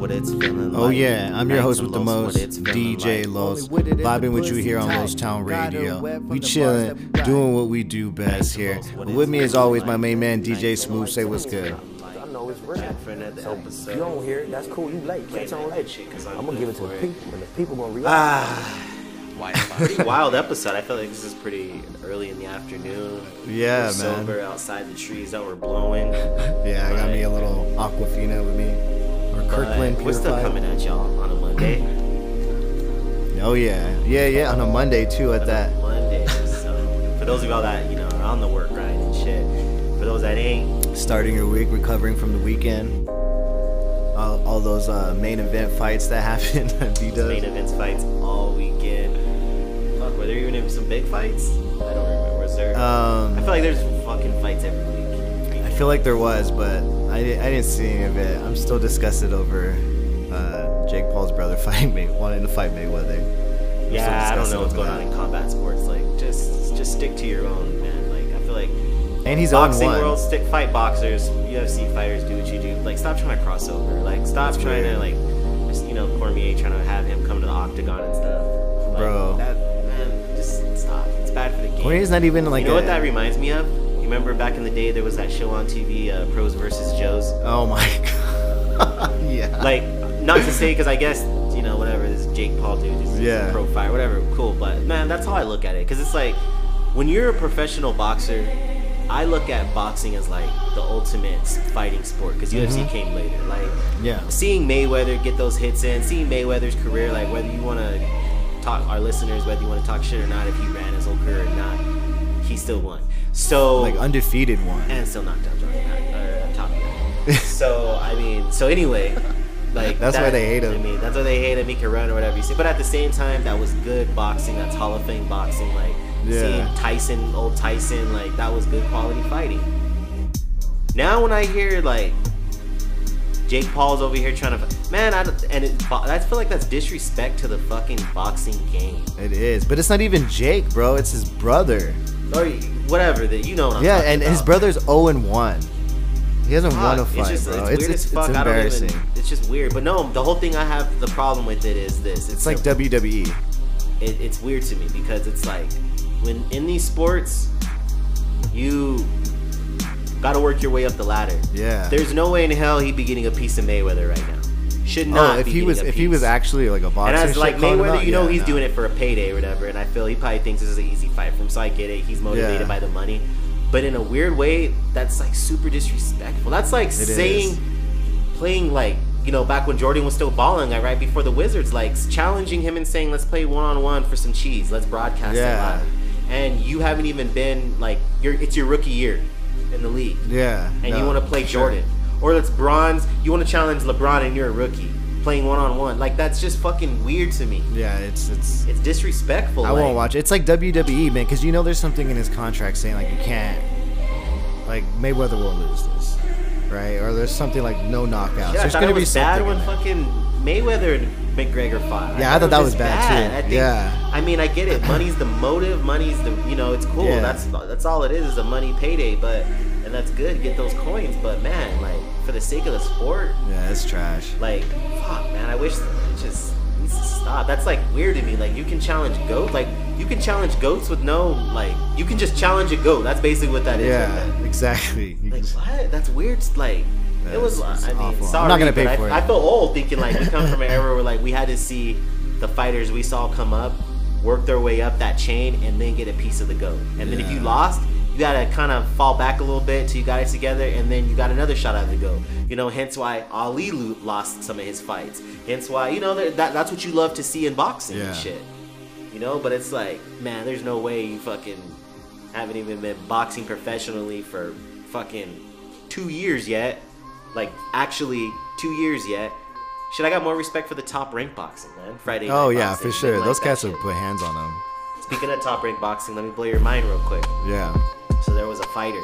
Heights and Los, what it's feeling like. Oh yeah, I'm your host with the most, what it's feeling DJ like. Los, vibing with you here on Los Town Radio. We chilling, doing what we do best here. But with me as always, my main man DJ Smooth. Say what's good. I know it's real. Back for another So you don't hear it, that's cool. You late. Catch on late. Because I'm I'm gonna give it to the people, and the people gonna react. Ah, pretty wild episode. I feel like this is pretty early in the afternoon. Yeah, We're man. Sober outside the trees that were blowing. Yeah, I got me a little Aquafina with me, or Kirkland But we're still coming at y'all on a Monday. Oh yeah, yeah, yeah. On a Monday too at that. Monday. So for those of y'all that you know are on the work grind and shit, for those that ain't, Starting your week, recovering from the weekend. All, all those uh, main event fights that happened at B main events fights all weekend. Fuck, were there even some big fights? I don't remember. Was there? Um, I feel like there's fucking fights every week. I feel like there was, but I, I didn't see any of it. I'm still disgusted over uh, Jake Paul's brother fighting May, wanting to fight Mayweather. I'm Yeah, I don't know what's going on in combat sports. Like, just just stick to your own, man. Like, I feel like And he's boxing world, stick fight boxers, UFC fighters, do what you do. Like, stop trying to cross over. Like, stop That's trying weird. to like, just you know, Cormier trying to have him come to the octagon and stuff. Like, Bro. that man, just stop. It's bad for the game. Cormier's not even like you know a, what that reminds me of? Remember back in the day there was that show on TV, uh, Pros versus Joes. Oh my god. yeah. Like, not to say because I guess you know whatever this Jake Paul dude is Yeah. a pro fighter, whatever, cool. But man, that's how I look at it because it's like when you're a professional boxer, I look at boxing as like the ultimate fighting sport because UFC came later. Like, Mm-hmm. Yeah. seeing Mayweather get those hits in, seeing Mayweather's career, like whether you want to talk our listeners, whether you want to talk shit or not, if he ran his whole career or not, he still won. So like undefeated one. and still knocked out John uh, Top Gun. so I mean, so anyway, like That's why they hate him. I mean, that's why they hate him. He can run or whatever you say. But at the same time, that was good boxing. That's Hall of Fame boxing. Like Yeah. seeing Tyson, old Tyson, like that was good quality fighting. Now when I hear like Jake Paul's over here trying to, man, I and it, I feel like that's disrespect to the fucking boxing game. It is, but it's not even Jake, bro. It's his brother. Or whatever that you know yeah, and his brother's 0 and 1. He hasn't won a Fuck, fight, it's just, bro. It's, It's, weird it's, as fuck. it's I don't embarrassing. even. It's just weird. But no, the whole thing I have the problem with it is this. It's, like. WWE. it, it's weird to me because it's like when in these sports, you got to work your way up the ladder. Yeah. There's no way in hell he'd be getting a piece of Mayweather right now. Should oh, not. Oh, if be he was a if he was actually like a boxer, And as like shit calling him Mayweather, you know yeah, he's nah. doing it for a payday or whatever, and I feel he probably thinks this is an easy fight for him, so I get it. He's motivated Yeah. by the money, but in a weird way, that's like super disrespectful. That's like saying, is. playing like you know back when Jordan was still balling, like right before the Wizards, like challenging him and saying, "Let's play one on one for some cheese. Let's broadcast Yeah. it live." And you haven't even been like you're it's your rookie year in the league, Yeah. and no, you want to play Jordan. sure. Or it's bronze. You want to challenge LeBron, and you're a rookie playing one on one. Like that's just fucking weird to me. Yeah, it's it's. It's disrespectful. I like, won't watch it. It's like WWE, man, because you know there's something in his contract saying like you can't, like Mayweather will lose this, right? Or there's something like no knockouts. Yeah, I there's thought gonna it be bad when fucking Mayweather fought. Yeah, I thought that was bad, too. I think, Yeah. I mean, I get it. Money's the motive. Money's the you know, it's cool. Yeah. That's that's all it is is a money payday. But and that's good. Get those coins. But man, like for the sake of the sport, Yeah, it's trash. like fuck, man. I wish it just needs to stop. That's like weird to me. Like you can challenge goat. Like you can challenge goats with no like. You can just challenge a goat. That's basically what that is. Yeah, there. exactly. You Like what? That's weird. Like It was. I mean, awful. I'm sorry, not gonna pay for I, it. I feel old thinking like we come from an era where like we had to see the fighters we saw come up, work their way up that chain, and then get a piece of the goat. And then if you lost, you gotta kind of fall back a little bit till you got it together, and then you got another shot at the goat. You know, hence why Ali lo- lost some of his fights. Hence why you know that, that that's what you love to see in boxing Yeah. and shit. You know, but it's like, man, there's no way you fucking haven't even been boxing professionally for fucking two years yet. Like, actually, two years yet. Shit, I got more respect for the top rank boxing, man. Friday. oh yeah, boxing, for sure. like Those cats would put hands on them. Speaking of top rank boxing, let me blow your mind real quick. Yeah. So there was a fighter.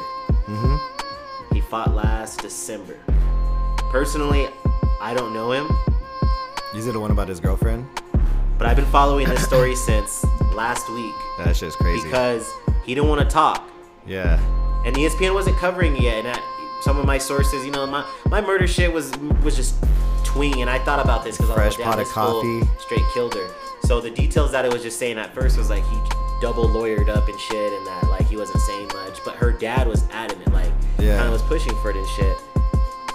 Mm-hmm. He fought last December. Personally, I don't know him, Is it the one about his girlfriend? but I've been following this story since last week That shit's crazy. because he didn't want to talk. yeah. and ESPN wasn't covering it yet. And I, some of my sources, you know, my my murder shit was was just between, and I thought about this because I was like, pot of coffee. straight killed her. So the details that it was just saying at first was like he double lawyered up and shit, and that like he wasn't saying much, but her dad was adamant, like Yeah. kind of was pushing for it and shit.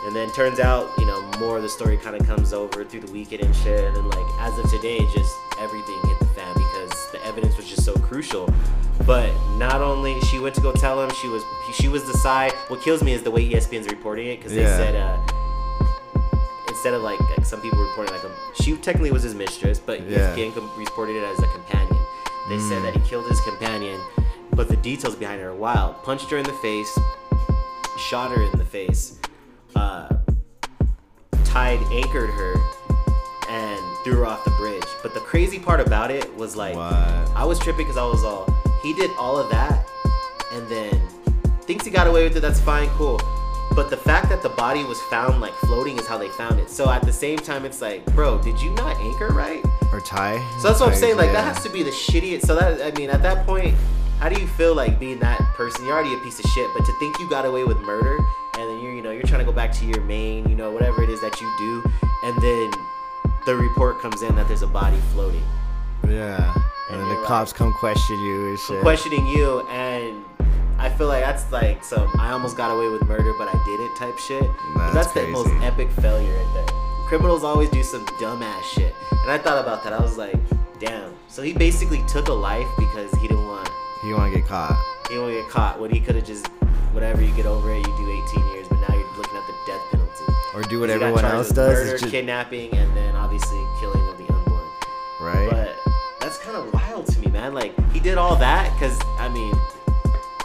And then turns out, you know, more of the story kind of comes over through the weekend and shit. And then, like, as of today, just everything was so crucial. But not only she went to go tell him, she was she was the side. What kills me is the way ESPN's reporting it because they Yeah. said uh, instead of like, like some people reporting like a, she technically was his mistress, but Yeah. ESPN com- reported it as a companion. They said that he killed his companion, but the details behind it are wild. Punched her in the face, shot her in the face, uh, tied, anchored her, and threw her off the bridge. But the crazy part about it was like, What? I was tripping because I was all, he did all of that, and then thinks he got away with it. That's fine, cool. But the fact that the body was found like floating is how they found it. So at the same time, it's like, bro, did you not anchor right? Or tie. So that's what I'm saying. Like yeah. that has to be the shittiest. So that I mean, at that point, how do you feel like being that person? You're already a piece of shit, but to think you got away with murder, and then you're you know you're trying to go back to your main, you know whatever it is that you do, and then the report comes in that there's a body floating, Yeah. And, And then the like- cops come question you questioning you, and I feel like that's like some I almost got away with murder, but I didn't type shit. That's that's the most epic failure right there. Criminals always do some dumbass shit, and I thought about that. I was like, damn. So he basically took a life because he didn't want You want to get caught. he won't get caught when he could have just whatever you get over it, you do 18 years, but now you're looking at the death penalty. Or do what He everyone else does. Murder, just, kidnapping, and then obviously killing of the unborn. right? But that's kind of wild to me, man. Like he did all that because I mean,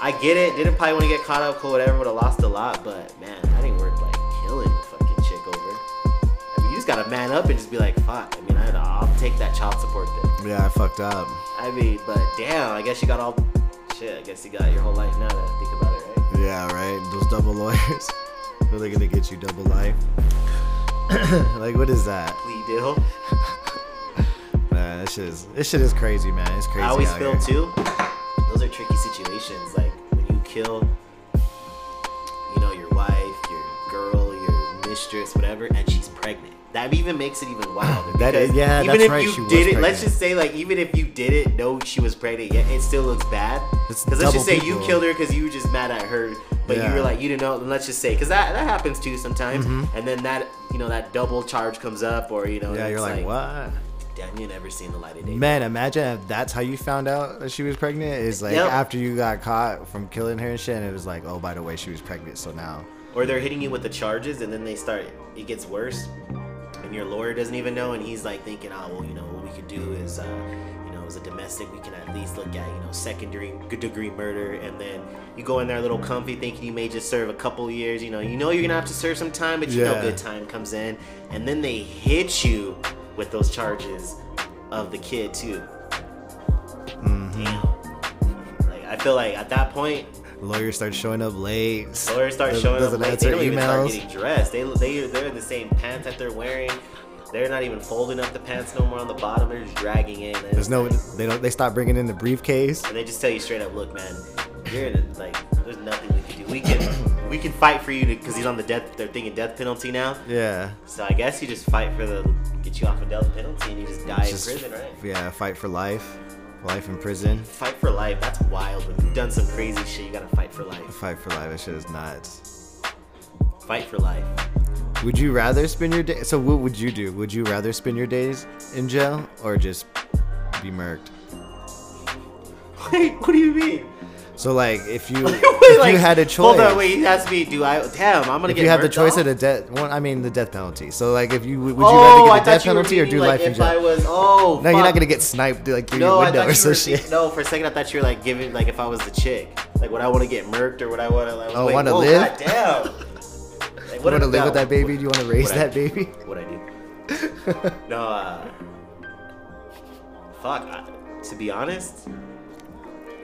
I get it. Didn't probably want to get caught up, cool, whatever. Would have lost a lot, but man, that ain't worth like killing the fucking chick over. I mean, you just gotta man up and just be like, fuck. I mean, I, I'll take that child support then. yeah, I fucked up. I mean, but damn, I guess you got all shit. I guess you got your whole life now to think about it, right? Yeah, right. Those double lawyers. Really gonna get you double life. like, what is that? Plea deal. Man, this shit is this shit is crazy, man. It's crazy. I always feel here. too. Those are tricky situations. Like when you kill, you know, your wife, your girl, your mistress, whatever, and she's pregnant. That even makes it even wilder. That is- yeah, even that's if right, you she was did it, let's just say like even if you did it, no, she was pregnant, Yeah, it still looks bad. Because let's just say you killed her because you were just mad at her, but you were like you didn't know. Let's just say because that that happens too sometimes, Mm-hmm. and then that you know that double charge comes up, or you know, Yeah, you're it's like, what? Damn, you never seen the light of day. Man, imagine if that's how you found out that she was pregnant. Is like Yep. after you got caught from killing her and shit, and it was like, oh, by the way, she was pregnant. So now, or they're hitting you with the charges and then they start it gets worse and your lawyer doesn't even know and he's like thinking oh well you know what we could do is uh, you know as a domestic we can at least look at you know secondary degree good degree murder and then you go in there a little comfy thinking you may just serve a couple years you know you know you're gonna have to serve some time but you know good time comes in and then they hit you with those charges of the kid too. Mm-hmm. damn. Like i feel like at that point lawyers start showing up late. Lawyers start doesn't- showing up late. They don't even start getting dressed. They they they're in the same pants that they're wearing. They're not even folding up the pants no more on the bottom. They're just dragging in. And There's no, like- they don't. They stop bringing in the briefcase. and they just tell you straight up, look, man, you're in a, like, there's nothing we can do. We can we can fight for you because he's on the death. They're thinking death penalty now. Yeah, So I guess you just fight for the get you off a death penalty and you just die Just- in prison, right? yeah. Fight for life, life in prison. Fight for life. That's wild. When you've done some crazy shit, you gotta fight for life. Fight for life. That shit is nuts. Fight for life. Would you rather spend your day? So what would you do? Would you rather spend your days in jail or just be murked? Wait, what do you mean? So like, if you Wait, if like, you had a choice, Hold on, wait. He asked me, do I? Damn, I'm gonna if get. you had the choice off? of the death, well, I mean the death penalty. So like, if you would you oh, rather get the death penalty or do meaning, life like in if I jail? was. Oh, No, you're not gonna get sniped like through No, your window or you some shit. No, for a second I thought you were like giving like if I was the chick, like would I want to get murked or would I want to like? Oh, wanna whoa, live? Goddamn. Like, You want to live with that baby? Do you want to raise that baby? What I do? no, uh, fuck. To be honest,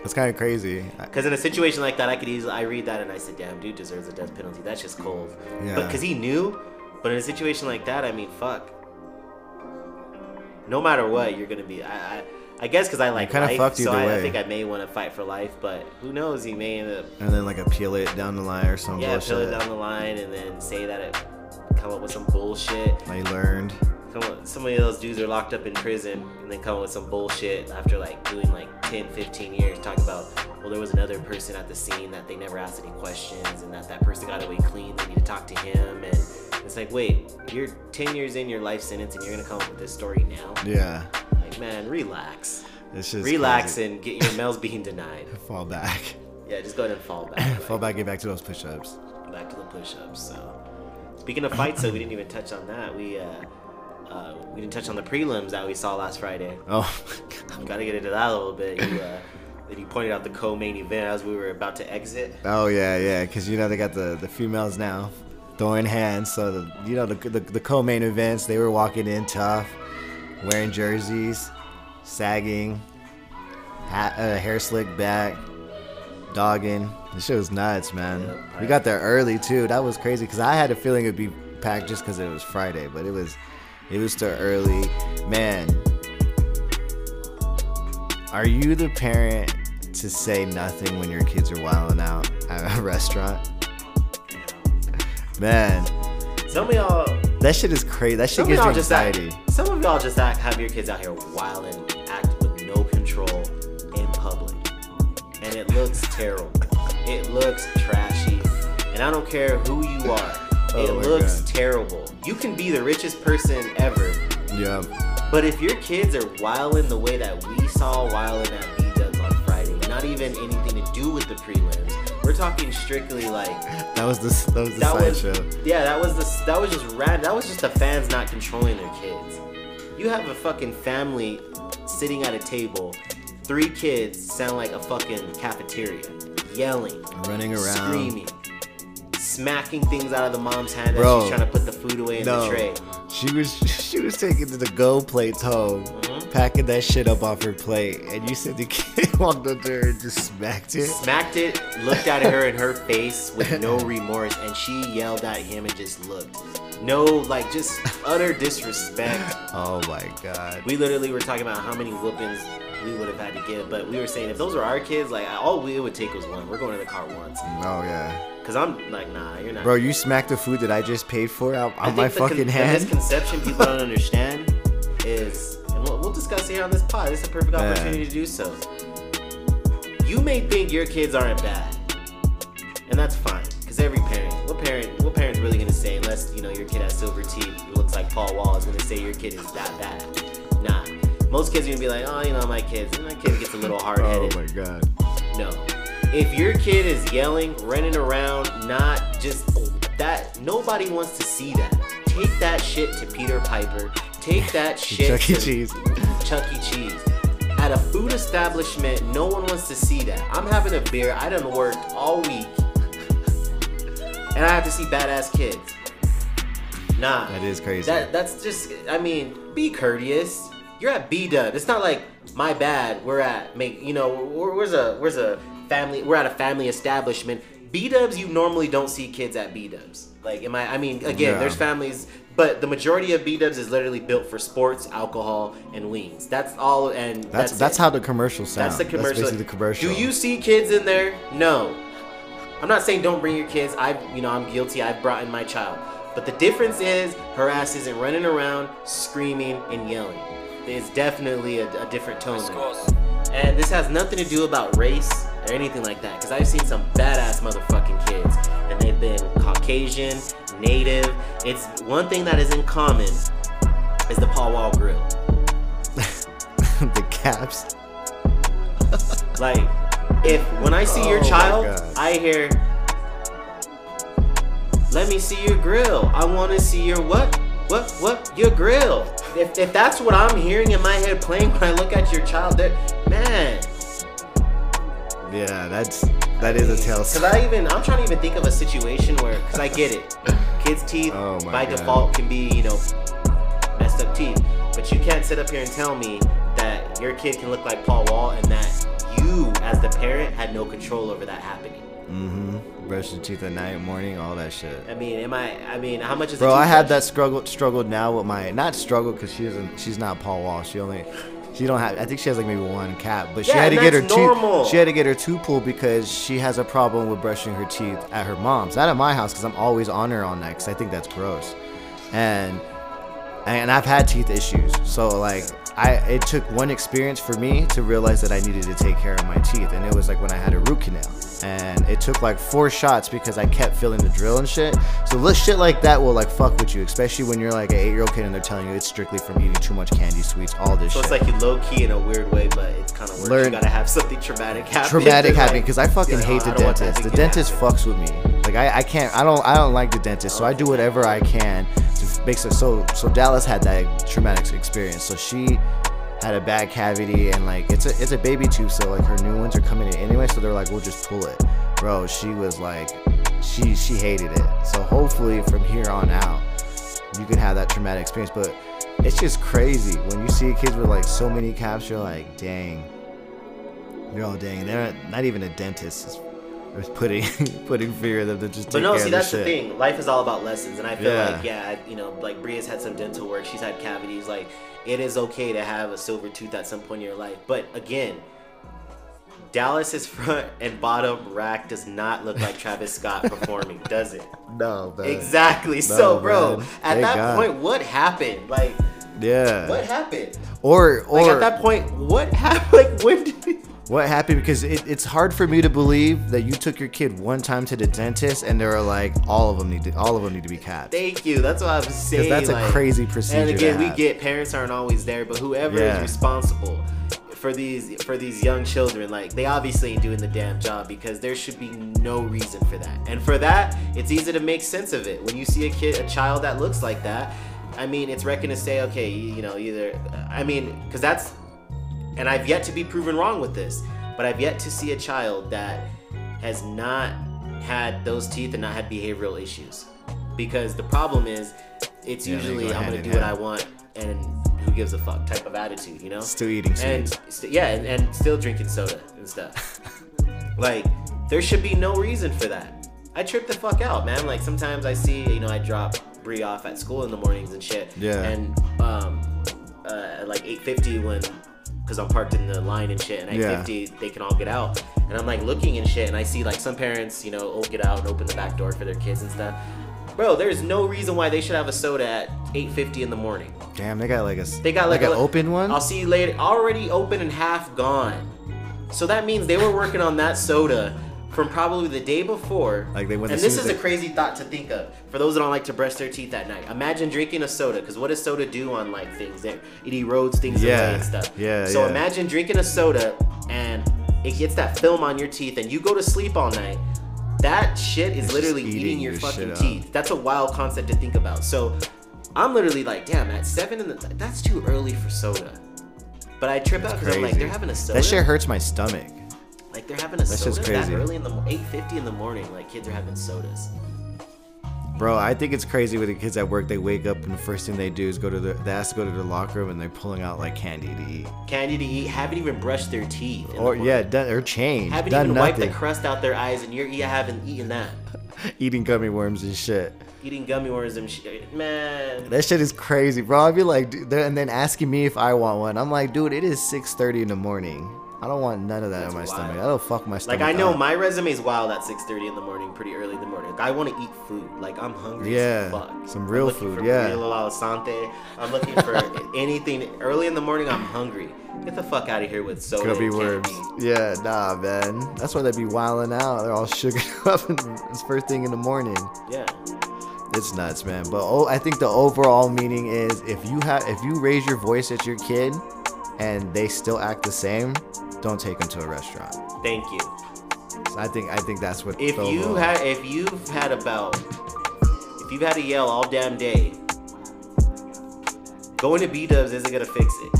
It's kind of crazy. Because in a situation like that, I could easily I read that and I said, "Damn, dude deserves a death penalty." That's just cold. Yeah. But because he knew, but in a situation like that, I mean, fuck. No matter what, you're gonna be. I, I, I guess because I like kinda life, fucked so either I, I way. think I may want to fight for life. But who knows? He may end up And then like appeal it down the line or some yeah, bullshit. pill it down the line and then say that it come up with some bullshit. I learned. Come on, some of those dudes are locked up in prison and then come up with some bullshit after like doing like 10, 15 years. Talk about, well, there was another person at the scene that they never asked any questions and that that person got away clean. They need to talk to him. And it's like, wait, you're 10 years in your life sentence and you're gonna come up with this story now? Yeah. Like, man, relax. It's just relax crazy. and get your mails being denied. fall back. Yeah, just go ahead and fall back. fall back. Get back to those push-ups. back to the push-ups. So, speaking of fights, though, we didn't even touch on that. We uh, uh, we didn't touch on the prelims that we saw last Friday. Oh. We got to get into that a little bit. You, uh, that you pointed out the co-main event as we were about to exit. Oh yeah, yeah. Because you know they got the the females now throwing hands. So the you know the the, the co-main events they were walking in tough, wearing jerseys, sagging, hat, uh, hair slicked back, dogging. This shit was nuts, man. Yeah, we got there early too. That was crazy because I had a feeling it'd be packed just because it was Friday, but it was it was too early. Man, are you the parent to say nothing when your kids are wilding out at a restaurant? Man, Some of y'all, that shit is crazy. That shit gives me just act, some of y'all just act, have your kids out here wild and act with no control in public, and it looks terrible. It looks trashy, and I don't care who you are. It Oh my looks God. terrible. You can be the richest person ever, Yeah. But if your kids are wilding the way that we saw wilding at B Dubs on Friday, not even anything to do with the prelims, we're talking strictly like That was the that was the that was sideshow. yeah, that was the that was just random. That was just the fans not controlling their kids. You have a fucking family sitting at a table, three kids sound like a fucking cafeteria, yelling, Running around. screaming, smacking things out of the mom's hand Bro. as she's trying to put the food away in No, the tray. she was she was taking to the go plates home, Mhm. packing that shit up off her plate, and you said the kid walked up to her and just smacked it. smacked it, looked at her in her face with no remorse, and she yelled at him and just looked. No, like just utter disrespect. Oh my god. We literally were talking about how many whoopings we would have had to give, but we were saying if those were our kids, like all we would take was one. We're going to the car once, Oh yeah. cause I'm like, nah, you're not. Bro, you smacked the food that I just paid for out on my the con- fucking the hand. misconception people don't understand is, and we'll, we'll discuss it here on this pod. Is a perfect opportunity to do so. You may think your kids aren't bad, and that's fine. Cause every parent, what parent, what parent's really gonna say, unless you know your kid has silver teeth, looks like Paul Wall, is gonna say your kid is that bad. Most kids are gonna be like, oh, you know, my kids, my kid gets a little hard oh my god. No. If your kid is yelling, running around, not just that, nobody wants to see that. Take that shit to Peter Piper. Take that shit Chuck E. to Cheese. Chuck E. Cheese. At a food establishment, no one wants to see that. I'm having a beer. I done worked all week, and I have to see badass kids. Nah. That is crazy. That that's just. I mean, be courteous. You're at B Dub. It's not like my bad. We're at make. You know, where's a where's a family. We're at a family establishment. B Dubs, you normally don't see kids at B Dubs. Like, am I? I mean, again, Yeah. there's families, but the majority of B Dubs is literally built for sports, alcohol, and wings. That's all. And that's that's that's how the commercial sounds. That's the commercial. basically the commercial. Do you see kids in there? No. I'm not saying don't bring your kids. I, you know, I'm guilty. I've brought in my child. But the difference is her ass isn't running around screaming and yelling. It's definitely a, a different tone. And this has nothing to do about race or anything like that. Because I've seen some badass motherfucking kids. And they've been Caucasian, Native. It's one thing that is in common is the Paul Wall grill. the caps. Like, if when I see Oh your child, I hear, "Let me see your grill. I want to see your what, what, what, your grill." If, if that's what I'm hearing in my head playing when I look at your child, there, man. Yeah, that's that is a tale. Cause I even I'm trying to even think of a situation where, cause I get it, kids' teeth Oh by God. default can be you know messed up teeth, but you can't sit up here and tell me that your kid can look like Paul Wall and that you as the parent had no control over that happening. Mm-hmm. Brush your teeth at night, morning, all that shit. I mean, am I? I mean, how much is? Bro, I had that struggle struggled now with my not struggle because she isn't she's not Paul Wall. She only she don't have I think she has like maybe one cap, but she had to get her that's tooth she had to get her tooth pulled because she has a problem with brushing her teeth at her mom's. Not at my house because I'm always on her on that because I think that's gross. and and I've had teeth issues. So like I it took one experience for me to realize that I needed to take care of my teeth, and it was like when I had a root canal. And it took like four shots because I kept feeling the drill and shit. So little shit like that will like fuck with you, especially when you're like an eight year old kid and they're telling you it's strictly from eating too much candy, sweets, all this So shit. it's like you low key in a weird way, but it's kind of weird. Learn- You gotta have something traumatic happen. traumatic to, happening like, because I fucking like, hate "Oh, the I don't want that dentist. The dentist happen." fucks with me. Like I, I can't. I don't. I don't like the dentist. So I do whatever I can to make so. So so Dallas had that traumatic experience. So she had a bad cavity and like it's a it's a baby tooth. So like her new ones are coming in anyway. So they're like we'll just pull it, bro. She was like she she hated it. So hopefully from here on out you can have that traumatic experience. But it's just crazy when you see kids with like so many caps. You're like, dang. You're all dang. They're not, even a dentist is, is putting putting fear of them to just But no, see that's the thing. Life is all about lessons, and I feel Yeah. like yeah, you know, like Bria's had some dental work. She's had cavities. Like it is okay to have a silver tooth at some point in your life. But again, Dallas's front and bottom rack does not look like Travis Scott performing, does it? No, man. Exactly. so, bro, man. at Thank that God. point, what happened? Like, Yeah. what happened? Or or Like at that point, what happened? Like when did? What happened? Because it, it's hard for me to believe that you took your kid one time to the dentist and they were like, all of them need to all of them need to be capped. Thank you. That's what i'm saying. that's a crazy procedure And again, we get parents aren't always there, but whoever Yeah. is responsible for these for these young children, like they obviously ain't doing the damn job because there should be no reason for that. And for that, it's easy to make sense of it when you see a kid, a child that looks like that. I mean, it's reckoned to say, okay, you, you know, either. I mean, because that's, and I've yet to be proven wrong with this, but I've yet to see a child that has not had those teeth and not had behavioral issues. Because the problem is, it's Yeah, usually go I'm gonna do what I want and who gives a fuck type of attitude, you know? Still eating and sweets. st- yeah, and, and still drinking soda and stuff. like there should be no reason for that. I trip the fuck out, man. Like sometimes I see, you know, I drop Bree off at school in the mornings and shit. Yeah. And um, uh, like 8:50 when, because I'm parked in the line and shit, and at Yeah. 8:50 they can all get out, and I'm like looking and shit, and I see like some parents, you know, oh, get out and open the back door for their kids and stuff. Bro, there's no reason why they should have a soda at 8:50 in the morning. Damn, they got like a They got like, an open one. I'll see you later. Already open and half gone. So that means they were working on that soda from probably the day before. Like they went And this is as a crazy thought to think of for those that don't like to brush their teeth at night. Imagine drinking a soda, because what does soda do on like things? It, it erodes things Yeah, away and stuff. yeah, So yeah. imagine drinking a soda and it gets that film on your teeth, and you go to sleep all night. That shit is It's literally eating eating your your fucking teeth. That's a wild concept to think about. So I'm literally like, damn, at seven in the that's too early for soda. But I trip out because I'm like, they're having a soda. That shit hurts my stomach. Like they're having a That's soda just that early in the eight fifty in the morning. Like kids are having sodas. Bro, I think it's crazy with the kids at work. They wake up and the first thing they do is go to the. They ask to go to the locker room and they're pulling out like candy to eat. Candy to eat. Haven't even brushed their teeth. in the Or morning. yeah, done, or changed. Haven't done even wiped the crust out their eyes, and you're you haven't eaten that. Eating gummy worms and shit. Eating gummy worms and shit. Man. That shit is crazy, bro. I'd be like, dude, they're- and then asking me if I want one. I'm like, dude, it is 6:30 in the morning. I don't want none of that That's in my wild. stomach. That'll fuck my stomach. Like I know up. my resume is wild at 6:30 in the morning, pretty early in the morning. Like, I want to eat food. Like I'm hungry Yeah, as fuck. some I'm real food, For yeah. burrito al. I'm looking for anything early in the morning. I'm hungry. Get the fuck out of here with soda. Gonna be worms. Yeah, nah, man. That's why they be wilding out. They're all sugared up and it's first thing in the morning. Yeah. It's nuts, man. But oh, I think the overall meaning is if you have if you raise your voice at your kid and they still act the same, don't take them to a restaurant. Thank you. So I think I think that's what. If you had, if you've had about, if you've had a yell all damn day, going to B Dubs isn't gonna fix it.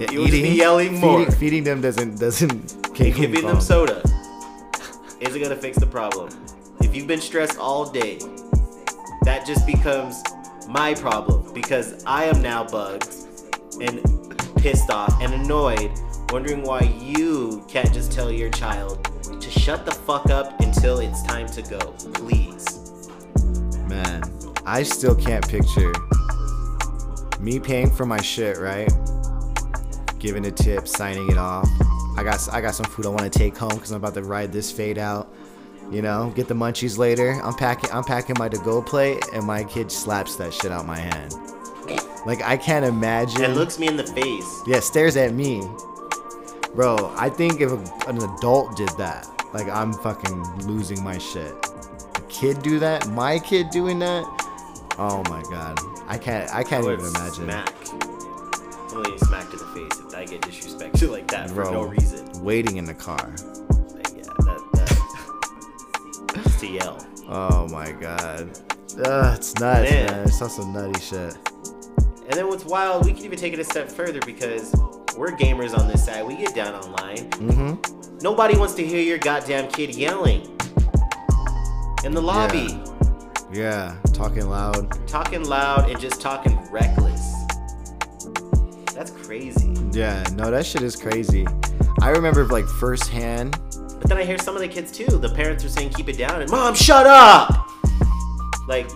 Yeah, You'll just be yelling more. feeding, feeding them doesn't doesn't Giving them calm. soda isn't gonna fix the problem. If you've been stressed all day, that just becomes my problem because I am now bugged and pissed off and annoyed, wondering why you can't just tell your child to shut the fuck up until it's time to go, please. Man, I still can't picture me paying for my shit, right? Giving a tip, signing it off. I got I got some food I want to take home because I'm about to ride this fade out. You know, get the munchies later. I'm packing. I'm packing my to-go plate, and my kid slaps that shit out my hand. Like I can't imagine. And looks me in the face. Yeah, stares at me. Bro, I think if a, an adult did that, like I'm fucking losing my shit. A kid do that? My kid doing that? Oh my god. I can't I can't I even imagine. Smack. I'm getting smacked in the face if I get disrespected like that for no reason. waiting in the car. Like, yeah, that. Oh my god. Ugh, it's nuts, Man. man. It's also nutty shit. And then what's wild, we can even take it a step further because we're gamers on this side. We get down online. Mm-hmm. Nobody wants to hear your goddamn kid yelling in the lobby, Yeah, talking loud. talking loud and just talking reckless. That's crazy. Yeah, no, that shit is crazy. I remember like firsthand. But then I hear some of the kids too. The parents are saying keep it down, and mom, shut up. Like,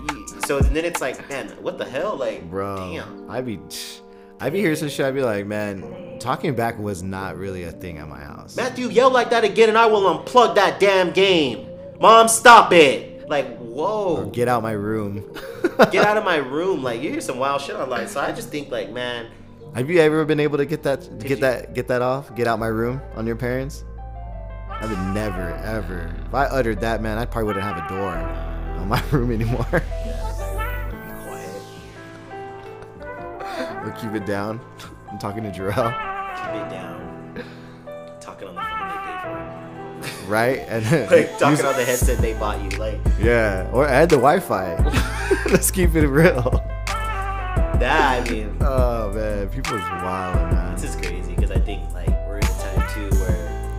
so then it's like, man, what the hell? Like, Bro, damn. I be, I be hearing some shit. I'd be like, man, talking back was not really a thing at my house. Matthew, yell like that again, and I will unplug that damn game. Mom, stop it. Like, whoa. Get out my room. get out of my room. Like you hear some wild shit online. So I just think like, man, Have you ever been able to get that, get you- that, get that off? Get out my room on your parents? I would never, ever. If I uttered that, man, I probably wouldn't have a door on my room anymore. Keep it down. I'm talking to Jarrell, Keep it down. Talking on the phone they pay right? And for. Like talking on the headset they bought you. Like yeah, or add the Wi-Fi. Let's keep it real. that. I mean, Oh man, people is wild, man. this is crazy because I think like we're in a time too where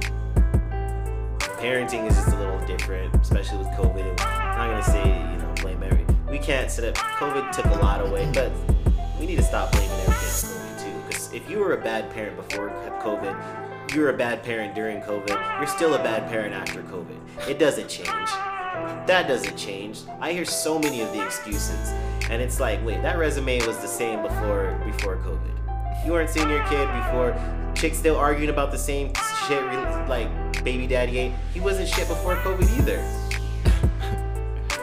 parenting is just a little different, especially with COVID. I'm not gonna say you know blame every. We can't sit up. COVID took a lot away, but need to stop blaming everything on COVID too. Because if you were a bad parent before COVID, you're a bad parent during COVID. You're still a bad parent after COVID. It doesn't change. That doesn't change. I hear so many of the excuses, and it's like, wait, that resume was the same before before COVID. You weren't seeing your kid before. Chicks still arguing about the same shit, like baby daddy ain't. He wasn't shit before COVID either.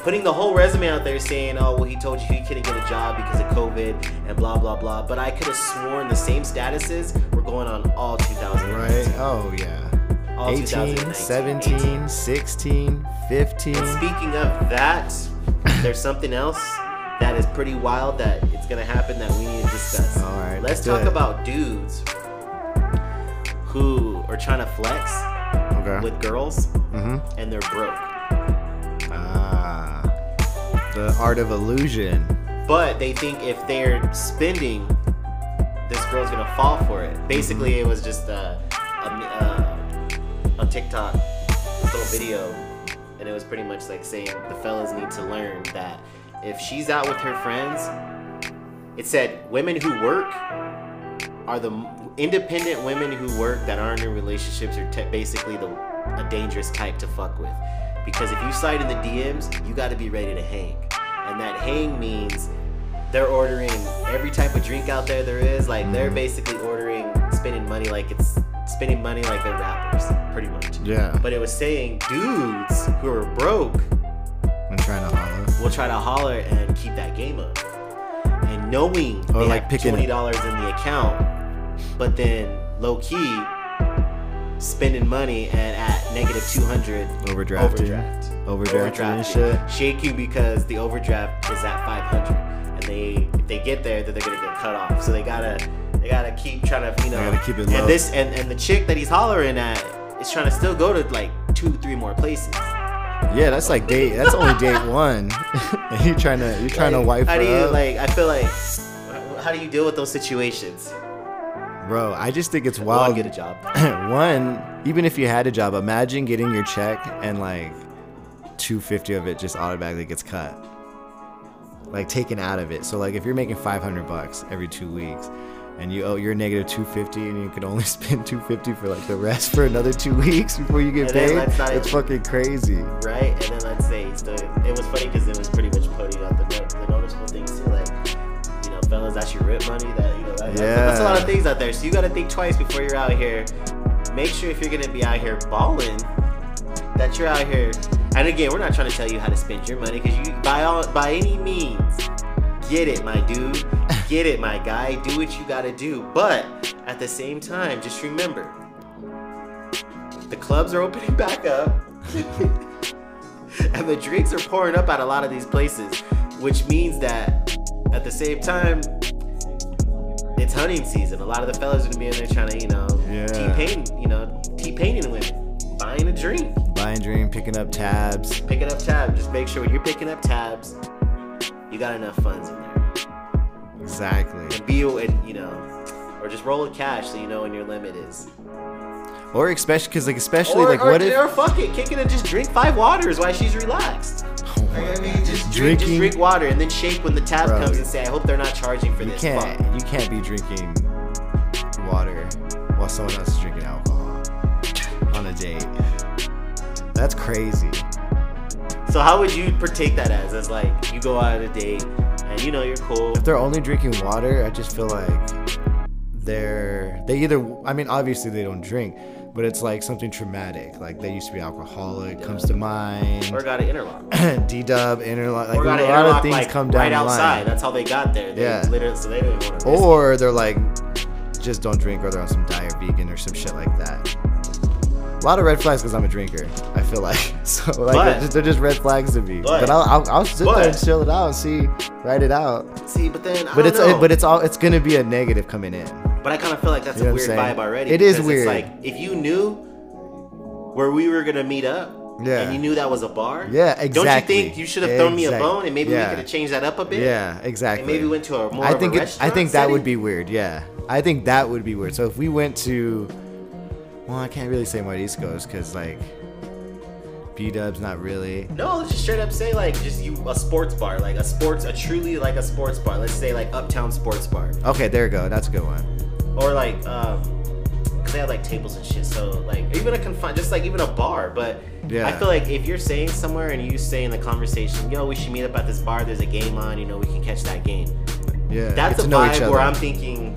Putting the whole resume out there saying, oh, well, he told you he couldn't get a job because of COVID and blah, blah, blah. But I could have sworn the same statuses were going on all 2000. Right? Oh yeah. All 18, 17, 18. 16, 15. And speaking of that, there's something else that is pretty wild that it's gonna happen that we need to discuss. All right, let's talk it. about dudes who are trying to flex Okay. with girls mm-hmm. and they're broke. The art of illusion. but they think if they're spending, this girl's gonna fall for it. Basically, mm-hmm. it was just a, a, uh, a, on TikTok, little video, and it was pretty much like saying the fellas need to learn that if she's out with her friends, it said women who work are the independent women who work that aren't in relationships are te- basically the a dangerous type to fuck with because if you slide in the DMs, you got to be ready to hang, and that hang means they're ordering every type of drink out there there is. Like they're basically ordering, spending money like it's spending money like they're rappers, pretty much. Yeah. But it was saying dudes who are broke I'm trying to holler. will try to holler and keep that game up. And knowing Or they like have picking- twenty dollars in the account, but then low key spending money and at negative two hundred overdraft overdraft. overdraft, and shit. Shaking because the overdraft is at five hundred, and they if they get there, then they're gonna get cut off. So they gotta they gotta keep trying to you know. They gotta keep it low. And this and, and the chick that he's hollering at is trying to still go to like two three more places. Yeah, that's like date. That's only date one. and you trying to you trying to Like, wipe How do you up. like? I feel like. How do you deal with those situations? Bro, I just think it's wild. get a job. one, even if you had a job, imagine getting your check and like 250 of it just automatically gets cut. Like taken out of it. So like if you're making 500 bucks every 2 weeks and you owe you're negative 250 and you could only spend 250 for like the rest for another 2 weeks before you get paid. It's fucking crazy. right? And then let's say still, it was funny because it was pretty much putting out the, no- fellas, that's your rip money. That you know, that, that's a lot of things out there. So you got to think twice before you're out here. Make sure if you're gonna be out here balling, that you're out here And again, we're not trying to tell you how to spend your money because you by all by any means get it, my dude. Get it, my guy. Do what you gotta do. But at the same time, just remember the clubs are opening back up. and the drinks are pouring up at a lot of these places, which means that at the same time, it's hunting season. A lot of the fellas are gonna be in there trying to, you know, Yeah. T-pain, you know, T-painting women, buying a drink, Buying a drink, picking up tabs. picking up tabs. Just make sure when you're picking up tabs, you got enough funds in there. Exactly. And be, and you know, or just roll with cash so you know when your limit is. Or especially because like especially or, like or, what if or fuck it, kick it and just drink five waters while she's relaxed. Oh Like, I mean, just drink, just drink water and then shake when the tab Bro. comes and say, "I hope they're not charging for you this." can't Fuck. you can't be drinking water while someone else is drinking alcohol on a date. That's crazy. So how would you partake that as? As like you go out on a date and you know you're cool. If they're only drinking water, I just feel like they're they either I mean obviously they don't drink, but it's like something traumatic. Like they used to be alcoholic comes to mind. Or got an interlock. D Dub, interlock, like a lot of things like come down right outside. line. That's how they got there. They Yeah. Literally, so they don't want to. Or they're like just don't drink or they're on some diet vegan or some shit like that. A lot of red flags because I'm a drinker. I feel like so like But- they're, just, they're just red flags to me. But, but- I'll, I'll, I'll sit there and chill it out and see, write it out. See, but then I But it's know. but it's all it's gonna be a negative coming in. But I kind of feel like that's You know a weird vibe already. It is weird. It's like if you knew where we were gonna meet up, Yeah. and you knew that was a bar, Yeah, exactly. Don't you think you should have thrown me a bone and maybe Yeah. we could have changed that up a bit? Yeah, exactly. And maybe went to a more I of think a it, I think that would be weird. Yeah, I think that would be weird. So if we went to, well, I can't really say what East Coast because like, B Dub's not really. No, let's just straight up say like just you a sports bar, like a sports, a truly like a sports bar. Let's say like Uptown Sports Bar, Okay, there you go. That's a good one. Or like um, cause they have like tables and shit. So like even a confine, just like even a bar. But Yeah. I feel like if you're saying somewhere and you say in the conversation, yo, we should meet up at this bar. There's a game on. You know, we can catch that game. Yeah, That's a vibe where I'm thinking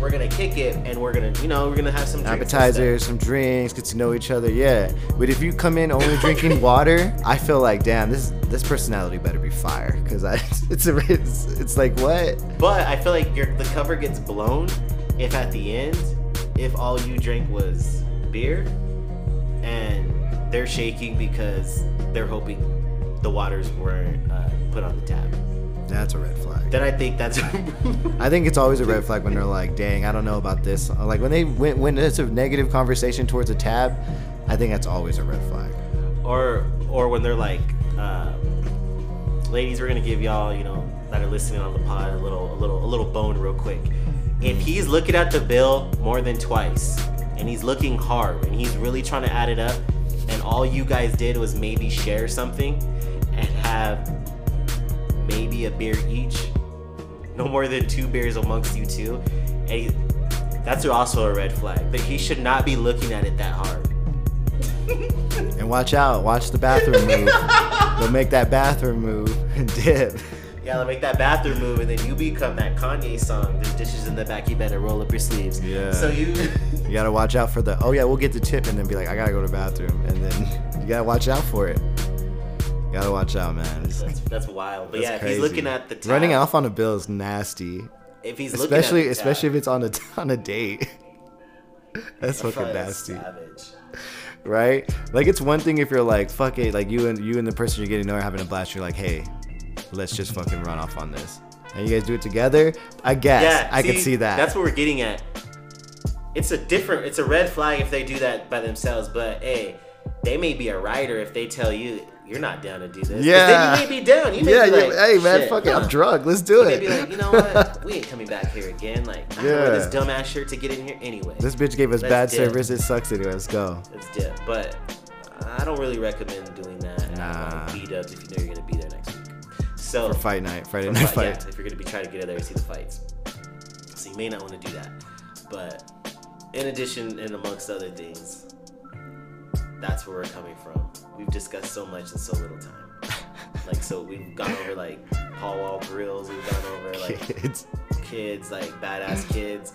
we're gonna kick it and we're gonna, you know, we're gonna have some drinks appetizers, some drinks, get to know each other. Yeah, but if you come in only drinking water, I feel like damn, this this personality better be fire because I it's a it's, it's like what? But I feel like your the cover gets blown if at the end, if all you drank was beer, and they're shaking because they're hoping the waters weren't uh, put on the tab. That's a red flag. Then I think that's I think it's always a red flag when they're like, "Dang, I don't know about this." Like when they when when it's a negative conversation towards a tab, I think that's always a red flag. or or when they're like, uh, ladies, we're gonna give y'all, you know, that are listening on the pod a little a little a little bone real quick. If he's looking at the bill more than twice and he's looking hard and he's really trying to add it up, and all you guys did was maybe share something and have maybe a beer each, no more than two beers amongst you two, and he, that's also a red flag. But he should not be looking at it that hard. And watch out, watch the bathroom move. They'll make that bathroom move and dip. Yeah, they'll make that bathroom move, and then you become that Kanye song. There's dishes in the back. You better roll up your sleeves. Yeah. So you. You gotta watch out for the. Oh yeah, we'll get the tip and then be like, I gotta go to the bathroom, and then you gotta watch out for it. You gotta watch out, man. That's, that's wild. But that's yeah, crazy. he's looking at the tab, running off on a bill is nasty, if he's especially looking at the especially if it's on a on a date. That's fucking nasty. Savage. right? Like it's one thing if you're like, fuck it, like you and you and the person you're getting to know are having a blast. You're like, hey, let's just fucking run off on this, and you guys do it together. I guess Yeah, I can see that. That's what we're getting at. It's a different. It's a red flag if they do that by themselves. But hey, they may be a writer if they tell you you're not down to do this. Yeah. Then you may be down. You may yeah, be you- like, hey man, "Shit, fuck it, huh." I'm drunk. Let's do You may it. be like, you know what? We ain't coming back here again. Like, I yeah. wear this dumbass shirt to get in here anyway. this bitch gave us Let's bad dip. service. It sucks anyway. Let's go. Let's dip. But I don't really recommend doing that. Nah. B dubs if you know you're gonna be there next week. So For fight night, Friday night fight- yeah, if you're gonna be trying to get in there and see the fights. So you may not want to do that. But in addition and amongst other things, that's where we're coming from. We've discussed so much in so little time. like so we've gone over like Paul Wall grills, we've gone over like Kids. kids, like badass kids.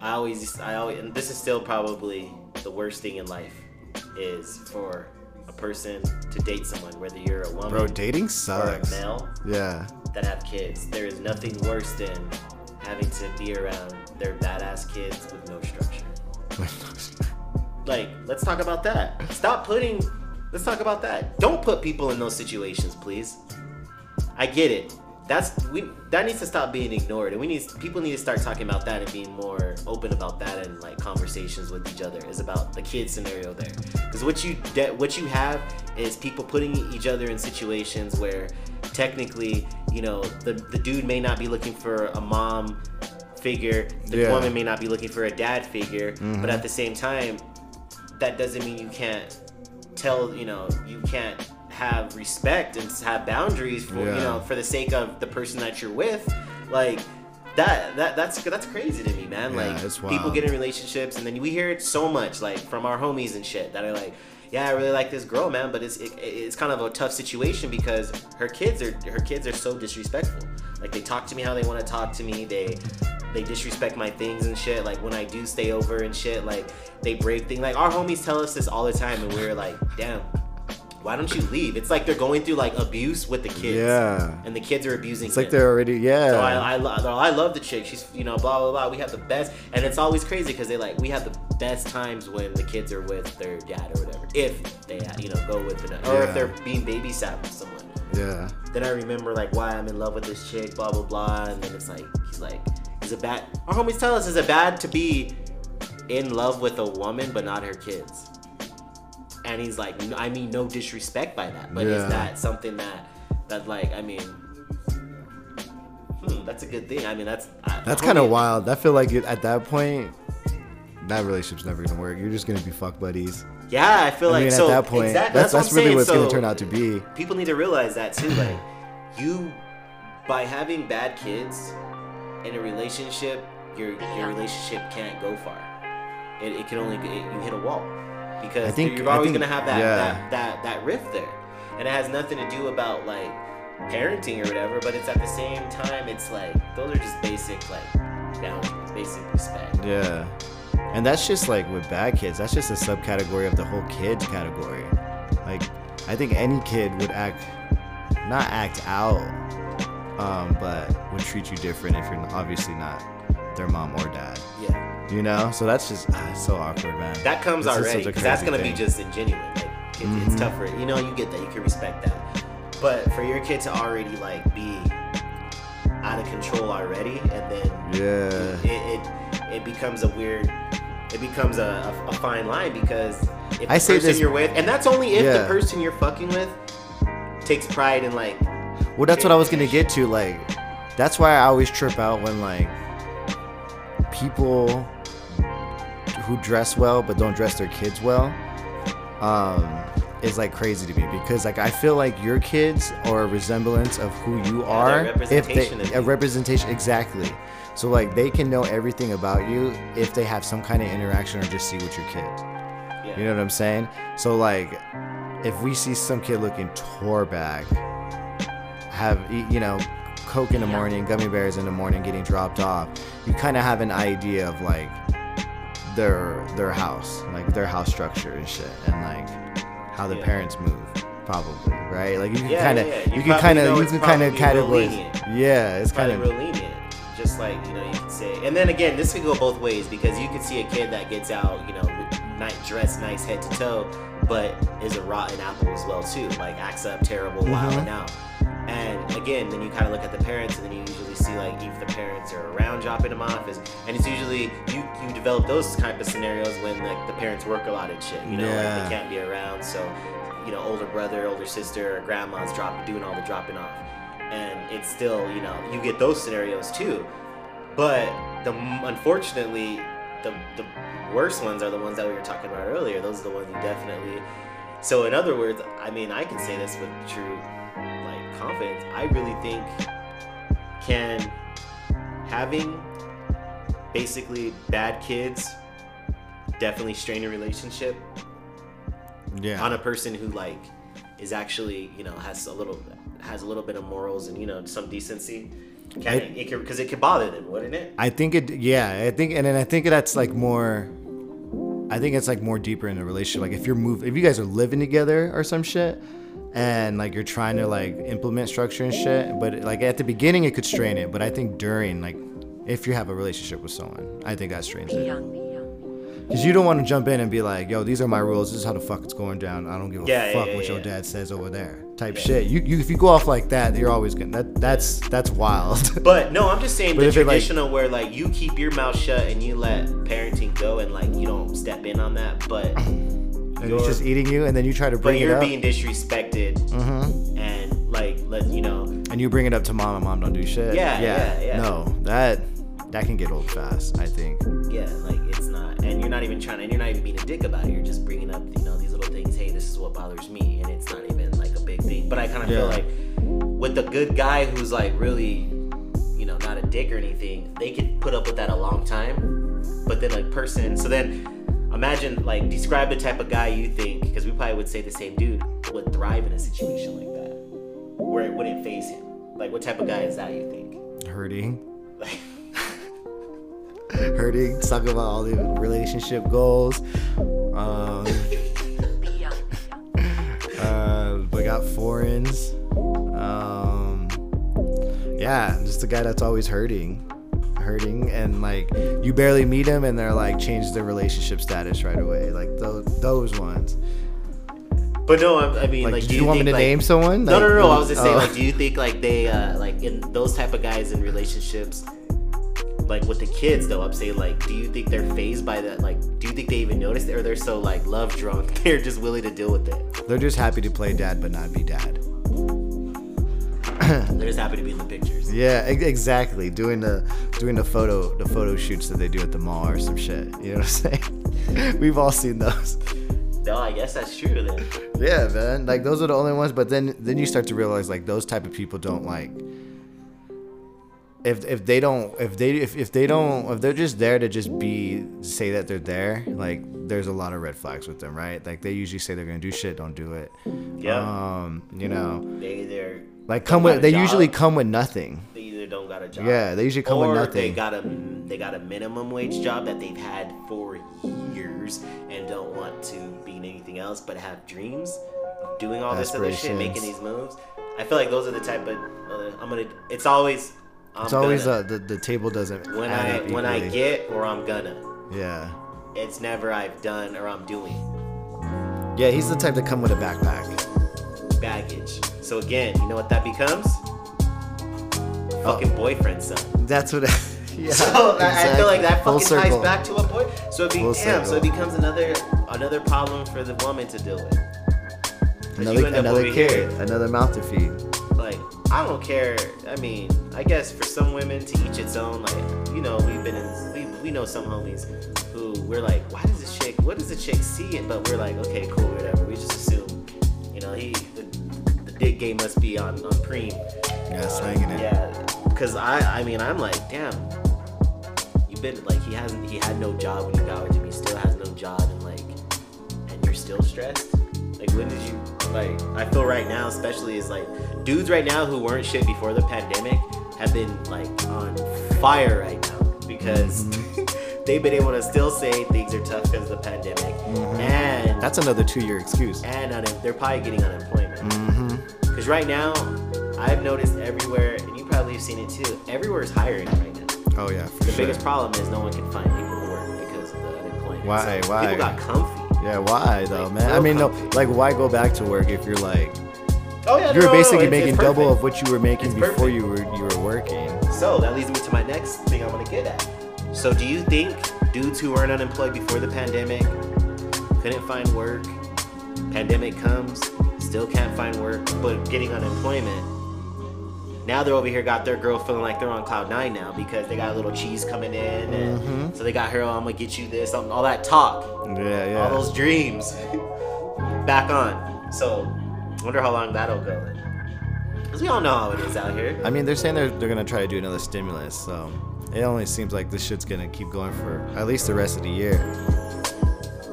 I always, I always, and this is still probably the worst thing in life is for a person to date someone, whether you're a woman Bro, dating or a male Yeah. that have kids. There is nothing worse than having to be around their badass kids with no structure. Like, let's talk about that. Stop putting. Let's talk about that. Don't put people in those situations, please. I get it. That's we. That needs to stop being ignored, and we need people need to start talking about that and being more open about that and like conversations with each other. Is about the kid scenario there, because what you de- what you have is people putting each other in situations where technically, you know, the the dude may not be looking for a mom figure, the Yeah. woman may not be looking for a dad figure, but mm-hmm. at the same time, that doesn't mean you can't tell you know you can't have respect and have boundaries for you know for the sake of the person that you're with like that that that's that's crazy to me man. Yeah, like people get in relationships and then we hear it so much like from our homies and shit that are like yeah i really like this girl man but it's it, it's kind of a tough situation because her kids are her kids are so disrespectful. Like they talk to me how they want to talk to me. They they disrespect my things and shit. Like when i do stay over and shit like they break things. Like our homies tell us this all the time and we're like damn why don't you leave it's like they're going through like abuse with the kids Yeah. and the kids are abusing It's like they're already yeah. So I, I, lo- I love the chick. She's, you know, blah, blah, blah. We have the best. And it's always crazy because they like, we have the best times when the kids are with their dad or whatever. If they, you know, go with the, or Yeah. if they're being babysat with someone. yeah. Then I remember like why I'm in love with this chick, blah, blah, blah. And then it's like, he's like, is it bad? Our homies tell us, is it bad to be in love with a woman but not her kids? And he's like, I mean, no disrespect by that, but Yeah. is that something that, that like, I mean, hmm, that's a good thing. I mean, that's I- That's kind of wild. I feel like it- at that point, that relationship's never gonna work. You're just gonna be fuck buddies. Yeah, I feel I like mean, so. at that point, exact- that's that's, what really saying. what's gonna turn out to be. People need to realize that too. Like, you, by having bad kids in a relationship, your your relationship can't go far. It, it can only it, you hit a wall because I think- you're I always think- gonna have that, yeah. that that that rift there, and it has nothing to do about like parenting or whatever. But it's at the same time, it's like those are just basic like boundaries, basic respect. Yeah. And that's just like with bad kids. That's just a subcategory of the whole kids category. Like, I think any kid would act, not act out, um, but would treat you different if you're obviously not their mom or dad. Yeah. You know? So that's just ah, so awkward, man. That comes This is already because that's gonna thing. be just ingenuine. Like it's, Mhm. it's tougher. You know, you get that. You can respect that. But for your kid to already like be out of control already, and then Yeah. it, it it becomes a weird. It becomes a, a, a fine line because if the I say person this- you're with, and that's only if the person you're fucking with takes pride in like Well, that's what I was gonna get to. Like, that's why I always trip out when like people who dress well but don't dress their kids well, um, is like crazy to me because like I feel like your kids are a resemblance of who you are. if they representation a representation exactly. So like they can know everything about you if they have some kind of interaction or just see with your kid. yeah. You know what I'm saying? So like, if we see some kid looking tore back, have you know, coke in the morning, gummy bears in the morning, getting dropped off, you kind of have an idea of like their their house, like their house structure and shit, and like how the Yeah. parents move, probably, right? Like you can Yeah, kind of yeah. You you, can kind of you can kind of categorize. Yeah, it's kind of real lenient. Just like you know, you could say, and then again, this could go both ways because you could see a kid that gets out, you know, nice dressed, nice head to toe, but is a rotten apple as well too. Like acts up terrible, Mhm. wilding out. And again, then you kind of look at the parents, and then you usually see like if the parents are around dropping them off, is and it's usually you you develop those type of scenarios when like the parents work a lot and shit. You know, like they can't be around, so you know, older brother, older sister, or grandma's drop doing all the dropping off. And it's still you know you get those scenarios too. But the unfortunately the the worst ones are the ones that we were talking about earlier. Those are the ones you definitely so in other words i mean i can say this with true confidence i really think can having basically bad kids definitely strain a relationship yeah. on a person who like is actually you know has a little has a little bit of morals and you know some decency can I- it, it could because it could bother them wouldn't it I think it, yeah, I think, and then I think that's like more I think it's like more deeper in the relationship. Like if you're move, if you guys are living together or some shit, and like you're trying to like implement structure and shit, but like at the beginning it could strain it. But I think during like if you have a relationship with someone, I think that strains it. Because you don't want to jump in and be like, yo, these are my rules. This is how the fuck it's going down. I don't give a Yeah, fuck yeah, what your yeah. dad says over there. Type shit. You, you if you go off like that, you're always gonna that that's that's wild. But no, I'm just saying the if it, like- traditional where like you keep your mouth shut and you let parenting go and like you don't step in on that, but and it's just eating you, and then you try to bring it up. But you're up, being disrespected Mhm. and like let you know and you bring it up to mom, and mom don't do shit. Yeah, yeah, yeah. No, that that can get old fast. I think. yeah like it's not and you're not even trying and you're not even being a dick about it. You're just bringing up you know these little things. Hey, this is what bothers me, and it's not even like a big thing. But I kind of Yeah. feel like with a good guy who's like really you know not a dick or anything, they could put up with that a long time. But then like person, so then imagine like describe the type of guy you think because we probably would say the same dude would thrive in a situation like that where it wouldn't faze him. Like what type of guy is that you think? Hurting. Like hurting, talk about all the relationship goals. Um, uh, we got foreigns. Um, yeah, just a guy that's always hurting, hurting, and like you barely meet them and they're like change their relationship status right away. Like those those ones. But no, I, I mean, Like, like, do do you, want me to like- name someone? No, no, no, no. I was just saying, oh. like, do you think like they, uh, like, in those type of guys in relationships, like with the kids though, I'm saying, like, do you think they're fazed by that? Like, do you think they even notice it, or they're so like love drunk, they're just willing to deal with it? They're just happy to play dad, but not be dad. They're just happy to be in the pictures. Yeah, e- exactly. Doing the doing the photo the photo shoots that they do at the mall or some shit. You know what I'm saying? We've all seen those. No, I guess that's true then. Yeah, man. Like those are the only ones. But then then you start to realize like those type of people don't like. If if they don't if they if, if they don't if they're just there to just be say that they're there like there's a lot of red flags with them right like they usually say they're gonna do shit don't do it Yeah. um you know They either like come with they job, usually come with nothing They either don't got a job. Yeah, they usually come or with they nothing. got a they got a minimum wage job that they've had for years and don't want to be in anything else but have dreams doing all this other shit, making these moves. I feel like those are the type of uh, I'm gonna. It's always. I'm it's always uh, the the table doesn't when I when I get or I'm gonna. yeah It's never I've done or I'm doing yeah he's the type to come with a backpack baggage. So again, you know what that becomes? Oh. Fucking boyfriend son. that's what yeah So I- I feel like that fucking ties back to a boy. So it be, damn, so it becomes another another problem for the woman to deal with. another another kid another mouth to feed Like I don't care. I mean, I guess for some women to each its own. Like you know, we've been in we, we know some homies who we're like, why does this chick? What does the chick see? it? But we're like, okay, cool, whatever. We just assume, you know, he the, the dick game must be on on preem. yeah slanging it Yeah, because I, I mean, I'm like, damn. You've been like, he hasn't, he had no job when you got with him. He still has no job, and like, and you're still stressed. Like, when did you, like, I feel right now, especially is like, dudes right now who weren't shit before the pandemic have been like on fire right now because they've been able to still say things are tough because of the pandemic, and that's another two year excuse and un- they're probably getting unemployment. mm-hmm Because right now, I've noticed everywhere, and you probably have seen it too. Everywhere is hiring right now. oh yeah for The sure biggest problem is no one can find people to work because of the unemployment. Why? So Why? People got comfy. yeah why though Like, man I real mean no like why go back to work if you're like Oh yeah, you're no, no, no, basically making double of what you were making It's before perfect. you were you were working So that leads me to my next thing I want to get at. So do you think dudes who weren't unemployed before the pandemic couldn't find work? Pandemic comes, still can't find work, but getting unemployment. Now they're over here, got their girl feeling like they're on cloud nine now because they got a little cheese coming in, and Mhm. so they got her. Oh, I'm gonna get you this, um, all that talk, yeah yeah all those dreams, back on. So, wonder how long that'll go. Cause we all know how it is out here. I mean, they're saying they're, they're gonna try to do another stimulus, so it only seems like this shit's gonna keep going for at least the rest of the year.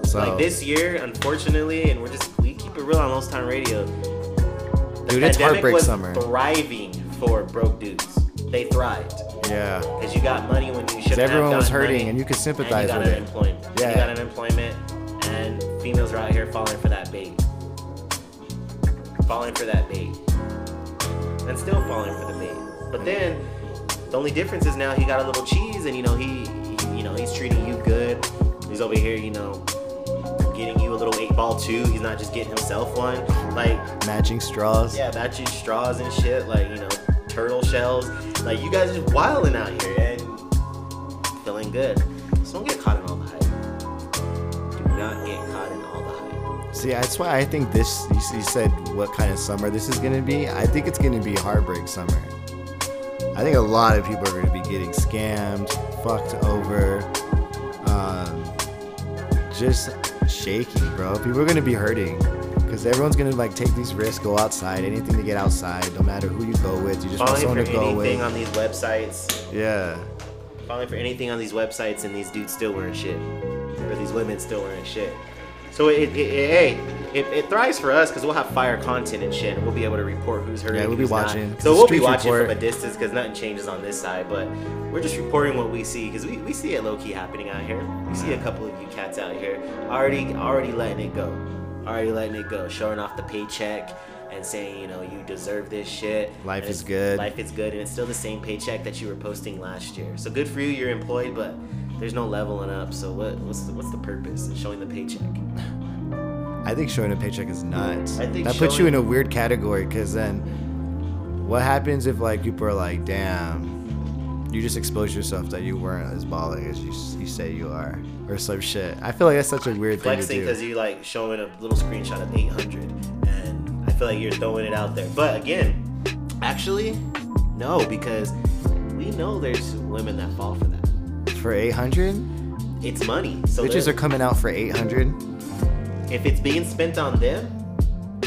So, Like this year, unfortunately, and we're just keep it real on Most Time Radio. The Dude, it's heartbreak was summer. Thriving for broke dudes. they thrived. Yeah. Because you got money when you should have everyone was hurting and you could sympathize and you got with it. Yeah. You got unemployment, and females are out here falling for that bait. Falling for that bait. And still falling for the bait. But then, the only difference is now he got a little cheese, and you know, he, he you know, he's treating you good. He's over here, you know, getting you a little eight ball too. He's not just getting himself one. Like, Matching straws. yeah, matching straws and shit, like, you know, turtle shells. Like, you guys just wilding out here and feeling good. So don't get caught in all the hype. Do not get caught in all the hype. See, that's why I think this. You, said what kind of summer this is gonna be. I think it's gonna be heartbreak summer. I think a lot of people are gonna be getting scammed, fucked over, um, just shaky, bro. People are gonna be hurting because everyone's gonna like take these risks, go outside, anything to get outside, no matter who you go with. You just want Falling someone for to go anything with. on these websites. Yeah, Falling for anything on these websites and these dudes still wearing shit. Or these women still wearing shit. So it, it, it hey, it, it thrives for us because we'll have fire content and shit, and we'll be able to report who's hurting. Yeah, we'll be not. watching. So we'll be watching report. from a distance because nothing changes on this side, but we're just reporting what we see because we, we see it low key happening out here. We see a couple of you cats out here already already letting it go, already letting it go, showing off the paycheck and saying you know you deserve this shit. Life is good. Life is good, and it's still the same paycheck that you were posting last year. So good for you, you're employed, but there's no leveling up. So what what's the, what's the purpose of showing the paycheck? I think showing a paycheck is nuts. I think that puts you in a weird category because then what happens if like people are like, damn, you just exposed yourself that you weren't as balling as you you say you are, or some shit. I feel like that's such a weird thing flexing to because you like showing a little screenshot of 800 and i feel like you're throwing it out there but again actually no because we know there's women that fall for that For 800, it's money so bitches are coming out for 800. If it's being spent on them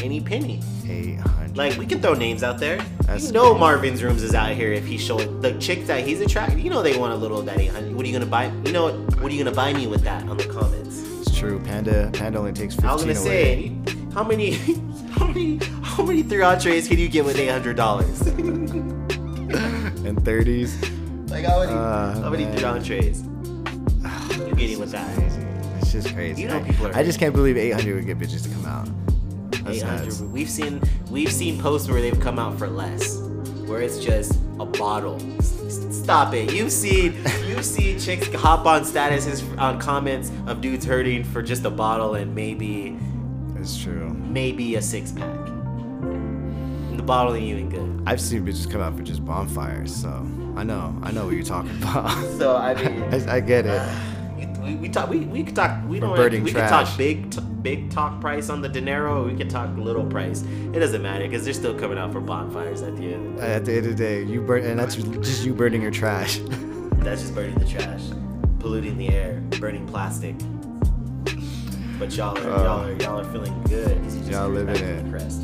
any penny 800. like we can throw names out there That's you know crazy. marvin's rooms is out here if he's showing the chicks that he's attracted you know they want a little of that 800 what are you gonna buy you know what what are you gonna buy me with that on the comments it's true. Panda Panda only takes 15 I was gonna away. say, how many, how many, how many three entrees can you get with eight hundred dollars? and 30s. like how many, Uh, how many man. three entrees you getting with that? Crazy. It's just crazy. You know I- people are I just can't believe 800 would get bitches to come out. That's Eight nuts. We've seen, we've seen posts where they've come out for less, where it's just a bottle. Stop it! You've seen, you've seen chicks hop on statuses on comments of dudes hurting for just a bottle and maybe, It's true. maybe a six pack. The bottle ain't even good. I've seen bitches come out for just bonfires, so I know, I know what you're talking about. So I mean. I, I get it. Uh, We, we talk we, we could talk we We're don't burning we could talk big t- big talk price on the dinero or we could talk little price it doesn't matter because they're still coming out for bonfires at the end of the day. At the end of the day, you burn, and that's just you burning your trash. that's just burning the trash polluting the air burning plastic but y'all are Uh, y'all are y'all are feeling good because you just y'all living it. the crest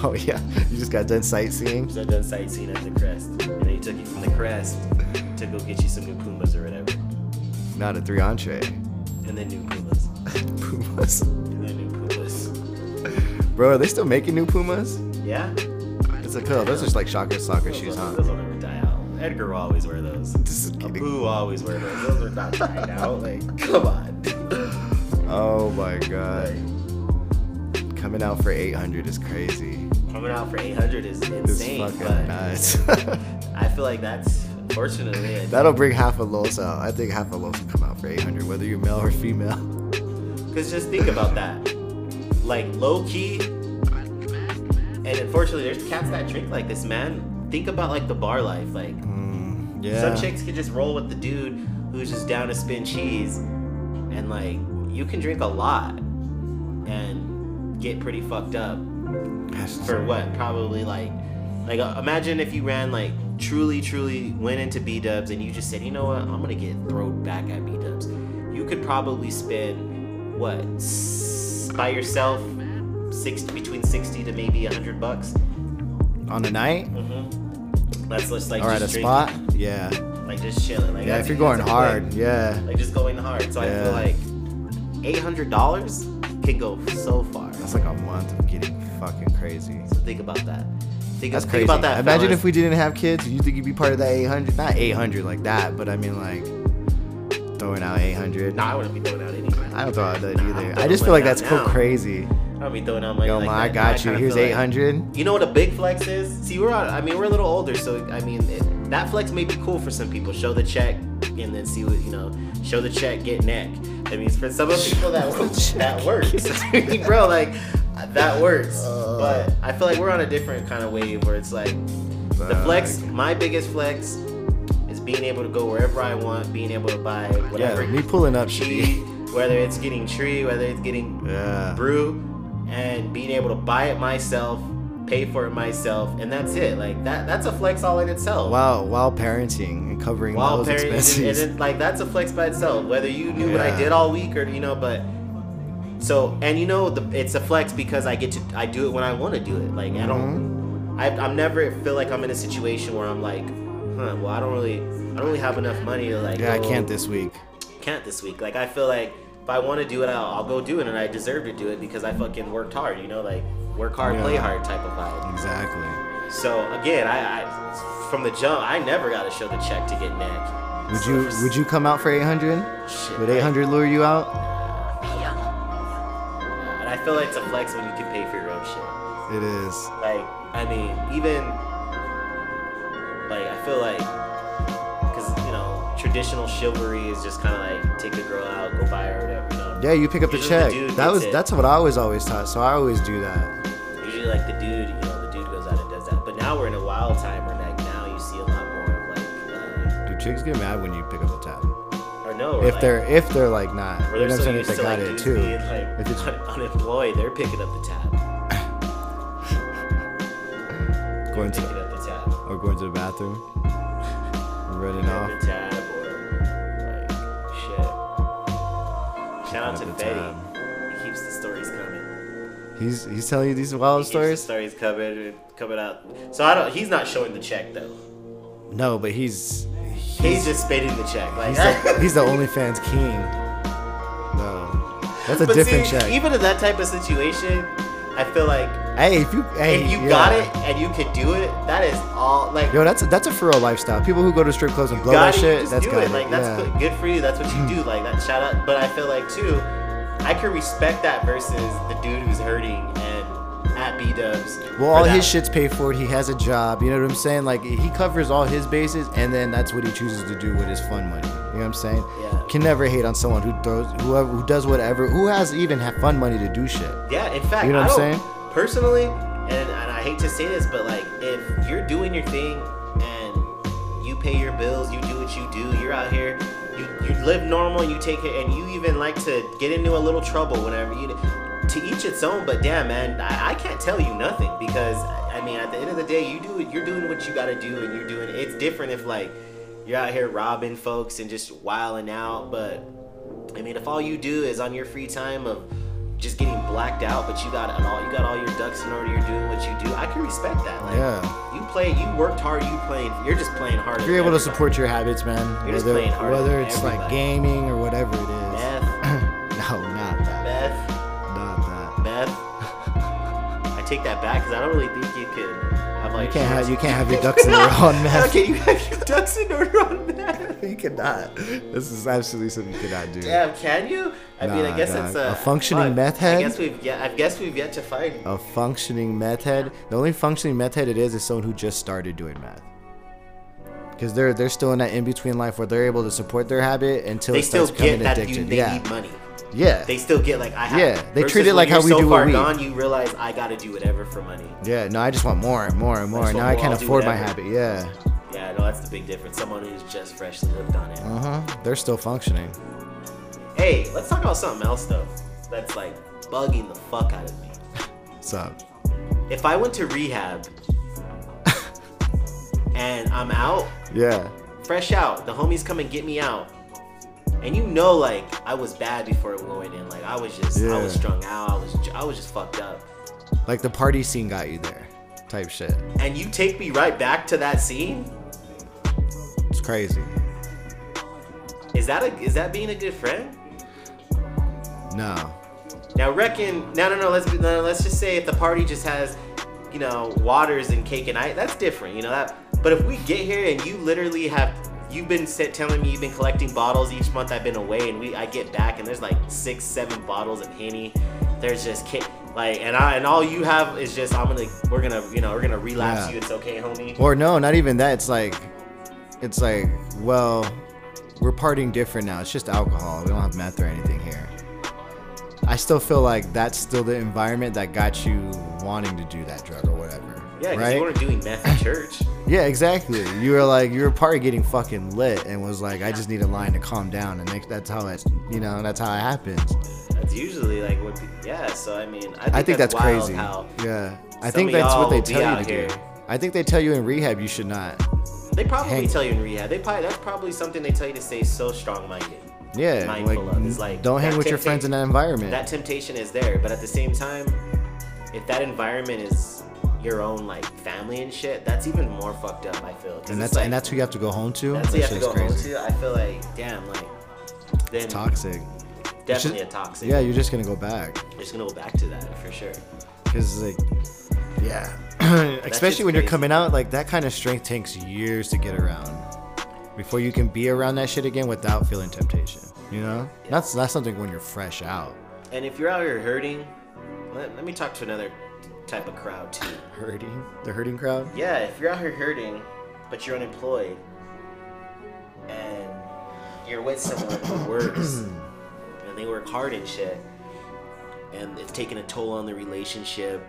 oh yeah, you just got done sightseeing. so done sightseeing at the crest and then he took you from the crest to go get you some new pumas or whatever Not a three entree. and then new pumas Pumas. and then new pumas Bro, are they still making new Pumas? yeah It's a cool. those are just like soccer soccer shoes, huh? Those will never die out. Edgar will always wear those. Just kidding. Will always wear those. Those are not dying out. Like, come on. Oh my god. Like, Coming out for 800 is crazy. coming out for 800 is insane. It's fucking nuts. I feel like that's unfortunately. That'll bring half of Los out. I think half of Los will come out for 800, whether you're male or female. Because just think about that. Like low key, and unfortunately, there's cats that drink like this, man. Think about like the bar life. Like Mm, yeah. some chicks could just roll with the dude who's just down to spin cheese, and like you can drink a lot and get pretty fucked up for what? Probably like, like uh, imagine if you ran like truly, truly went into B Dubs and you just said, you know what, I'm gonna get thrown back at B Dubs. You could probably spend what s- by yourself, six between sixty to maybe hundred bucks. On a night? Mm-hmm. That's just like or at a just spot? Yeah. like just chilling. Like Yeah, if you're going hard, play. yeah. like just going hard. So I feel like eight hundred dollars can go so far. That's like a month of getting fucking crazy. So think about that. Think, That's think crazy. about that. Imagine fellas. if we didn't have kids. You think you'd be part of that 800? Not 800 like that, but I mean like throwing out 800. Nah, I wouldn't be throwing out anything. I don't throw out that Nah, either. I just feel like that's out so now. crazy. I don't be throwing out money. Yo, like ma, I got kinda you. Here's feel like- 800. You know what a big flex is? See, we're on. I mean, we're a little older, so I mean, it, that flex may be cool for some people. Show the check and then see what you know. Show the check, get neck. I mean, for some of the people that that works. I mean, bro, like that works. Uh. but I feel like we're on a different kind of wave where it's like the flex. My biggest flex is being able to go wherever I want, being able to buy whatever. Yeah, me pulling up be. whether it's getting tree, whether it's getting Yeah. brew and being able to buy it myself, pay for it myself, and that's it. Like that that's a flex all in itself. Wow, while parenting and covering While those parent, and, expenses. and then, like that's a flex by itself. Whether you knew what I did all week or you know, but so and you know the it's a flex because I get to I do it when I want to do it. Like I don't mm-hmm. I, I'm never feel like I'm in a situation where I'm like, huh, well I don't really I don't really have enough money to like. yeah, I can't this week. can't this week. Like I feel like if I want to do it, I'll, I'll go do it, and I deserve to do it because I fucking worked hard. You know, like work hard, play hard type of vibe. Exactly. So again, I, I from the jump, I never got to show the check to get neck. Would So you would you come out for 800? Shit, Would right? 800 lure you out? I feel like it's a flex when you can pay for your own shit. It is. Like I mean, even like I feel like because you know traditional chivalry is just kind of like take a girl out, go buy her, whatever. You know. Yeah, you pick up the Usually the check. dude that was it. that's what I was always taught. So I always do that. Usually, like the dude, you know, the dude goes out and does that. But now we're in a wild time where like now you see a lot more of like, uh, Dude, chicks get mad when you or If like, they're if they're like not, or you know they're what I'm saying? If they got like it too. being like If it's un- unemployed, they're picking up the tab. going to up the tab. or going to the bathroom, running off. the tab or like shit. Shout out to the Fetty. He keeps the stories coming. He's he's telling you these wild He keeps the stories. stories coming coming out. So I don't. He's not showing the check though. No, but he's He's just spitting the check. Like he's the, he's the OnlyFans king. No, that's a But different see, check. Even in that type of situation, I feel like hey, if you hey, if you yeah. got it and you could do it, that is all. Like Yo, that's a, that's a for real lifestyle. People who go to strip clubs and blow that it, shit, that's it. Like that's yeah. good- good for you. That's what you do. Like that. Shout out. But I feel like too, I could respect that versus the dude who's hurting and at B Dubs. Well, all his shit's paid for. He has a job. You know what I'm saying? Like he covers all his bases, and then that's what he chooses to do with his fun money. You know what I'm saying? Yeah. Can never hate on someone who throws, whoever, who does whatever, who has even have fun money to do shit. Yeah, in fact, You know what I'm saying? Personally, and, and I hate to say this, but like, if you're doing your thing and you pay your bills, you do what you do, you're out here, you, you live normal, you take it, and you even like to get into a little trouble whenever you. To each its own, but damn, man, I, I can't tell you nothing because I mean, at the end of the day, you do it. You're doing what you got to do, and you're doing. It's different if like you're out here robbing folks and just wilding out, but I mean, if all you do is on your free time of just getting blacked out, but you got it all, you got all your ducks in order. You're doing what you do. I can respect that. Like, Yeah. You play. You worked hard. You playing. You're just playing hard. If you're able to support your habits, man, You're just whether, playing harder whether it's like gaming or whatever it is. Take that back because I don't really think you could have all You can't have you can't have your ducks in a row on. Okay, you have your ducks in order on meth. you cannot. This is absolutely something you cannot do. Damn, can you? I mean, I guess dog. it's a, A functioning fuck. meth I head? guess we've yeah. I guess we've yet to find. A functioning meth head. The only functioning meth head it is is someone who just started doing meth. Because they're they're still in that in between life where they're able to support their habit until They it starts still get becoming that addiction. you they yeah, need money. Yeah, They still get like I have. Yeah, they treat it like how we so do far weed. gone, you realize I got to do whatever for money. yeah. No, I just want more and more and more. so now I can't afford my habit. Yeah. Yeah, no, that's the big difference. Someone who's just freshly lived on it. Uh huh. They're still functioning. Hey, let's talk about something else though. That's like bugging the fuck out of me. What's up? If I went to rehab and I'm out, Yeah. fresh out, the homies come and get me out. And you know, like I was bad before going in. Like I was just, I was strung out. I was, I was just fucked up. Like the party scene got you there, type shit. And you take me right back to that scene. It's crazy. Is that a, is that being a good friend? No. Now reckon no no no let's no, let's just say if the party just has you know, waters and cake and ice, that's different, you know that. But if we get here and you literally have, you've been sit, telling me you've been collecting bottles each month I've been away, and we, I get back and there's like six, seven bottles of henny. There's just like, and I, and all you have is just, I'm gonna, we're gonna, you know, we're gonna relapse Yeah. you. It's okay, homie. Or no, not even that. It's like, it's like, well, we're partying different now. It's just alcohol. We don't have meth or anything here. I still feel like that's still the environment that got you wanting to do that drug or whatever. Yeah, right? you weren't doing meth in church. Yeah, exactly. You were like, you were part of getting fucking lit and was like, I just need a line to calm down. And that's how it, you know, that's how it happens. That's usually like what. Yeah, so I mean, I think, I think that's, wild crazy. Yeah. I think that's what they tell you to here. do. I think they tell you in rehab you should not. they probably hang- tell you in rehab. They probably that's probably something they tell you to stay so strong-minded. Yeah, Mindful like, of. It's like don't hang with your friends in that environment. That temptation is there, but at the same time, if that environment is your own like family and shit, that's even more fucked up. I feel. and that's like, and that's who you have to go home to. that's That you have to go home to. I feel like damn, like then Toxic. definitely just- a toxic. Yeah, you're just gonna go back. You're just gonna go back to that for sure. Cause like, yeah, especially when you're coming out, like that kind of strength takes years to get around before you can be around that shit again without feeling temptation. You know, that's that's something when you're fresh out, And if you're out here hurting, let, let me talk to another type of crowd too. hurting the hurting crowd. Yeah, if you're out here hurting, but you're unemployed, and you're with someone who works, and they work hard and shit, and it's taking a toll on the relationship.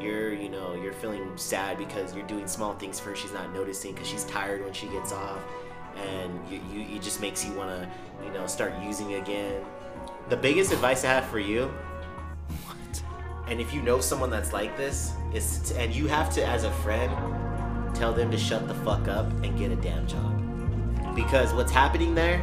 You're, you know, you're feeling sad because you're doing small things for her. She's not noticing because she's tired when she gets off, and you, you, it just makes you want to, you know, start using again. The biggest advice I have for you and if you know someone that's like this, is to, and you have to, as a friend, tell them to shut the fuck up and get a damn job. Because what's happening there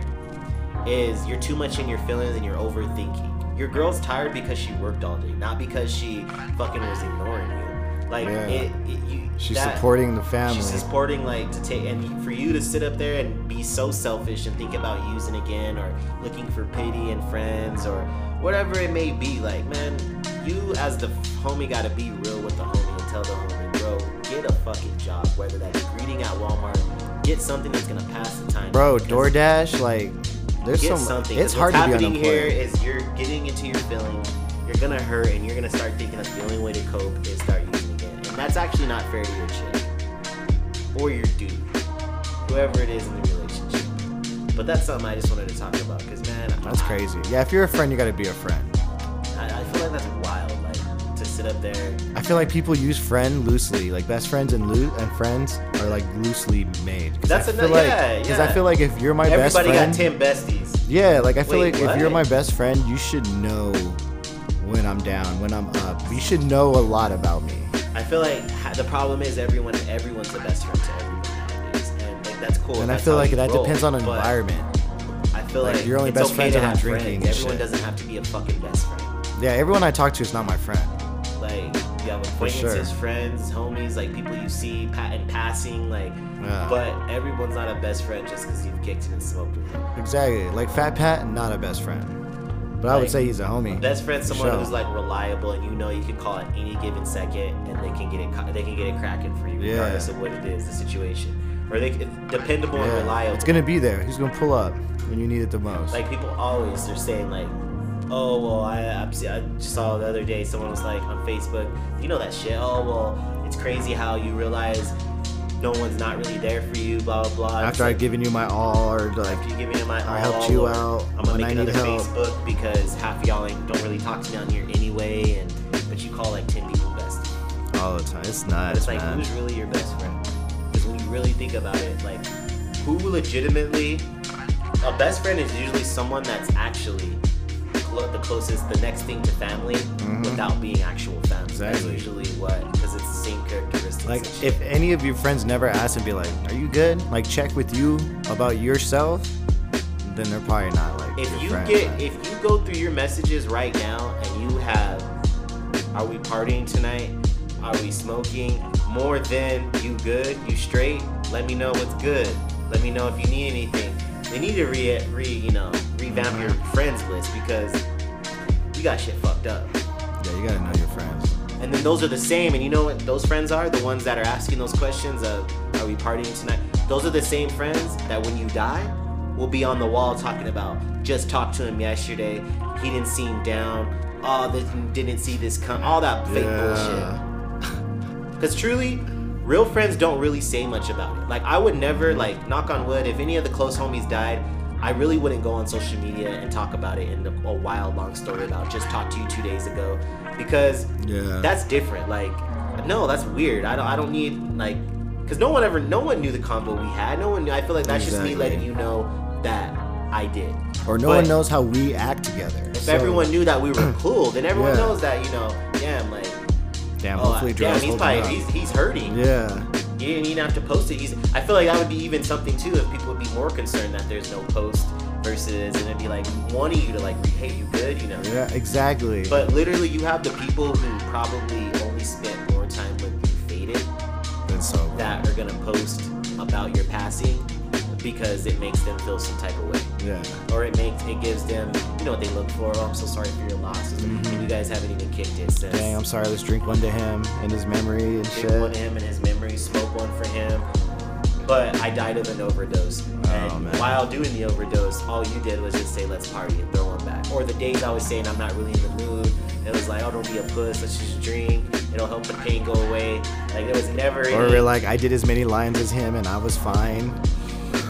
is you're too much in your feelings and you're overthinking. Your girl's tired because she worked all day, not because she fucking was ignoring you. Like Yeah. it, it you. She's that- supporting the family. She's supporting like to take and for you to sit up there and be so selfish and think about using again or looking for pity and friends or whatever it may be. Like man, you as the homie gotta be real with the homie and tell the homie, bro, get a fucking job. Whether that's greeting at Walmart, get something that's gonna pass the time. Bro, DoorDash, like, there's Get some. something. It's hard what's to be happening here unemployed. is you're getting into your feelings. You're gonna hurt, and you're gonna start thinking that the only way to cope is start using again, and that's actually not fair to your chick or your dude, whoever it is in the relationship. But that's something I just wanted to talk about because man, That's crazy. Yeah, if you're a friend, you gotta be a friend. I, I feel like that's wild. Like to sit up there. I feel like people use friend loosely. Like best friends and and friends are like loosely made. That's I feel like, yeah, Because yeah. I feel like if you're my best friend, Everybody got ten besties. yeah, like I feel Wait, like if you're my best friend, you should know when I'm down, when I'm up. You should know a lot about me. I feel like the problem is everyone everyone's the best friend to everyone nowadays, and like that's cool. and I feel like that roll, depends on but environment. I feel Like, like, you're only best okay friends to when drinking Everyone doesn't have to be a fucking best friend. Yeah, everyone I talk to is not my friend. Like you have For sure. acquaintances, friends, homies, like people you see pa- in passing, like. Yeah. But everyone's not a best friend just because you've kicked it and smoked with them. Exactly. Like Fat Pat, not a best friend. But I would say he's a homie. Best friend, someone sure. who's like reliable and you know you can call at any given second and they can get it they can get it cracking for you Yeah. regardless of what it is the situation or they dependable and reliable. It's gonna be there. He's gonna pull up when you need it the most. Like people always they're saying like, oh well, I I saw the other day someone was like on Facebook, you know that shit. Oh well, it's crazy how you realize no one's not really there for you. Blah blah blah. After I've like, given you my all, or like, after you give me my all, I helped you out I'm gonna make I another help. Facebook because half of y'all ain't, don't really talk to me on here anyway, and but you call like ten people best all the time. It's nuts, it's like man. who's really your best friend? Because when you really think about it, like who legitimately a best friend is usually someone that's actually clo- the closest, the next thing to family, without being actual family. Mm-hmm. Exactly. That's usually what because it's the same characteristics. Like, if any of your friends never ask and be like, "Are you good?" Like, check with you about yourself, then they're probably not like. if you friend, get man. if you go through your messages right now and you have are we partying tonight are we smoking more than you good you straight let me know what's good let me know if you need anything they need to re, re you know revamp your friends list because you got shit fucked up yeah, you gotta know your friends. and then those are the same, and you know what those friends are? The ones that are asking those questions of, are we partying tonight? Those are the same friends that when you die, will be on the wall talking about, just talked to him yesterday, he didn't seem down, oh, this, didn't see this come, all that fake bullshit. Because truly, real friends don't really say much about it. Like, I would never, like, knock on wood, if any of the close homies died, I really wouldn't go on social media and talk about it in a, a wild, long story about just talked to you two days ago. Because Yeah. that's different. Like, no, that's weird. I don't, I don't need, like, because no one ever, no one knew the combo we had. No one knew. I feel like that's just me letting you know that I did. Or no But one knows how we act together. If So, everyone knew that we were cool, then everyone Yeah. knows that, you know, damn, like, damn, oh, hopefully damn, he's probably, he's, he's hurting. Yeah. You didn't even have to post it. He's, I feel like that would be even something too if people would be more concerned that there's no post versus, and it'd be like wanting you to like, hey, you good, you know? Yeah, exactly. But literally, you have the people who probably only spent more time with you faded That's so that are gonna post about your passing because it makes them feel some type of way. Yeah. Or it makes it gives them, you know what they look for. Oh, I'm so sorry for your losses, and you guys haven't even kicked it since. Mm-hmm. Dang, I'm sorry. Let's drink one to him in his memory and Drink shit. one to him and his memory, smoke one for him. But I died of an overdose. Oh, and man. while doing the overdose, all you did was just say, let's party and throw one back. Or the days I was saying I'm not really in the mood, it was like, oh, don't be a puss, let's just drink. It'll help the pain go away. Like, there was never Or any. we're like, I did as many lines as him and I was fine.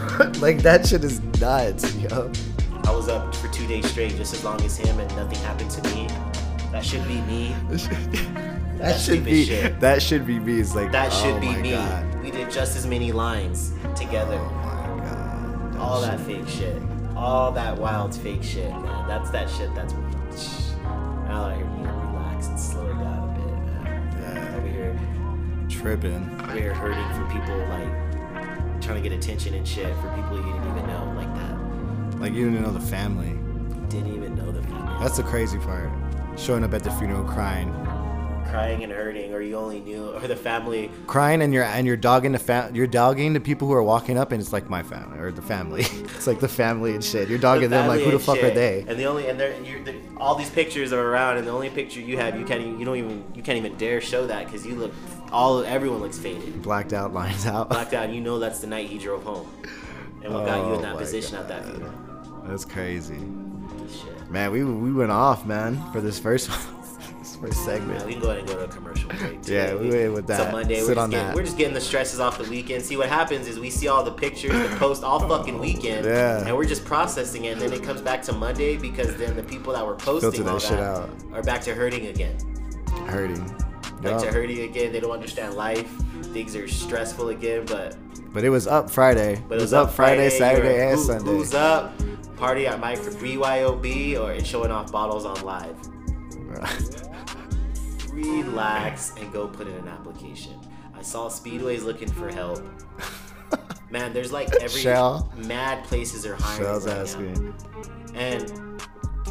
like that shit is nuts, yo. I was up for two days straight just as long as him and nothing happened to me. That should be me. that should be shit. that should be me. It's like That oh should be me. God. We did just as many lines together. Oh my god. all that fake shit, all that wild fake shit, man. That's that shit. That's now I you relax and slow it down a bit, man. Yeah. Over here, tripping. here hurting for people like trying to get attention and shit for people you didn't even know like that. Like you didn't know the family. Didn't even know the female. That's the crazy part. Showing up at the funeral crying. crying and hurting, or you only knew, or the family. Crying and you're and you're dogging the fam- you're dogging the people who are walking up and it's like my family or the family. it's like the family and shit. You're dogging them like who the fuck are they? And the only and they're, you're, the all these pictures are around, and the only picture you have, you can't even, you don't even, you can't even dare show that because you look, all everyone looks faded. Blacked out lines out. blacked out, and you know that's the night he drove home. And what got you Oh in that my position at that funeral? That's crazy. Shit. Man, we we went off, man, for this first this first segment. we can go ahead and go to a commercial break. Too. Yeah, we went with that. Monday. Sit we're, just on getting, that. we're just getting the stresses off the weekend. See what happens is we see all the pictures, the post all oh, fucking weekend, Yeah. and we're just processing it. And then it comes back to Monday because then the people that were posting Filter that all shit out. are back to hurting again. Hurting. Back to hurting again. They don't understand life. Things are stressful again, but But it was up Friday. But it was up Friday, Saturday, and who- Sunday. Who's up? Party at Mike for BYOB or it's showing off bottles on live. Relax and go put in an application. I saw Speedway's looking for help. Man, there's like every Shell? mad places are hiring Shell's right now. And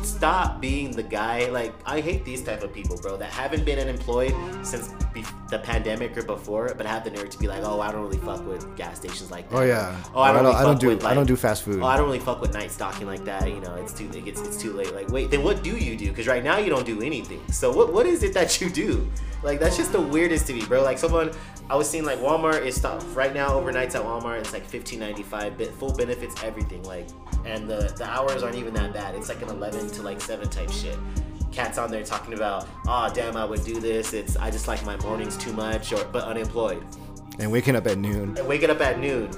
stop being the guy. Like I hate these type of people, bro, that haven't been unemployed since be- the pandemic or before, but have the nerve to be like, oh, I don't really fuck with gas stations like that. Oh yeah. Oh, I don't. really I don't do. with, I don't do fast food. Oh, I don't really fuck with night stocking like that. You know, it's too. It gets. It's too late. Like, wait, then what do you do? Because right now you don't do anything. So what? What is it that you do? Like that's just the weirdest to me, bro. Like someone, I was seeing like Walmart is stuff right now overnights at Walmart. It's like fifteen ninety five, bit full benefits, everything. Like, and the the hours aren't even that bad. It's like an eleven to like seven type shit. Cats on there talking about, oh damn, I would do this. It's I just like my mornings too much, or but unemployed and waking up at noon. and waking up at noon.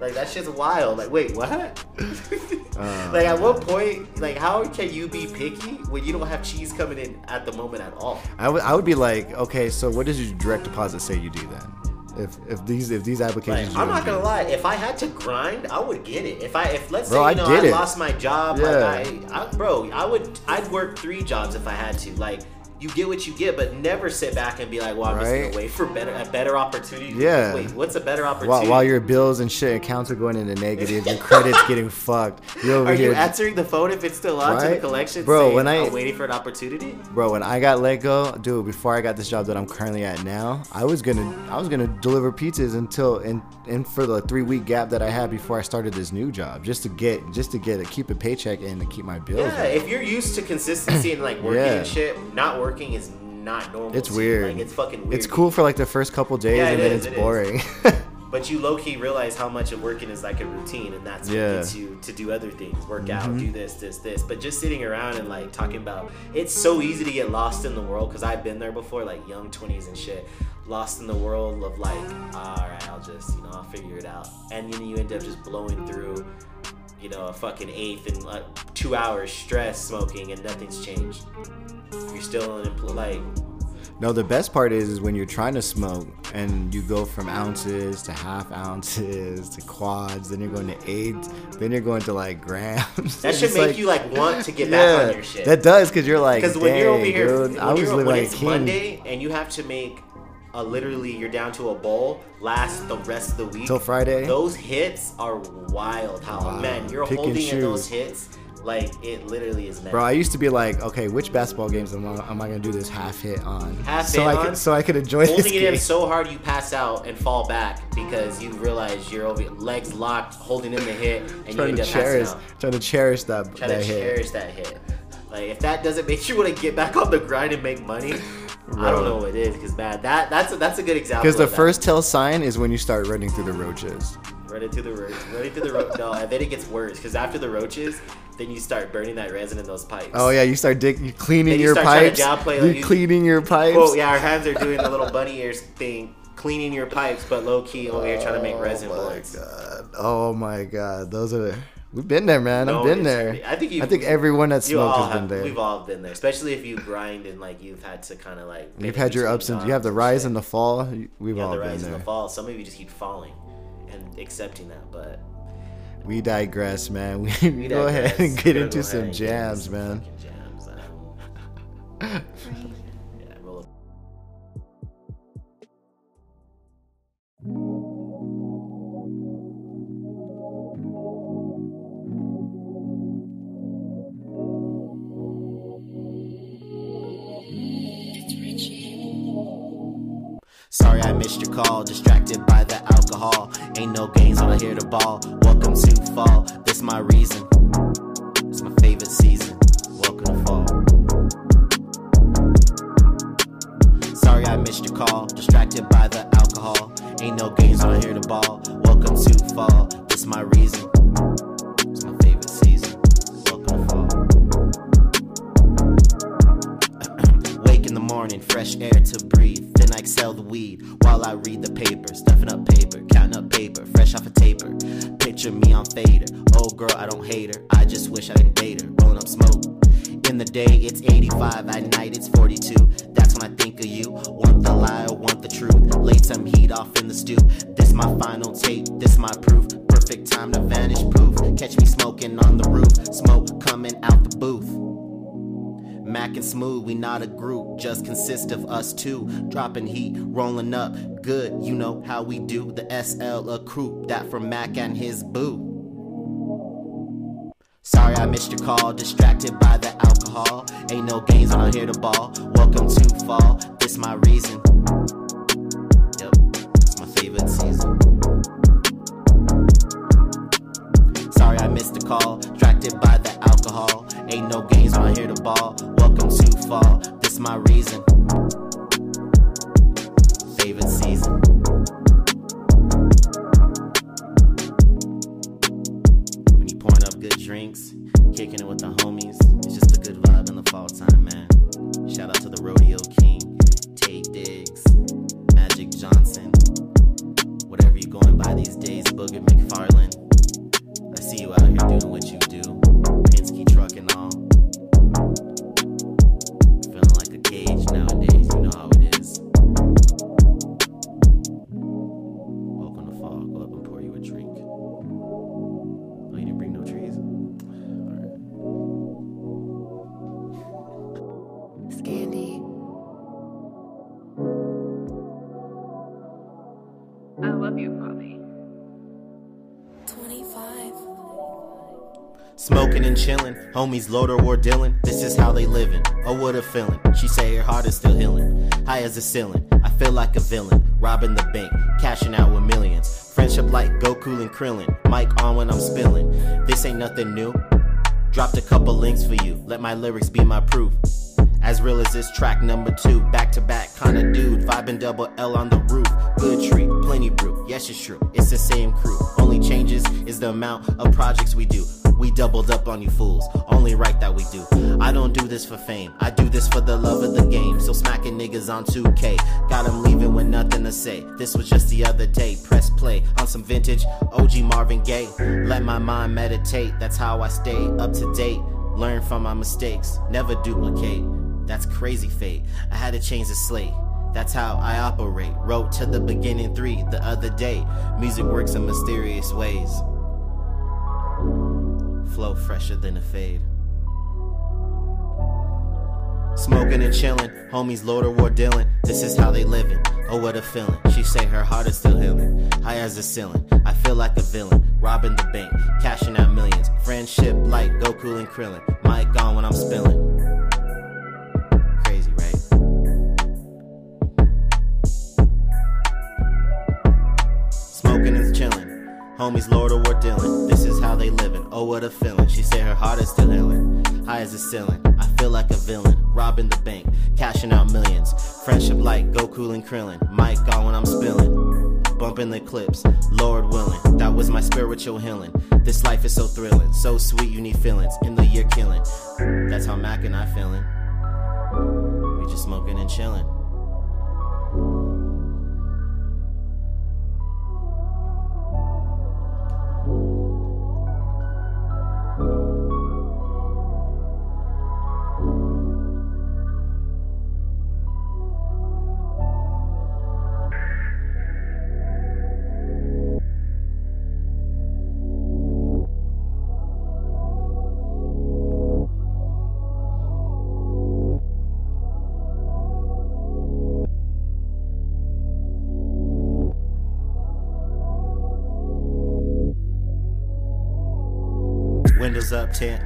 Like that shit's wild. Like, wait, what? Uh. like at what point, like how can you be picky when you don't have cheese coming in at the moment at all? I would. I would be like, okay, so what does your direct deposit say you do then? If if these if these applications. you I'm not gonna lie. If I had to grind, I would get it. If I, if let's Bro, say I you know I it. lost my job, Yeah. like I, I, bro, I would, I'd work three jobs if I had to. Like you get what you get, but never sit back and be like, well, I'm just Right. gonna wait for better, a better opportunity. Yeah. Wait, what's a better opportunity? While, while your bills and shit accounts are going into negative, your credit's getting fucked. You over Are here, you answering the phone if it's still on to the Right? collection? Bro, saying, when I- I'm waiting for an opportunity. bro. When I got let go, dude, before I got this job that I'm currently at now, I was gonna I was gonna deliver pizzas until and and for the three week gap that I had before I started this new job, just to get just to get a keep a paycheck and to keep my bills. Yeah, up. if you're used to consistency and like working Yeah. and shit, not working is not normal. It's weird. Like it's fucking weird. It's cool for like the first couple days, Yeah, and it then is, it's it boring. But you low key realize how much of working is like a routine, and that's what Yeah. Mm-hmm. gets you to do other things, work out, do this, this, this. But just sitting around and like talking about, it's so easy to get lost in the world because I've been there before, like young twenties and shit, lost in the world of like, all right, I'll just, you know, I'll figure it out, and then you end up just blowing through, you know, a fucking eighth in like two hours stress smoking, and nothing's changed. You're still unemployed, like. no, the best part is, is when you're trying to smoke and you go from ounces to half ounces to quads, then you're going to eighths, then you're going to like grams. That should make you like want to get back on your shit. That does, because you're like, Because when you're over here, dude, when, I was you're, living when like. Monday and you have to make a literally you're down to a bowl last the rest of the week Till Friday? Those hits are wild. How Wow. man, you're Pick holding in those hits like it literally is. Bro, I used to be like, okay, which basketball games am I, am I gonna do this half hit on? Half so hit I on? could so I could enjoy this holding it game. in so hard you pass out and fall back because you realize you're over legs locked, holding in the hit, and you trying end to up passing cherish, out. trying to cherish that Try that to hit. cherish that hit. Like if that doesn't make you want to get back on the grind and make money, I don't know what it is. Because man, that that's a, that's a good example. Because the first tell sign is when you start running through the roaches. Running through the ro- running through the ro- no, and then it gets worse because after the roaches, then you start burning that resin in those pipes. Oh yeah, you start dig, you cleaning you your start pipes. downplay, you like, you- cleaning your pipes. Oh yeah, our hands are doing the little bunny ears thing, cleaning your pipes, but low key over here trying to make oh resin oh my bullets. god. Oh my god. Those are we've been there, man. No, I've been there. I think. I think everyone that smoked has have, been there. We've all been there, especially if you grind and like you've had to kind of like. You've had your ups and you have the rise and the fall. We've you all the been rise and the fall. Some of you just keep falling and accepting that, but We digress, man. We, we go ahead and get into some ahead and get into jams, man. fucking Jams. um, Sorry I missed your call, distracted by the alcohol. Ain't no games when I hear the ball. Welcome to fall, this my reason. It's my favorite season. Welcome to fall. Sorry I missed your call, distracted by the alcohol. Ain't no games when I hear the ball. Welcome to fall, this my reason. It's my favorite season. Welcome to fall. Wake in the morning, fresh air to breathe. I exhale the weed while I read the paper. Stuffing up paper, counting up paper, fresh off a taper. Picture me on fader. Oh girl, I don't hate her. I just wish I didn't date her. Rolling up smoke. In the day, it's 85. At night, it's 42. That's when I think of you. Want the lie or want the truth? Laid some heat off in the stew. This my final tape. This my proof. Perfect time to vanish. Poof. Catch me smoking on the roof. Smoke coming out the booth. Mac and Smooth, we not a group, just consist of us two. Dropping heat, rolling up, good, you know how we do. The SL a crew, that from Mac and his boo. Sorry I missed your call, distracted by the alcohol. Ain't no games I hear the ball. Welcome to fall, this my reason. Missed the call, distracted by the alcohol. Ain't no games I hear the ball. Welcome to fall, this my reason. Favorite season. When you pouring up good drinks, kicking it with the homies, it's just a good vibe in the fall time, man. Shout out to the Rodeo King, Tate Diggs, Magic Johnson, whatever you going by these days, Booger McFarlane. I see you out here doing what you homies Loader or Dylan. This is how they living. Oh, what a feeling. She say her heart is still healing. High as a ceiling, I feel like a villain. Robbing the bank, cashing out with millions. Friendship like Goku and Krillin. Mic on when I'm spilling. This ain't nothing new. Dropped a couple links for you. Let my lyrics be my proof. As real as this track number two, back to back kinda dude, vibing double L on the roof. Good treat, plenty brew, yes it's true, it's the same crew. Only changes is the amount of projects we do. We doubled up on you fools, only right that we do. I don't do this for fame, I do this for the love of the game. Still smacking niggas on 2K, got them leaving with nothing to say. This was just the other day, press play on some vintage OG Marvin Gaye. Let my mind meditate, that's how I stay up to date. Learn from my mistakes, never duplicate. That's crazy fate. I had to change the slate. That's how I operate. Wrote to the beginning three the other day. Music works in mysterious ways. Flow fresher than a fade. Smoking and chilling, homies Lord or War Dylan. This is how they living. Oh, what a feeling. She say her heart is still healing. High as the ceiling. I feel like a villain. Robbing the bank, cashing out millions. Friendship like Goku and Krillin. Mic on when I'm spilling. Homies Lord or War Dylan. This is how they living. Oh, what a feeling. She say her heart is still healing. High as a ceiling. I feel like a villain. Robbing the bank. Cashing out millions. Friendship like Goku and Krillin. Mic on when I'm spilling. Bumping the clips. Lord willing. That was my spiritual healing. This life is so thrilling. So sweet, you need feelings. In the year killing. That's how Mac and I feeling. We just smoking and chilling.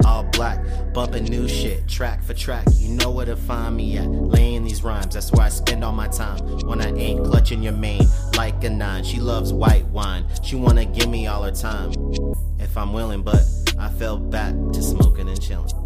All black, bumping new shit, track for track. You know where to find me at, laying these rhymes. That's where I spend all my time. When I ain't clutching your mane like a nine. She loves white wine, she wanna give me all her time. If I'm willing, but I fell back to smoking and chilling.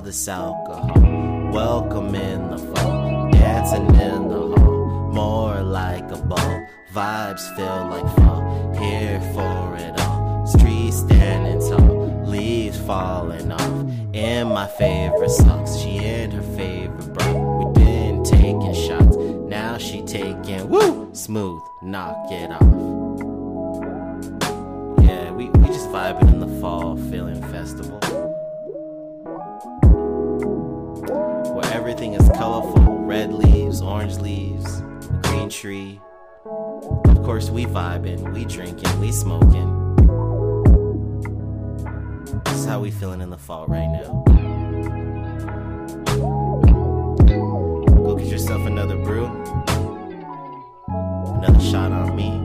This alcohol. Welcome in the fall, dancing in the hall. More like a ball, vibes feel like fall. Here for it all, streets standing tall, leaves falling off. In my favorite socks, she in her favorite bra. We been taking shots, now she taking woo smooth, knock it off. Yeah, we, we just vibing in the fall feeling festival. Everything is colorful red leaves, orange leaves, green tree. Of course, we vibing, we drinking, we smoking. This is how we feeling in the fall right now. Go get yourself another brew, another shot on me.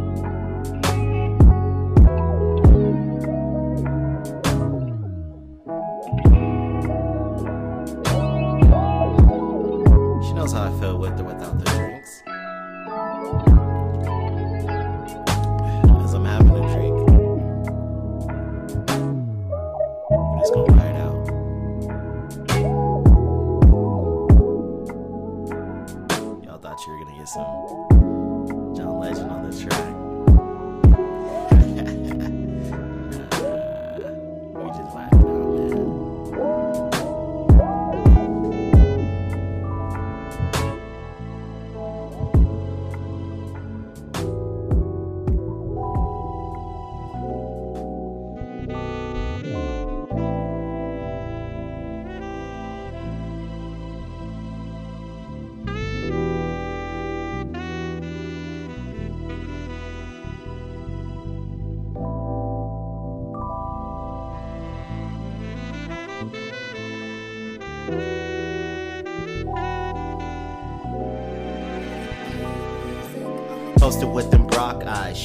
With or without the drinks. As I'm having a drink, just gonna ride out. Y'all thought you were gonna get some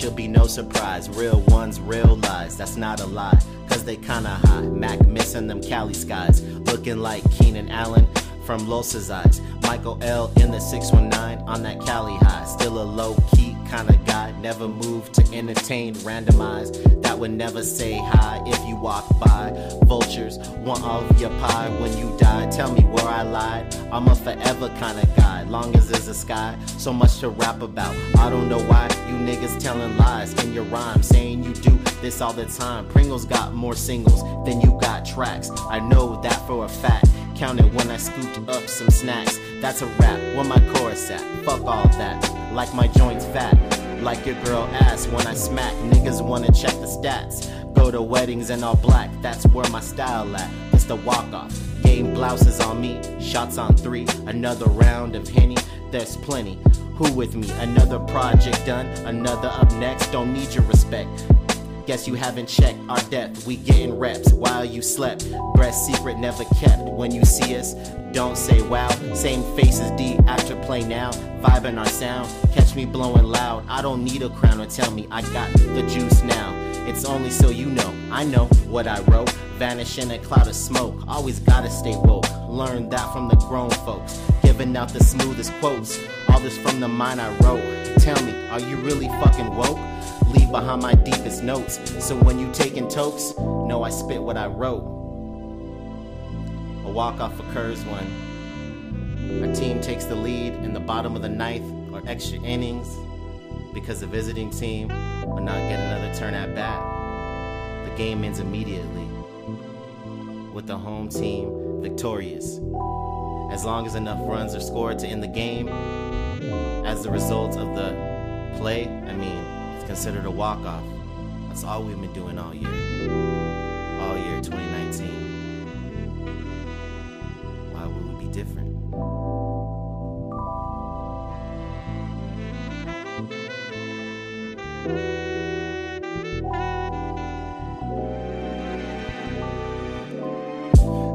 She'll be no surprise. Real ones, real lies, that's not a lie. Cause they kinda high. Mac missing them Cali skies. Looking like Keenan Allen from Los's eyes. Michael L in the 619 on that Cali high. Still a low key kinda guy. Never moved to entertain, randomize. That would never say hi if you walk by. Vultures want all of your pie when you die. Tell me where I lied. I'm a forever kinda guy. Long as there's a sky, so much to rap about. I don't know why niggas telling lies in your rhyme, saying you do this all the time. Pringles got more singles than you got tracks. I know that for a fact. Counted when I scooped up some snacks. That's a rap. Where my chorus at? Fuck all that. Like my joints fat. Like your girl ass when I smack. Niggas wanna check the stats. Go to weddings in all black. That's where my style at. It's the walk off. Game blouses on me. Shots on three. Another round of Henny. There's plenty. Who with me? Another project done. Another up next. Don't need your respect. Guess you haven't checked our depth. We getting reps while you slept. Breast secret never kept. When you see us, don't say wow. Same faces D after play now. Vibing our sound. Catch me blowing loud. I don't need a crown to tell me I got the juice now. It's only so you know. I know what I wrote. Vanish in a cloud of smoke. Always gotta stay woke. Learn that from the grown folks. Giving out the smoothest quotes. All this from the mind I wrote. Tell me, are you really fucking woke? Leave behind my deepest notes. So when you taking tokes, know I spit what I wrote. A walk off occurs when our team takes the lead in the bottom of the ninth or extra innings because the visiting team will not get another turn at bat. The game ends immediately with the home team victorious. As long as enough runs are scored to end the game, as the result of the play, I mean, it's considered a walk off. That's all we've been doing all year. All year 2019.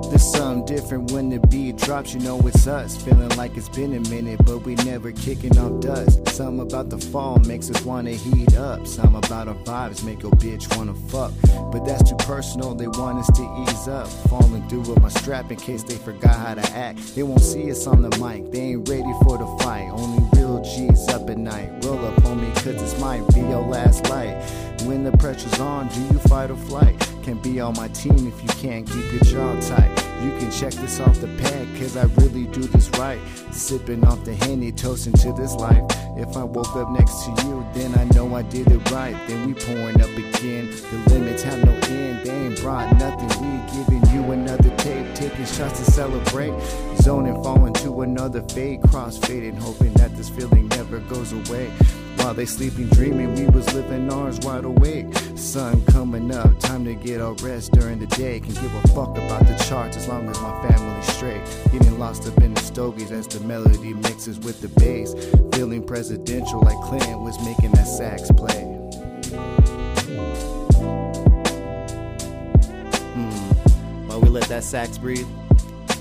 There's something different when the beat drops, you know it's us. Feeling like it's been a minute, but we never kicking off dust. Something about the fall makes us wanna heat up. Something about our vibes make your bitch wanna fuck. But that's too personal, they want us to ease up. Falling through with my strap in case they forgot how to act. They won't see us on the mic, they ain't ready for the fight. Only real G's up at night. Roll up on me, cause this might be your last light. When the pressure's on, do you fight or flight? Can be on my team if you can't keep your jaw tight. You can check this off the pad, cause I really do this right. Sipping off the Henny, toasting to this life. If I woke up next to you, then I know I did it right. Then we pouring up again. The limits have no end, they ain't brought nothing. We giving you another tape, taking shots to celebrate. Zoning, falling to another fade, cross fading, hoping that this feeling never goes away. While they sleeping, dreaming, we was living ours wide awake. Sun coming up, time to get our rest during the day. Can give a fuck about the charts as long as my family's straight. Getting lost up in the stogies as the melody mixes with the bass. Feeling presidential like Clinton was making that sax play. Hmm. While we let that sax breathe,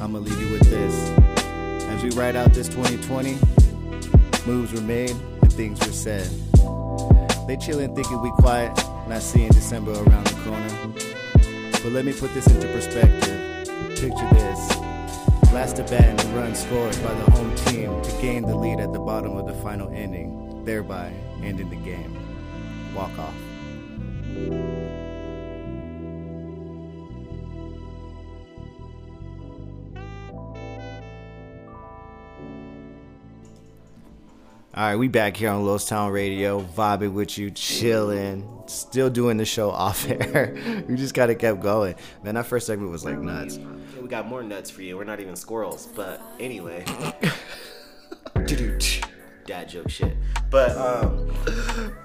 I'ma leave you with this. As we ride out this 2020, moves were made things were said. They chillin' thinking we quiet, not seeing December around the corner. But let me put this into perspective. Picture this. Last bat and run scored by the home team to gain the lead at the bottom of the final inning, thereby ending the game. Walk off. All right, we back here on Los Town Radio, vibing with you, chilling, still doing the show off air. we just kind of kept going. Man, that first segment was like nuts. Yeah, we got more nuts for you. We're not even squirrels, but anyway. Dad joke shit. But um,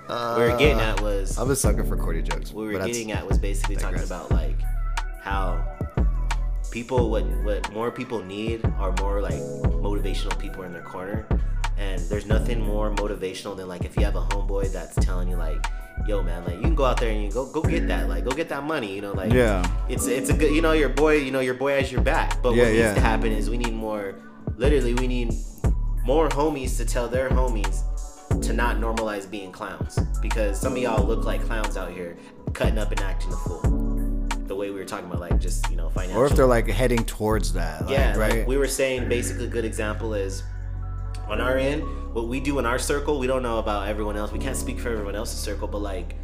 what we were getting at was I'm a sucker for corny jokes. what we were getting at was basically talking about like how people what what more people need are more like motivational people in their corner and there's nothing more motivational than like if you have a homeboy that's telling you like yo man like you can go out there and you go go get that like go get that money you know like Yeah. it's it's a good you know your boy you know your boy has your back but Yeah, what needs yeah. to happen is we need more literally we need more homies to tell their homies to not normalize being clowns because some of y'all look like clowns out here cutting up and acting a fool the way we were talking about like just you know financial Or if they're like heading towards that. Like, yeah right? like we were saying basically a good example is on our end what we do in our circle we don't know about everyone else. We can't speak for everyone else's circle but like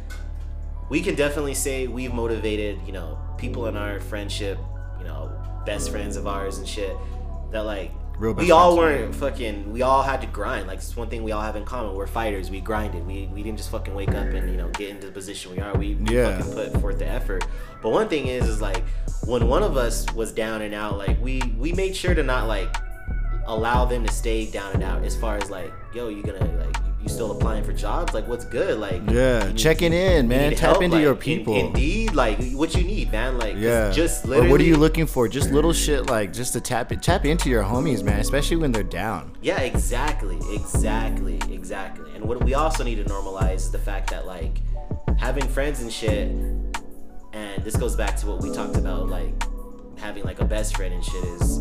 we can definitely say we've motivated you know people in our friendship you know best friends of ours and shit that like Real we all weren't fucking we all had to grind. Like it's one thing we all have in common. We're fighters. We grinded. We, we didn't just fucking wake up and you know get into the position we are. We, we Yeah. fucking put forth the effort. But one thing is is like when one of us was down and out like we we made sure to not like allow them to stay down and out as far as like yo you gonna like you- still applying for jobs like what's good like Yeah, need- checking in, man. Tap help, into like, your in- people. indeed like what you need man Like, yeah. just or what are you looking for? Just little shit like just to tap it, tap into your homies, man. Especially when they're down. Yeah, exactly, exactly, exactly. And what we also need to normalize is the fact that like having friends and shit, and this goes back to what we talked about, like having like a best friend and shit is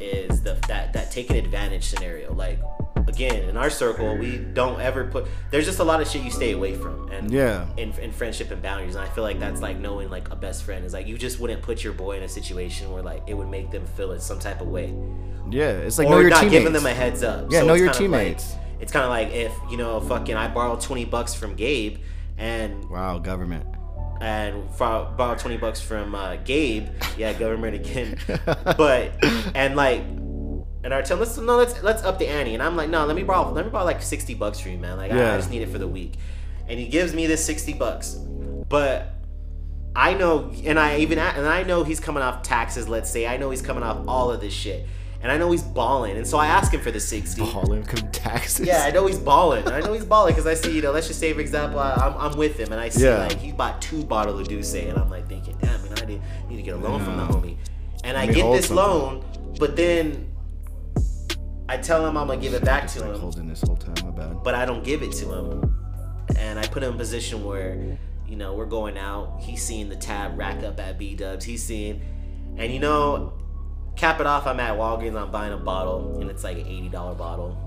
is the that that taking advantage scenario. Like again, in our circle, we don't ever put. There's just a lot of shit you stay away from, and Yeah. in, in friendship and boundaries. And I feel like that's like knowing like a best friend is like you just wouldn't put your boy in a situation where like it would make them feel in some type of way Yeah, it's like or know your not teammates. giving them a heads up. Yeah, know your kinda like- teammates. it's kind of like if you know, fucking, I borrowed twenty bucks from Gabe, and wow, government. And for, borrowed twenty bucks from uh, Gabe. Yeah, government again. but and like, and I tell him, let's no, let's let's up the ante. And I'm like, no, let me borrow, let me borrow like sixty bucks for you, man. Like, I, I just need it for the week. And he gives me this sixty bucks, but. I know, and I even and I know he's coming off taxes. Let's say I know he's coming off all of this shit, and I know he's balling. And so I ask him for the sixty. All income taxes. Yeah, I know he's balling. I know he's balling because I see, you know, let's just say, for example, I, I'm, I'm with him and I see, Yeah. like, he bought two bottles of D'ussé, and I'm like thinking, damn, man, I need, need to get a loan from the homie. And I me get this loan, but then I tell him I'm going to give it back to Like him, holding this whole time. My bad. but I don't give it to him. And I put him in a position where, you know, we're going out. He's seeing the tab rack up at B Dubs. He's seeing. And you know, cap it off, I'm at Walgreens, I'm buying a bottle, and it's like an $80 bottle.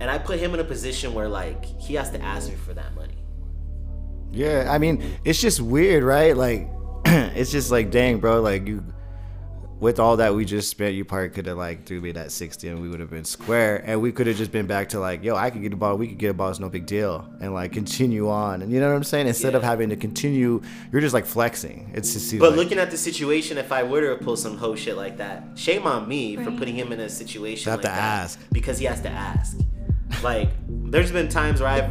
And I put him in a position where like he has to ask me for that money. Yeah, I mean, it's just weird, right? Like, it's just like, dang, bro, like you, with all that we just spent, you probably could have like threw me that sixty, and we would have been square, and we could have just been back to like, yo, I could get a ball, we could get a ball, it's no big deal, and like continue on, and you know what I'm saying? Instead of having to continue, you're just like flexing. It's just seems But like, looking at the situation, if I were to pull some hoe shit like that, shame on me for putting him in a situation You have like to that ask. because he has to ask. Like, there's been times where I've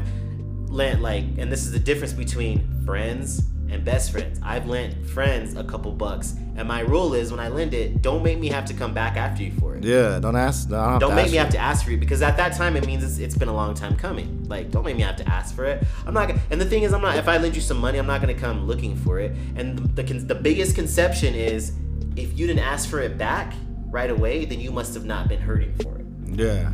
lent like, and this is the difference between friends and best friends. I've lent friends a couple bucks, and my rule is when I lend it, don't make me have to come back after you for it. yeah, don't ask, don't, Don't make me you. have to ask for you because at that time it means it's, it's been a long time coming. Like, don't make me have to ask for it. I'm not. gonna And the thing is, I'm not. If I lend you some money, I'm not gonna come looking for it. And the the, the biggest conception is, if you didn't ask for it back right away, then you must have not been hurting for it. Yeah,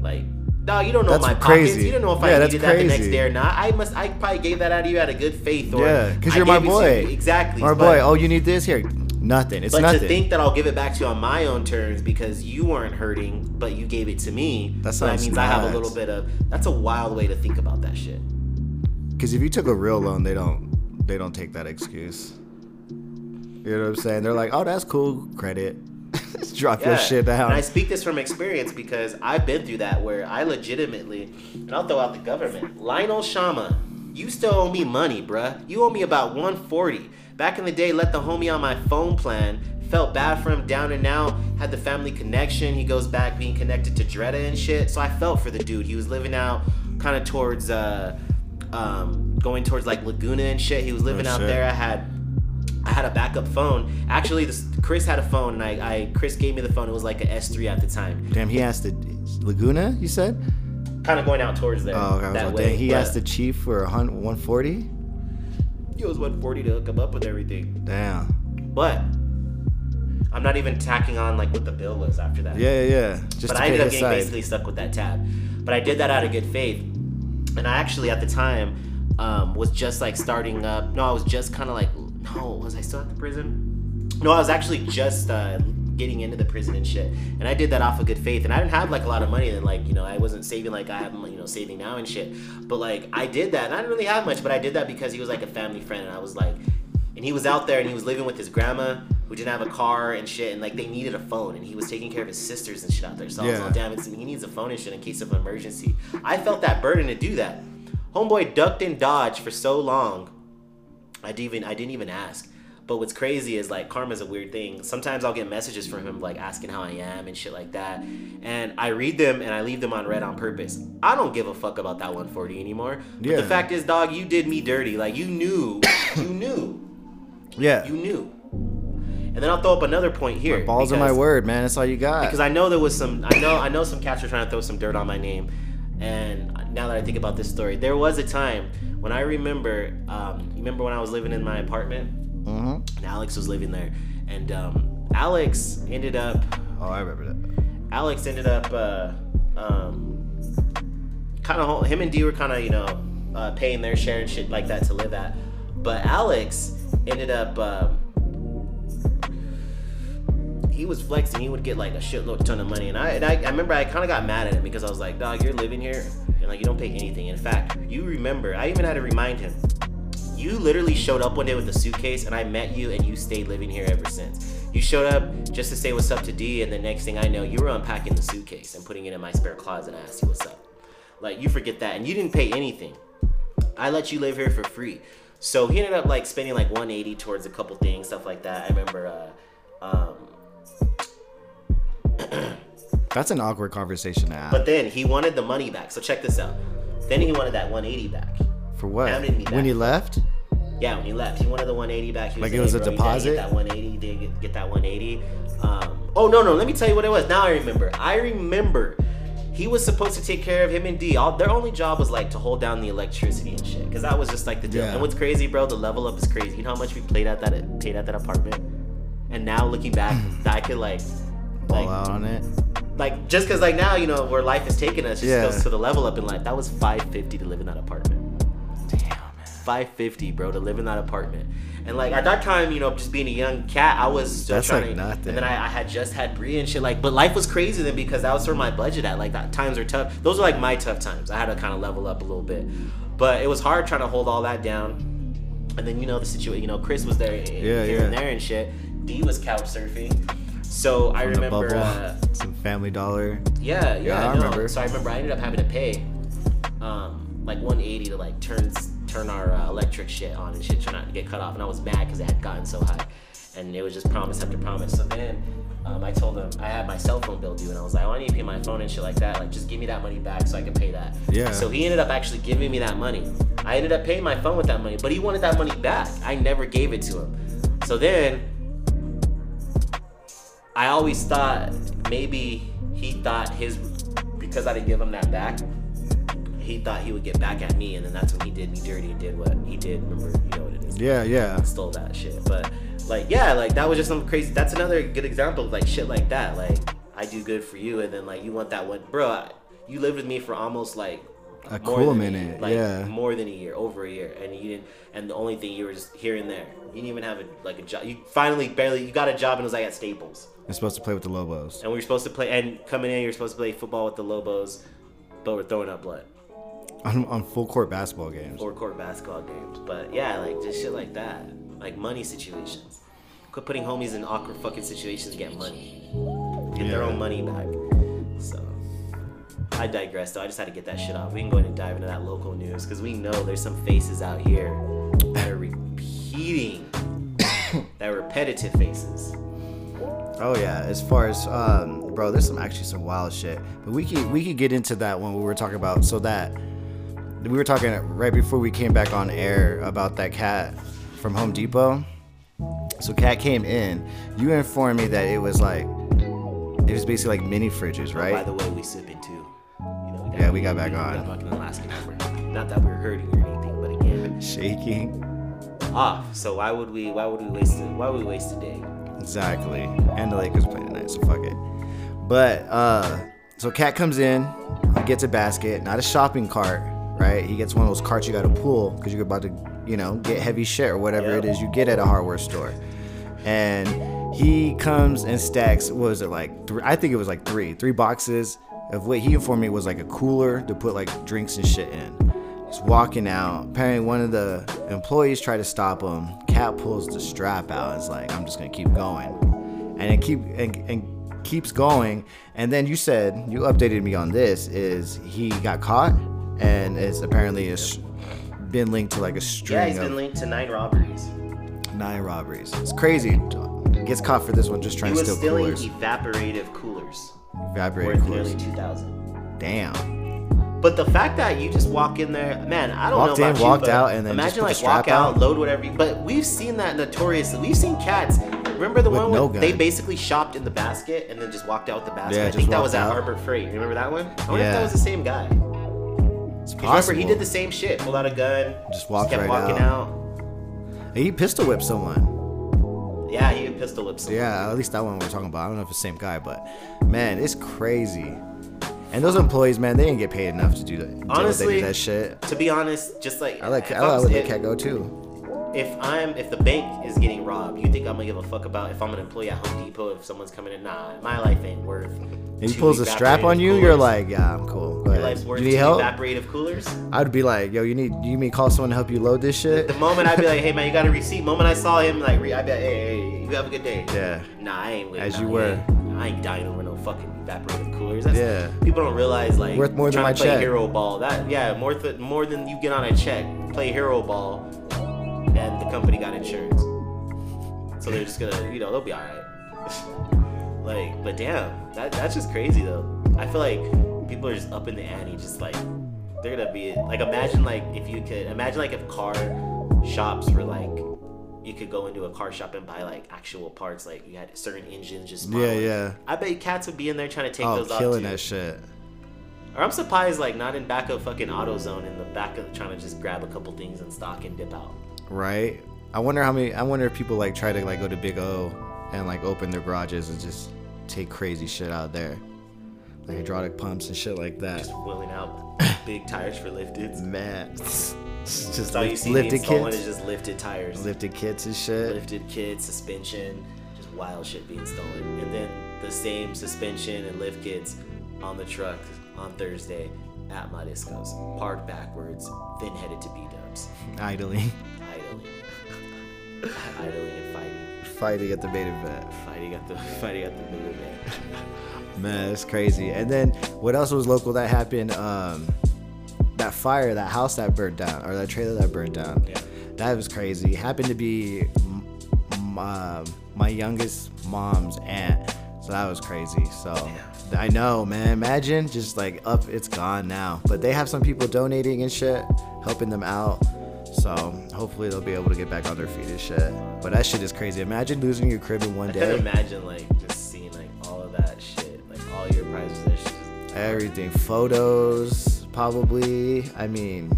Like, dog, you don't know That's my pockets. You don't know if Yeah, I needed that the next day or not. I must. I probably gave that out of you out of good faith. Or yeah, because you're my gave it to boy. you- Exactly. my boy. Oh, you need this here? Nothing. It's but nothing. to think that I'll give it back to you on my own terms because you weren't hurting, but you gave it to me, That so that sounds means I have a little bit of. That's a wild way to think about that shit. Because if you took a real loan, they don't they don't take that excuse. You know what I'm saying? They're like, oh, that's cool, credit. Just drop your shit down. And I speak this from experience because I've been through that where I legitimately, and I'll throw out the government. Lionel Shama, you still owe me money, bruh. You owe me about 140. Back in the day, let the homie on my phone plan. Felt bad for him down and out. Had the family connection. He goes back being connected to Dreda and shit. So I felt for the dude. He was living out kind of towards, uh, um, going towards like Laguna and shit. He was living Oh, out shit. there. I had I had a backup phone. Actually, this, Chris had a phone, and I, I Chris gave me the phone. It was like an S3 at the time, Damn, he asked the Laguna. You said? kind of going out towards there. Oh, okay. That like, way. dang, he but asked the chief for a hun- 140. It was 140 to hook him up with everything, Damn. but I'm not even tacking on like what the bill was after that. Yeah, yeah, yeah. Just but I ended up getting side. basically stuck with that tab. But I did that out of good faith, and I actually at the time um, was just like starting up. No, I was just kind of like, no, was I still at the prison? No, I was actually just uh, getting into the prison and shit. And I did that off of good faith, and I didn't have like a lot of money, and like you know, I wasn't saving like I am, you know, saving now and shit. But like I did that, and I didn't really have much, but I did that because he was like a family friend, and I was like. And he was out there and he was living with his grandma who didn't have a car and shit and like they needed a phone and he was taking care of his sisters and shit out there. So I was like, damn, it's, he needs a phone and shit in case of an emergency. I felt that burden to do that. Homeboy ducked and dodged for so long. I didn't even I didn't even ask. But what's crazy is like karma's a weird thing. Sometimes I'll get messages from him like asking how I am and shit like that. And I read them and I leave them on red on purpose. I don't give a fuck about that 140 anymore. But Yeah. the fact is, dog, you did me dirty. Like you knew, you knew, Yeah. you knew. And then I'll throw up another point here. Balls are my word, man. That's all you got. because I know there was some. I know I know some cats were trying to throw some dirt on my name, and now that I think about this story, there was a time when I remember. Um, you remember when I was living in my apartment, Mhm. and Alex was living there, and um, Alex ended up. Oh, I remember that. Alex ended up. Uh, um, kind of him and D were kind of you know uh, paying their share and shit like that to live at, but Alex ended up. Um, he was flexing. He would get like a shitload ton of money, and I, and I, I remember I kind of got mad at him because I was like, "Dog, you're living here, like you don't pay anything." In fact, you remember, I even had to remind him. You literally showed up one day with a suitcase, and I met you, and you stayed living here ever since. You showed up just to say what's up to D, and the next thing I know, you were unpacking the suitcase and putting it in my spare closet. And I asked you what's up. Like you forget that, and you didn't pay anything. I let you live here for free. So he ended up like spending like 180 towards a couple things, stuff like that. I remember. Uh, um, That's an awkward conversation to have. But then he wanted the money back. So check this out. Then he wanted that 180 back. For what? Me When he left? Yeah, when he left, he wanted the 180 back. He was Like it was "Hey, a bro, deposit? Get that 180. You did get, get that 180. Um, oh no, no. Let me tell you what it was. Now I remember. I remember. He was supposed to take care of him and D. All their only job was like to hold down the electricity and shit, because that was just like the deal. Yeah. And what's crazy, bro? The level up is crazy. You know how much we played at that paid at that apartment. And now looking back, I could like, Ball like, out on it. like just because like now you know where life is taking us just Yeah. goes to the level up in life that was 550 to live in that apartment Damn, man. 550 bro to live in that apartment And like at that time, you know, just being a young cat, I was still That's trying like to. nothing. And then I, I had just had Brie and shit. Like, but life was crazy then because that was sort of my budget at. Like, that times were tough. Those are like my tough times. I had to kind of level up a little bit, but it was hard trying to hold all that down. And then you know the situation. You know, Chris was there Yeah, here and there and shit. D was couch surfing. So I remember. bubble, Uh, some Family Dollar. yeah, yeah, Yeah, I no. remember. So I remember I ended up having to pay um, like 180 to like turn turn our uh, electric shit on and shit, try not to get cut off. And I was mad because it had gotten so high, and it was just promise after promise. So then um, I told him I had my cell phone bill due, and I was like, oh, I need to pay my phone and shit like that. Like, just give me that money back so I can pay that. Yeah. So he ended up actually giving me that money. I ended up paying my phone with that money, but he wanted that money back. I never gave it to him. So then I always thought maybe he thought his because I didn't give him that back. He thought he would get back at me, and then that's when he did me dirty and did what he did. Remember, you know what it is? Yeah, yeah. Stole that shit. But like, yeah, like that was just some crazy. That's another good example of like shit like that. Like I do good for you, and then like you want that one, bro. I- You lived with me for almost like A cool than a minute, year, like yeah. more than a year, over a year, and you didn't. And the only thing you were just here and there. You didn't even have a like a job. You finally barely you got a job, and it was like at Staples. You're supposed to play with the Lobos. And we were supposed to play, and coming in, you're supposed to play football with the Lobos, but we're throwing up blood On, on full court basketball games. Full court basketball games. But yeah, like just shit like that, like money situations. Quit putting homies in awkward fucking situations. to Get money, get their own money back. So I digress. Though I just had to get that shit off. We can go ahead and dive into that local news because we know there's some faces out here that are that repetitive faces. Oh yeah, as far as um, bro, there's some actually some wild shit. But we could we could get into that when we were talking about so that we were talking right before we came back on air about that cat from Home Depot. So cat came in. You informed me that it was like it was basically like mini fridges, right? By the way, we sipping too. You know, Yeah, we got back on. fucking Alaskan over. Not that we're hurting or anything, but again, Shaking. Off. So why would we? Why would we waste it? Why would we waste a day? Exactly. And the Lakers play tonight, so fuck it. But uh so Cat comes in, he gets a basket, not a shopping cart, right? He gets one of those carts you gotta pull because you're about to, you know, get heavy shit or whatever it Yep. is you get at a hardware store. And he comes and stacks, what was it like three I think it was like three, three boxes of what he informed me was like a cooler to put like drinks and shit in. He's walking out. Apparently, one of the employees tried to stop him. Cat pulls the strap out. and is like, "I'm just gonna keep going," and it keep and, and keeps going. And then you said you updated me on this. Is he got caught and it's apparently it's been linked to like a string. Yeah, he's been linked to nine robberies. nine robberies. It's crazy. Gets caught for this one just He trying to was steal stealing coolers, evaporative coolers evaporated worth coolers. nearly two thousand. Damn. But the fact that you just walk in there, man, I don't Walked know in, about you, walked out, and then just imagine put the like walk out, out. load whatever. You, but we've seen that notoriously. We've seen cats. Remember the With one no where they basically shopped in the basket and then just walked out with the basket. Yeah, I think that was at out. Harbor Freight. You remember that one? I wonder if that was the same guy. It's Remember, he did the same shit. Pulled out a gun. Just walked just kept right walking out. out. He pistol whipped someone. Yeah, he pistol whipped someone. Yeah, at least that one we're talking about. I don't know if it's the same guy, but man, it's crazy. And those employees, man, they didn't get paid enough to do that. with Honestly, of that shit. To be honest, just like I like I like let if- cat go too. if I'm if the bank is getting robbed, you think I'm gonna give a fuck about if I'm an employee at Home Depot if someone's coming in? Nah, my life ain't worth. If he pulls a strap on you, you're like, yeah, I'm cool. Go your life's worth You need help? evaporative coolers. I'd be like, yo, you need you need call someone to help you load this shit? The moment I'd be like, hey man, you got a receipt. Moment I saw him, like, re- I'd be like, hey, hey, you have a good day. Yeah. Nah, I ain't waiting. As you were. I ain't dying over no fucking evaporative coolers. That's, Yeah. People don't realize like Worth more than my play check. hero ball. That yeah, more th- more than you get on a check. Play hero ball, and the company got insurance. So they're just gonna, you know, they'll be all right. like, but damn, that that's just crazy though. I feel like people are just up in the ante, just like they're gonna be like. Imagine like if you could imagine like if car shops were like. You could go into a car shop and buy like actual parts, like you had certain engines just. Yeah, yeah. I bet cats would be in there trying to take Oh, those off killing that shit. Or I'm surprised like not in back of fucking AutoZone in the back of trying to just grab a couple things in stock and dip out. Right? I wonder how many I wonder if people like try to like go to Big O and like open their garages and just take crazy shit out there. Like hydraulic pumps and shit like that. Just wheeling out big tires for lifteds. Man, It's just That's all you see being lifted stolen kits, is just lifted tires, lifted kits and shit. lifted kits, suspension, just wild shit being stolen. And then the same suspension and lift kits on the truck on Thursday at my discos, parked backwards, then headed to B Dubs, idling, idling, idling and fighting, fighting at the main event. fighting at the fighting at the move man. Man, that's crazy. And then what else was local that happened? Um, that fire, that house that burned down, or that trailer that burned down. Yeah. That was crazy. Happened to be m- m- uh, my youngest mom's aunt. So that was crazy. So I know, man. Imagine just like up, it's gone now. But they have some people donating and shit, helping them out. So hopefully they'll be able to get back on their feet and shit. But that shit is crazy. Imagine losing your crib in one day. imagine like just all your prized possessions. Everything, photos, probably. I mean,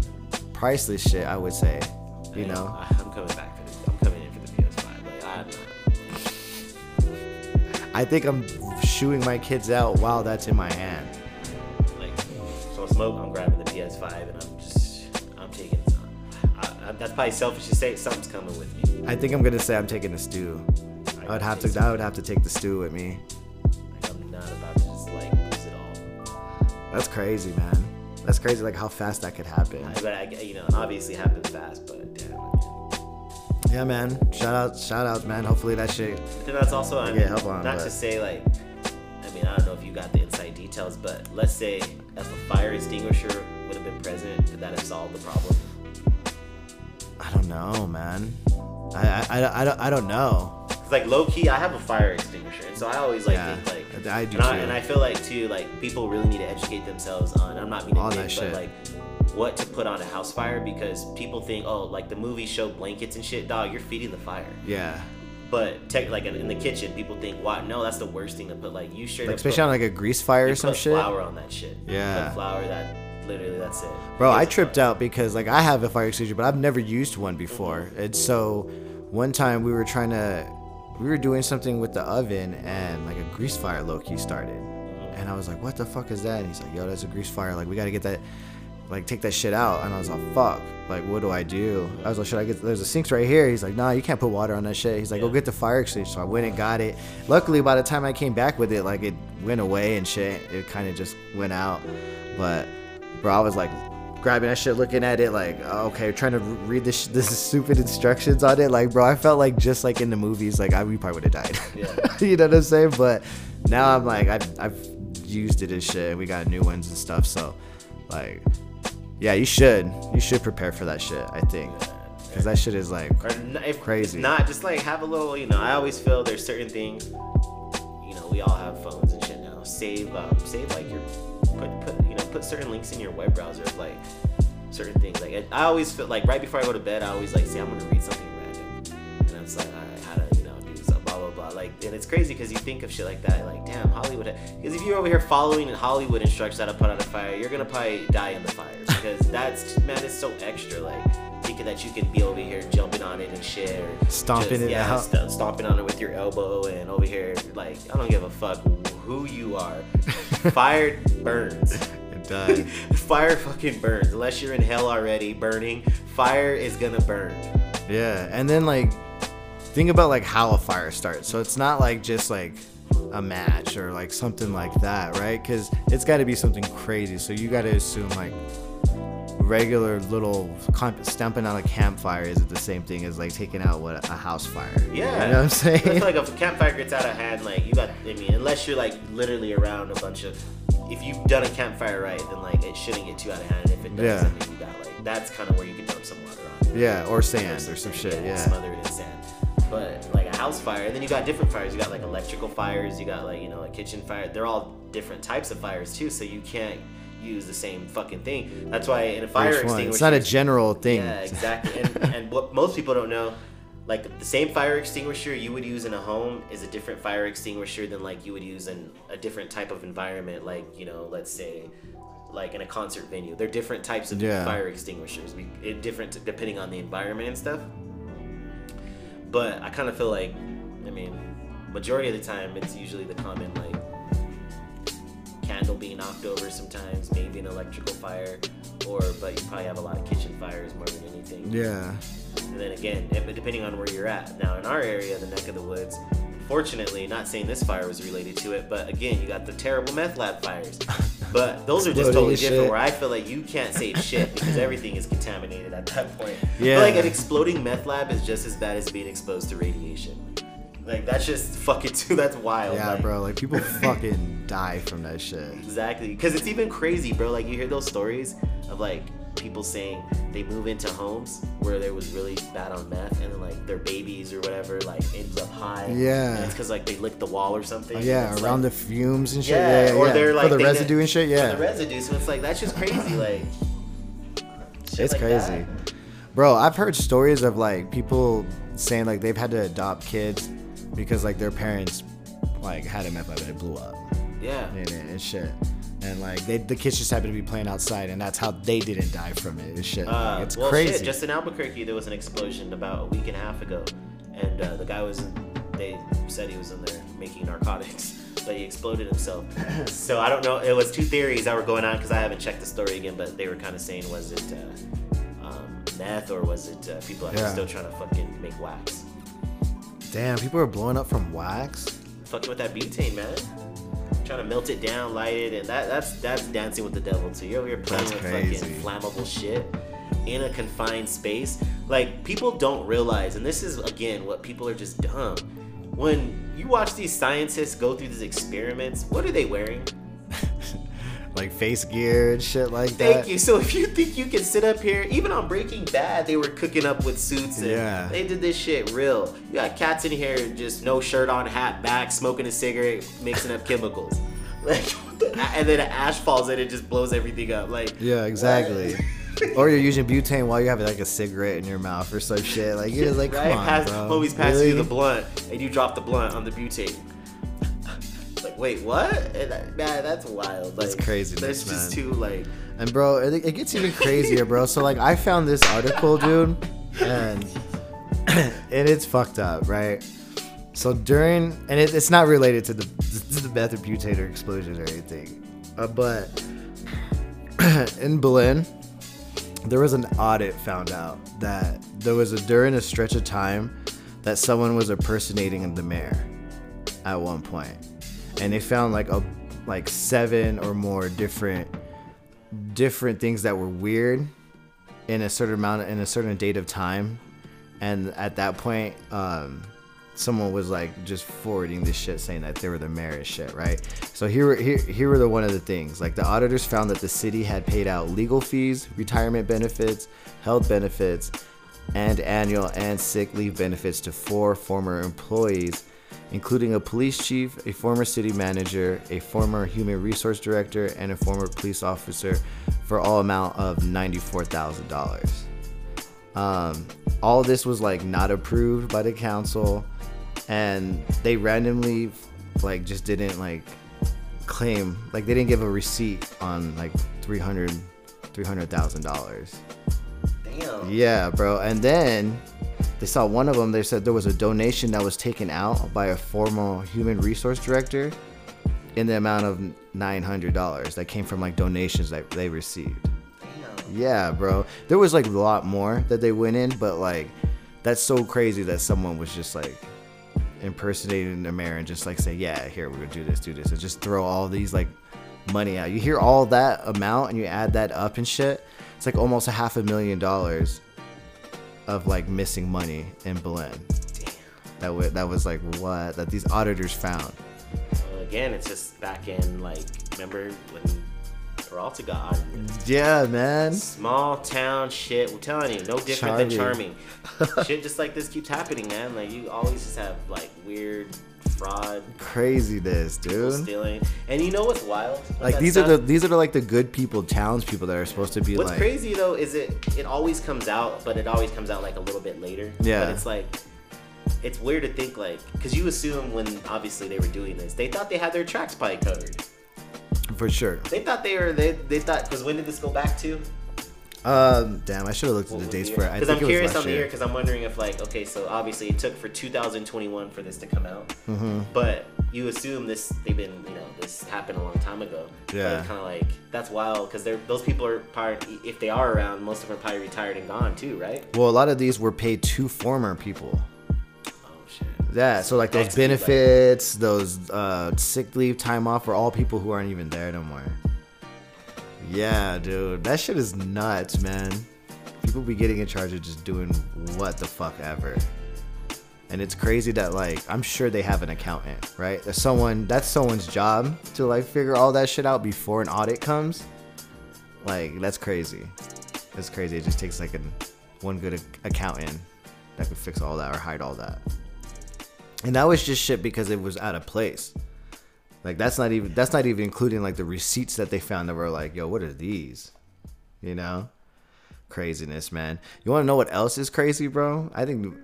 priceless shit. I would say. You know, I'm coming back for this. I'm coming in for the PS5. Like I'm not. I think I'm shooing my kids out while that's in my hand. like so I smoke i'm grabbing the ps5 and i'm just i'm taking I, I, that's probably selfish to say something's coming with me I think I'm gonna say I'm taking the stew. I would have to. I would have to take the stew with me. That's crazy, man. That's crazy. Like how fast that could happen. I, but I, you know obviously happens fast but damn Yeah, man. Shout out, shout out, man. Hopefully that shit. but then that's also I mean, help on, not but- to say like i mean i don't know if you got the inside details but let's say if a fire extinguisher would have been present could that have solved the problem I don't know, man. I I, I, I, don't, I don't know. Like low key, I have a fire extinguisher, and so I always like Yeah, think like I do and I, and I feel like too like people really need to educate themselves on. I'm not being a dick, that but like what to put on a house fire because people think oh like the movie show blankets and shit. Dog, you're feeding the fire. Yeah. But tech like in, the kitchen, people think what? No, that's the worst thing to put. Like you straight Like up especially put, on like a grease fire or some shit. flour on that shit. Yeah. put flour that literally that's it. Bro, I tripped out because like I have a fire extinguisher, but I've never used one mm-hmm. before. And so one time we were trying to we were doing something with the oven and like a grease fire low key started. And I was like, what the fuck is that? And he's like, yo, that's a grease fire. Like we gotta get that like take that shit out. And I was like, fuck. Like what do I do? I was like, should I get there's a sinks right here? He's like, nah, you can't put water on that shit. He's like, go get the fire extinguisher. So I went and got it. Luckily by the time I came back with it, like it went away and shit. It kind of just went out. But bro, I was like grabbing that shit, looking at it, like okay, trying to read this this stupid instructions on it. Like, bro, I felt like just like in the movies, like I we probably would have died. Yeah. you know what I'm saying? But now I'm like I've I've used it and shit. And we got new ones and stuff. So like, yeah, you should you should prepare for that shit. I think because that shit is like if Crazy. If not, just like have a little, you know. I always feel there's certain things, you know, we all have phones and shit now. Save, um, save like your, put, put, you know, put certain links in your web browser of like certain things. Like I, always feel like right before I go to bed, I always like say I'm gonna read something random, and I'm just like, blah. Like, and it's crazy because you think of shit like that, like, damn, Hollywood. Because if you're over here following Hollywood instructions how to put out a fire, you're gonna probably die in the fire because that's man, it's so extra. Like thinking that you can be over here jumping on it and shit, or Stomping it yeah, out. st- stomping on it with your elbow, and over here, like, I don't give a fuck who you are. Fire burns. it does. fire fucking burns. Unless you're in hell already, burning. Fire is gonna burn. Yeah, and then like think about like how a fire starts. So it's not like just like a match or like something like that, right? Because it's got to be something crazy. So you got to assume like regular little comp- stamping on a campfire isn't the same thing as like taking out what a house fire. Yeah. you know what I'm I saying? feel like if a campfire gets out of hand, like you got, I mean, unless you're like literally around a bunch of, if you've done a campfire right, then like it shouldn't get too out of hand. If it does, Yeah. Mean, you got like that's kind of where you can dump some water on. it. yeah, or sand or some shit. Yeah, Yeah, smother it in sand. But like a house fire, and then you got different fires. You got like electrical fires. You got like you know a kitchen fire. They're all different types of fires too. So you can't use the same fucking thing. That's why in a fire extinguisher, It's not a general thing. Yeah, exactly. And, and what most people don't know, like the same fire extinguisher you would use in a home is a different fire extinguisher than like you would use in a different type of environment. Like you know, let's say. Like in a concert venue, they're different types of Yeah. fire extinguishers, We- different depending on the environment and stuff. But I kind of feel like, I mean, majority of the time it's usually the common like candle being knocked over sometimes, maybe an electrical fire, or but you probably have a lot of kitchen fires more than anything. Yeah. And then again, if- depending on where you're at. Now, in our area, the neck of the woods, fortunately, not saying this fire was related to it, but again, you got the terrible meth lab fires. But those are just totally different. shit. Where I feel like you can't save shit because everything is contaminated at that point. Yeah. But like an exploding meth lab is just as bad as being exposed to radiation. Like that's just fucking too. That's wild. Yeah, like, bro. Like people fucking die from that shit. Exactly, because it's even crazy, bro. Like you hear those stories of like people saying they move into homes where there was really bad on meth, and then like their babies or whatever like ends up high. Yeah. and it's because like they licked the wall or something. Yeah, around like, the fumes and shit. yeah, Yeah, or yeah. they're like for the they residue did- and shit. Yeah, the residue. So it's like that's just crazy. Like shit it's like crazy, that. bro. I've heard stories of like people saying like they've had to adopt kids because like their parents like had a meth lab and it blew up Yeah, and, and shit. And like they, the kids just happened to be playing outside, and that's how they didn't die from it. And shit, Uh, it's well, crazy. Shit, just in Albuquerque, there was an explosion about a week and a half ago, and uh, the guy was. In, They said he was in there making narcotics, but he exploded himself. so I don't know. It was two theories that were going on because I haven't checked the story again, but they were kind of saying was it uh, um, meth or was it uh, people are Yeah. still trying to fucking make wax? Damn, people are blowing up from wax. Fucking with that butane, man. Trying to melt it down, light it, and that that's that's dancing with the devil too. You're over here playing That's with crazy. fucking flammable shit in a confined space. Like people don't realize, and this is again what people are just dumb. When you watch these scientists go through these experiments, what are they wearing? like face gear and shit like Thank that. Thank you. So if you think you can sit up here, even on Breaking Bad, they were cooking up with suits and Yeah. they did this shit real. You got cats in here, just no shirt on, hat back, smoking a cigarette, mixing up chemicals. Like, and then ash falls in and just blows everything up. Like, Yeah, exactly. or you're using butane while you have like a cigarette in your mouth or some shit. Like you're like, come right? on, Pass, bro. homies pass Really? you the blunt, and you drop the blunt on the butane. Wait, what? And that, man, that's wild. Like, That's crazy. That's just too like. And bro, it, it gets even crazier, bro. So like, I found this article, dude, and and it's fucked up, right? So during, and it, it's not related to the to the meth or explosion or anything, uh, but in Belen, there was an audit found out that there was a during a stretch of time that someone was impersonating the mayor at one point, and they found like a like seven or more different different things that were weird in a certain amount in a certain date of time. And at that point um someone was like just forwarding this shit saying that they were the mayor shit right? So here were here, here were the one of the things. Like the auditors found that the city had paid out legal fees retirement benefits health benefits and annual and sick leave benefits to four former employees including a police chief, a former city manager, a former human resource director, and a former police officer for all amount of $94,000. Um, all this was like not approved by the council and they randomly like just didn't like claim like they didn't give a receipt on like 300 $300,000. Damn. Yeah, bro. And then they saw one of them. They said there was a donation that was taken out by a former human resource director in the amount of nine hundred dollars that came from like donations that they received. Damn. Yeah, bro. There was like a lot more that they went in, but like that's so crazy that someone was just like impersonating the mayor and just like say, yeah, here we're gonna do this, do this, and just throw all these like money out. You hear all that amount and you add that up and shit. It's like almost a half a million dollars of like missing money in Belen. Damn. That w- that was like what that these auditors found. Well, again, it's just back in like remember when Peralta got audited? Yeah, man. Small town shit. We're telling you, no different than Charming. charming. shit just like this keeps happening, man. Like you always just have like weird fraud, Crazy this, dude. stealing. And you know what's wild? Like these are the these are the, like the good people, challenge townspeople that are supposed to be What's like crazy though is it it always comes out, but it always comes out like a little bit later. Yeah. But it's like it's weird to think like because you assume when obviously they were doing this, they thought they had their tracks probably covered. for sure. They thought they were they they thought because when did this go back to? Um, damn, I should have looked at the dates for it. Because I'm curious on the year year. because I'm wondering if like okay, so obviously it took for 2021 for this to come out, Mm-hmm. but you assume this they've been you know this happened a long time ago. Yeah. Kind of like that's wild because they're those people are probably if they are around, most of them are probably retired and gone too, right? Well, a lot of these were paid to former people. Oh shit. Yeah, so like those benefits, those uh, sick leave, time off for all people who aren't even there no more. Yeah, dude, that shit is nuts, man. People be getting in charge of just doing what the fuck ever. And it's crazy that like I'm sure they have an accountant, right? There's someone that's someone's job to like figure all that shit out before an audit comes. Like that's crazy. That's crazy. It just takes like an one good ac- accountant that could fix all that or hide all that. And that was just shit because it was out of place. Like that's not even that's not even including like the receipts that they found that were like, yo, what are these? You know? Craziness, man. You wanna know what else is crazy, bro? I think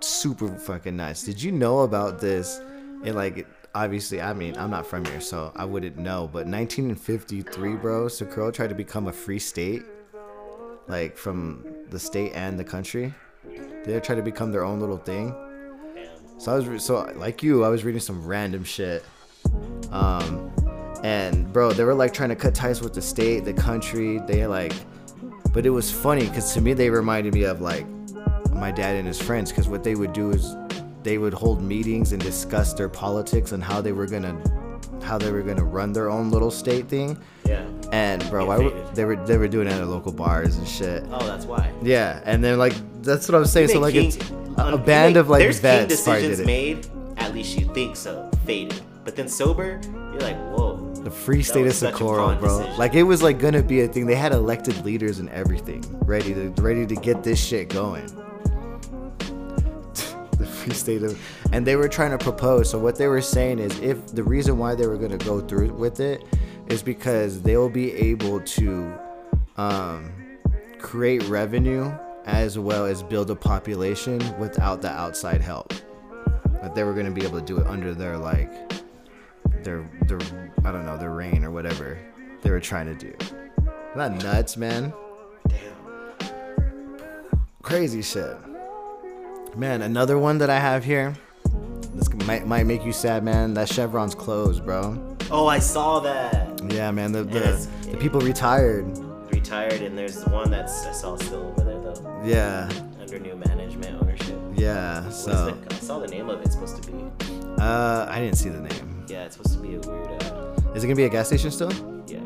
super fucking nuts. Did you know about this And like obviously I mean I'm not from here so I wouldn't know, but 1953, bro, Socorro tried to become a free state. Like from the state and the country. They tried to become their own little thing. So I was re- so like you, I was reading some random shit. Um and bro, they were like trying to cut ties with the state, the country. They like but it was funny cuz to me they reminded me of like my dad and his friends cuz what they would do is they would hold meetings and discuss their politics and how they were to how they were to run their own little state thing. Yeah. And bro, Get why would, they were they were doing it at local bars and shit. Oh, that's why. Yeah, and then like that's what I was saying. So like make it's a, a band make- of like there's king vets did decisions made. At least you think so. Faded, but then sober, you're like, whoa. The free state of Socorro, bro. decision. Like it was like gonna be a thing. They had elected leaders and everything ready to ready to get this shit going. the free state of, and they were trying to propose. So what they were saying is, if the reason why they were gonna go through with it is because they'll be able to um, create revenue as well as build a population without the outside help. That they were gonna be able to do it under their like their their I don't know their reign or whatever they were trying to do. Not nuts, man. Damn. Crazy shit. Man, another one that I have here. This might, might make you sad, man. That Chevron's closed, bro. Oh, I saw that. Yeah, man. The the, the people retired. Retired, and there's one that's I saw still over there though, Yeah, under new management ownership. yeah. What So, it? I saw the name of it. It's supposed to be. uh, I didn't see the name. Yeah, it's supposed to be a weird. Uh, Is it gonna be a gas station still? yeah.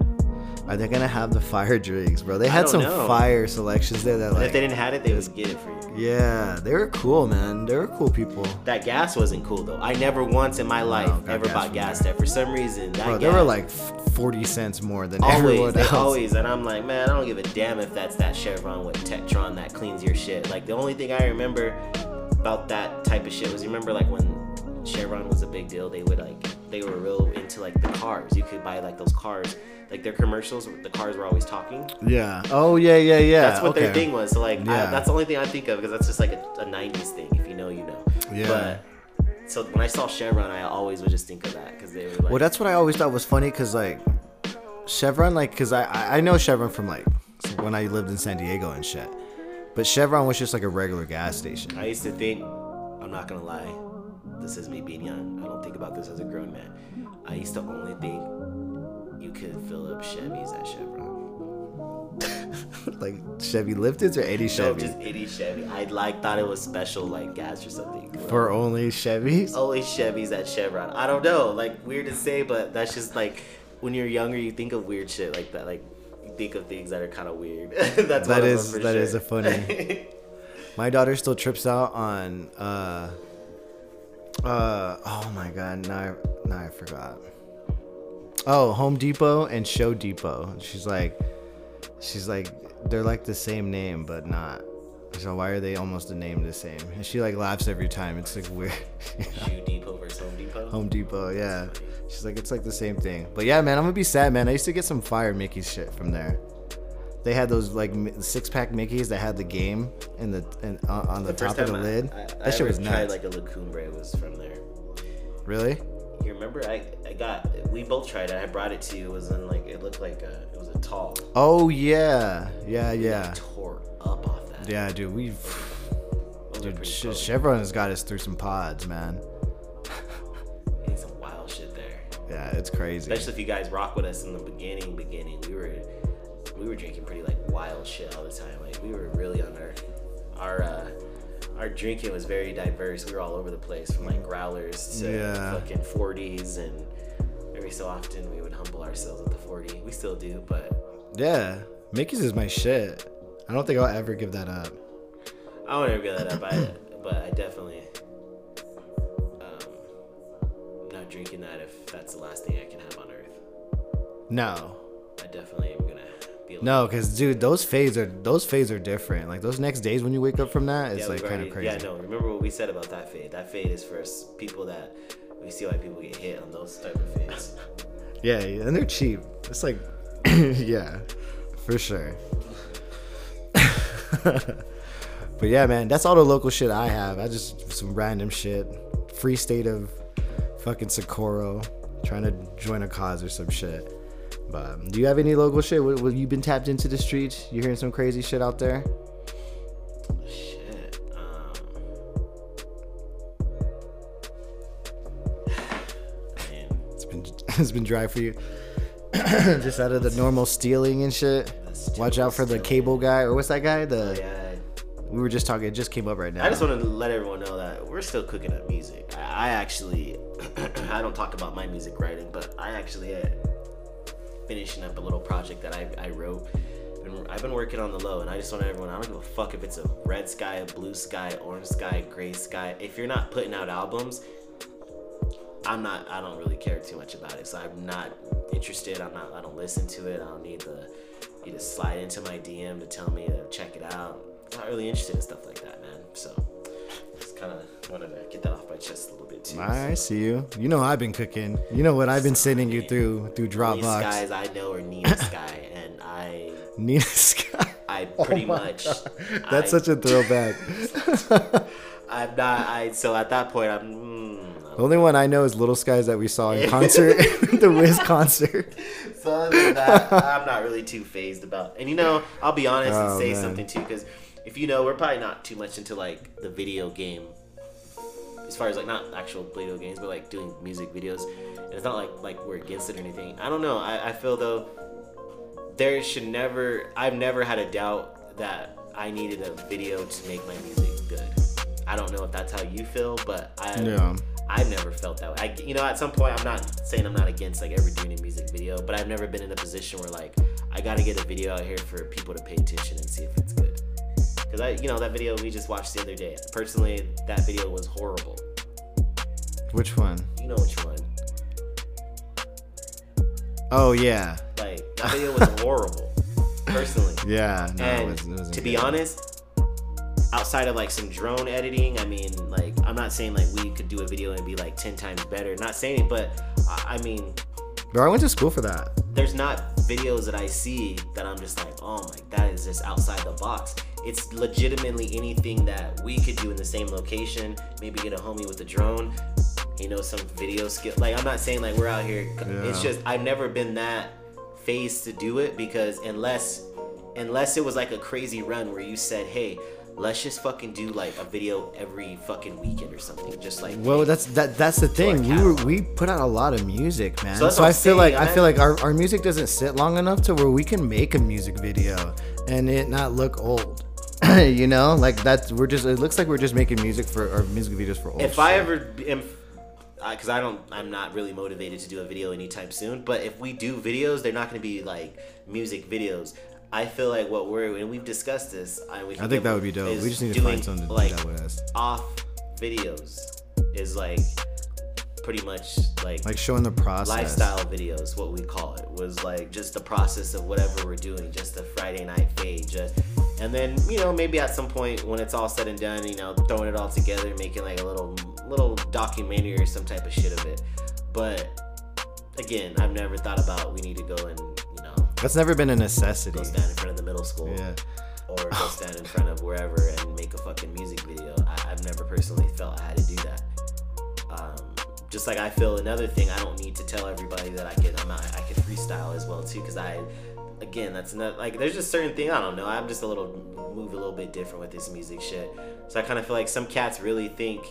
Are they gonna have the fire drinks, bro? They had some know. fire selections there that And like. if they didn't have it, they would get it for you. yeah, they were cool, man. They were cool people. That gas wasn't cool though. I never once in my life got ever gas bought gas there. there. For some reason, that Bro, gas, they were like 40 cents more than always, everyone else. always, and I'm like, man, I don't give a damn if that's that Chevron with Techron that cleans your shit. Like the only thing I remember about that type of shit was you remember like when Chevron was a big deal, they would like they were real into like the cars. You could buy like those cars, like their commercials. The cars were always talking. Yeah. Oh yeah, yeah, yeah. That's what okay. their thing was. So like, I, that's the only thing I think of because that's just like a, a '90s thing. If you know, you know. Yeah. But so when I saw Chevron, I always would just think of that because they were like, Well, that's what I always thought was funny because like Chevron, like, cause I I I know Chevron from like when I lived in San Diego and shit, but Chevron was just like a regular gas station. I used to think, I'm not gonna lie, this is me being young. I don't think about this as a grown man. I used to only think you could fill up Chevys at Chevron. like Chevy Lifteds or any No, just any Chevy. I like thought it was special like gas or something. for only Chevys. only Chevys at Chevron. I don't know, like weird to say, but that's just like when you're younger, you think of weird shit like that. Like you think of things that are kind of weird. that's That is- of them for that sure. is a funny- My daughter still trips out on uh uh oh my god, now I, now I forgot. Oh, Home Depot and Shoe Depot. She's like she's like they're like the same name but not. So why are they almost the name the same? And she like laughs every time. It's like weird. Shoe Depot versus Home Depot. Home Depot, yeah. She's like, it's like the same thing. But yeah, man, I'm gonna be sad, man. I used to get some fire Mickey shit from there. They had those like six pack Mickeys that had the game in the in, on, on the, The top of the I- lid. I, I that shit was tried like a La Cumbre was from there. really? You remember? I, I got we both tried it. I brought it to you. It was in like it looked like a it was a tall. Oh yeah, yeah, We yeah, Tore up off that. yeah, dude. We, dude, cool. Chevron has got us through some pods, man. It's some wild shit there. Yeah, it's crazy. Especially if you guys rock with us in the beginning. Beginning, we were we were drinking pretty like wild shit all the time. Like we were really on our our uh, our drinking was very diverse. We were all over the place from like growlers to Yeah. fucking 40s, and every so often we would humble ourselves with the 40. We still do, but Yeah, Mickey's is my shit. I don't think I'll ever give that up. I won't ever give that up. I, but I definitely um, not drinking that if that's the last thing I can have on earth. No, I definitely no, because dude, those fades are those fades are different. Like those next days when you wake up from that, it's Yeah, like kind of crazy. Yeah, no. Remember what we said about that fade? That fade is for people that we see why people get hit on those type of fades. Yeah, and they're cheap. It's like, yeah, for sure. but yeah, man, that's all the local shit I have. I just some random shit. Free state of fucking Socorro, trying to join a cause or some shit. But do you have any local shit? What, what you been tapped into the streets? You hearing some crazy shit out there? Shit. Um, It's been it's been dry for you. just out of the normal stealing and shit. Watch out for the cable guy or what's that guy? The yeah. we were just talking. It just came up right now. I just want to let everyone know that we're still cooking up music. I, I actually, I don't talk about my music writing, but I actually uh, finishing up a little project that I, I wrote. I've been working on the low, and I just want everyone. I don't give a fuck if it's a red sky, a blue sky, orange sky, gray sky. If you're not putting out albums, I'm not. I don't really care too much about it. So I'm not interested. I'm not. I don't listen to it. I don't need the you to slide into my DM to tell me to check it out. I'm not really interested in stuff like that, man. So kind of wanted to get that off my chest a little bit too. I see you. You know I've been cooking. You know what I've been sending you through through These Dropbox. guys I know are Nina Sky, and I, Nina Sky. I pretty much. Oh That's I, such a throwback. I'm not. I so at that point I'm. Mm, the only one I know is Little Skies that we saw in concert, the Wiz concert. So other than that, I'm not really too fazed about. And you know, I'll be honest and Oh, say man. something too, because if you know, we're probably not too much into like the video game, as far as like not actual video games, but like doing music videos. And it's not like like we're against it or anything. I don't know. I, I feel though there should never. I've never had a doubt that I needed a video to make my music good. I don't know if that's how you feel, but I Yeah. I've never felt that way. I, you know, at some point, I'm not saying I'm not against like ever doing a music video, but I've never been in a position where like I got to get a video out here for people to pay attention and see if it's good. Because I, you know, that video we just watched the other day. Personally, that video was horrible. Which one? You know which one? Oh yeah, Like that video was horrible. Personally, yeah. No, it and was, it to be good. honest, outside of like some drone editing, I mean, like I'm not saying like we could do a video and be like ten times better. Not saying it, but I, I mean, bro, I went to school for that. there's not videos that I see that I'm just like, oh my, that is just outside the box. It's legitimately anything that we could do in the same location. Maybe get a homie with a drone, you know, some video skill. Like I'm not saying like we're out here. It's just I've never been that fazed to do it because unless unless it was like a crazy run where you said, hey. Let's just fucking do like a video every fucking weekend or something. Just like Well, that's that. That's the thing. We were we put out a lot of music, man. So So, I feel like I feel like our, our music doesn't sit long enough to where we can make a music video and it not look old. you know, like that's we're just. It looks like we're just making music for or music videos for old. if I ever am, because I don't, I'm not really motivated to do a video anytime soon. But if we do videos, they're not going to be like music videos. I feel like what we're and we've discussed this. I, we I think that would be dope. We just need to find something to like do that with us, off videos is like pretty much like like showing the process. lifestyle videos what we call it was like just the process of whatever we're doing just a friday night fade just and then you know maybe at some point when it's all said and done you know throwing it all together making like a little little documentary or some type of shit of it but again i've never thought about we need to go and you know That's never been a necessity. go stand in front of the middle school Yeah. or go stand in front of wherever and make a fucking music video. I, I've never personally felt I had to do that. Um, just like I feel another thing, I don't need to tell everybody that I can. I'm not, I can freestyle as well too, because I, again, that's not like there's just certain thing I don't know. I'm just a little move a little bit different with this music shit. So I kind of feel like some cats really think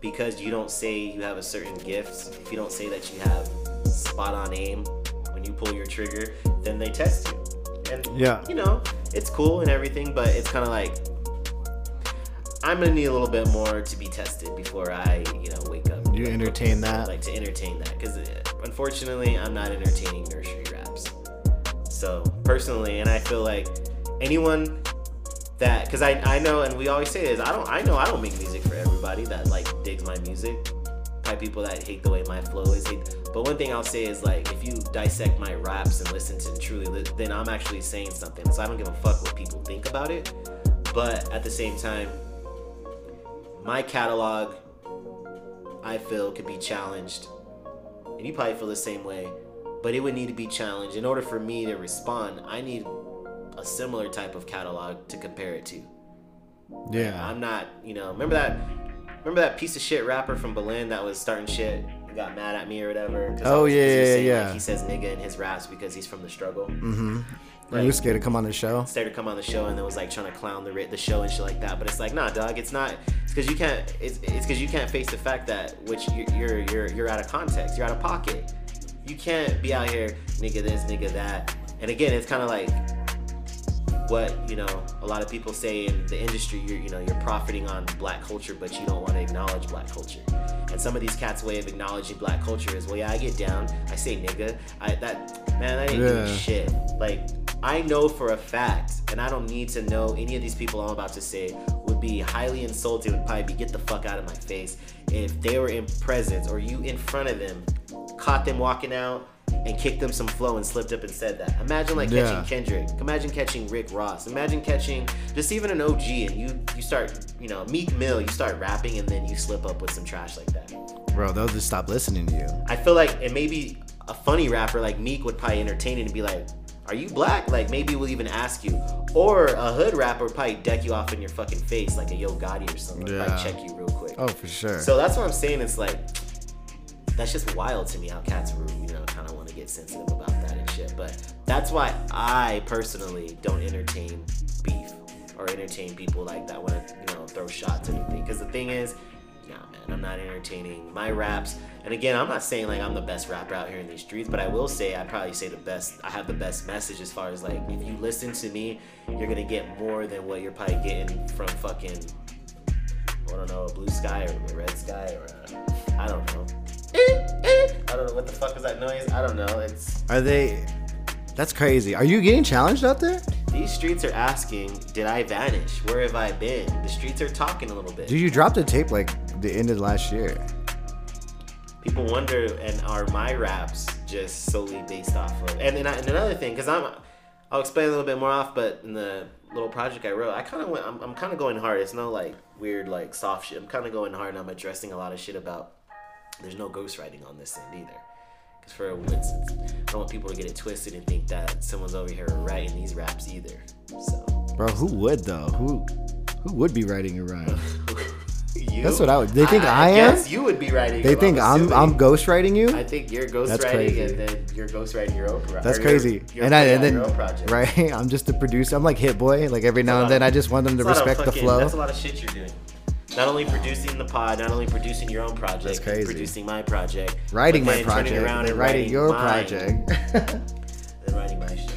because you don't say you have a certain gift, if you don't say that you have spot on aim when you pull your trigger, then they test you. And Yeah. you know, it's cool and everything, but it's kind of like I'm gonna need a little bit more to be tested before I, you know, wake up. You entertain that? Like to entertain that, because uh, unfortunately, I'm not entertaining nursery raps. So personally, and I feel like anyone that, because I I know, and we always say this, I don't I know I don't make music for everybody that like digs my music. Probably people that hate the way my flow is. Hate, but one thing I'll say is like, if you dissect my raps and listen to truly, then I'm actually saying something. So I don't give a fuck what people think about it. But at the same time, my catalog, I feel, could be challenged. And you probably feel the same way. But it would need to be challenged. In order for me to respond, I need a similar type of catalog to compare it to. Yeah. I'm not, you know, remember that remember that piece of shit rapper from Belen that was starting shit and got mad at me or whatever? Oh, was- yeah, yeah, saying, yeah. Like, he says nigga in his raps because he's from the struggle. Mm-hmm. Are Like- you scared to come on the show? started to come on the show and then was like trying to clown the the show and shit like that. But it's like, nah, dog. It's not. It's because you can't. It's it's because you can't face the fact that which you're you're you're, you're out of context. You're out of pocket. You can't be out here, nigga this, nigga that. And again, it's kind of like what you know. A lot of people say in the industry, you're you know you're profiting on black culture, but you don't want to acknowledge black culture. And some of these cats' way of acknowledging black culture is, well, yeah, I get down. I say nigga. I that man, I didn't Yeah. shit. Like I know for a fact, and I don't need to know any of these people I'm about to say would be highly insulted, would probably be get the fuck out of my face if they were in presence or you in front of them, caught them walking out and kicked them some flow and slipped up and said that. Imagine like Yeah. catching Kendrick. Imagine catching Rick Ross. Imagine catching just even an OG and you you start, you know, Meek Mill, you start rapping and then you slip up with some trash like that. Bro, they'll just stop listening to you. I feel like and maybe a funny rapper like Meek would probably entertain it and be like, "Are you black?" Like maybe we'll even ask you. Or a hood rapper would probably deck you off in your fucking face like a Yo Gotti or something. Yeah. Probably check you real quick. Oh, for sure. So that's what I'm saying. It's like that's just wild to me how cats were, get sensitive about that and shit. But that's why I personally don't entertain beef or entertain people like that want to, you know, throw shots or anything. Because the thing is, nah, man, I'm not entertaining my raps. And again, I'm not saying like I'm the best rapper out here in these streets, but I will say I probably say the best. I have the best message as far as like if you listen to me, you're gonna get more than what you're probably getting from fucking I don't know, a blue sky or a red sky or a, I don't know. I don't know what the fuck is that noise. I don't know. It's Are they? That's crazy. Are you getting challenged out there? these streets are asking, did I vanish? Where have I been? The streets are talking a little bit. Dude, you dropped a tape like the end of last year. People wonder, and are my raps just solely based off of? And then I, and another thing, because I'm, I'll explain a little bit more off, but in the little project I wrote, I kind of went, I'm, I'm kind of going hard. It's no like weird like soft shit. I'm kind of going hard, and I'm addressing a lot of shit about. There's no ghostwriting on this end either. Because for it's, it's, I don't want people to get it twisted and think that someone's over here writing these raps either. So. Bro, who would though? Who who would be writing a rhyme? You? That's what I would- they think I am? guess you would be writing. They think I'm. I'm ghostwriting you? I think you're ghostwriting, and then you're ghostwriting your own. pro- That's crazy. You're and I and then your right, I'm just the producer. I'm like Hit Boy. Like every now and then, of- I just want them to a respect the flow. That's a lot of shit you're doing. Not only producing the pod, not only producing your own project, That's crazy. producing my project, Writing my then turning project, around and writing your mine, project. then writing my shit.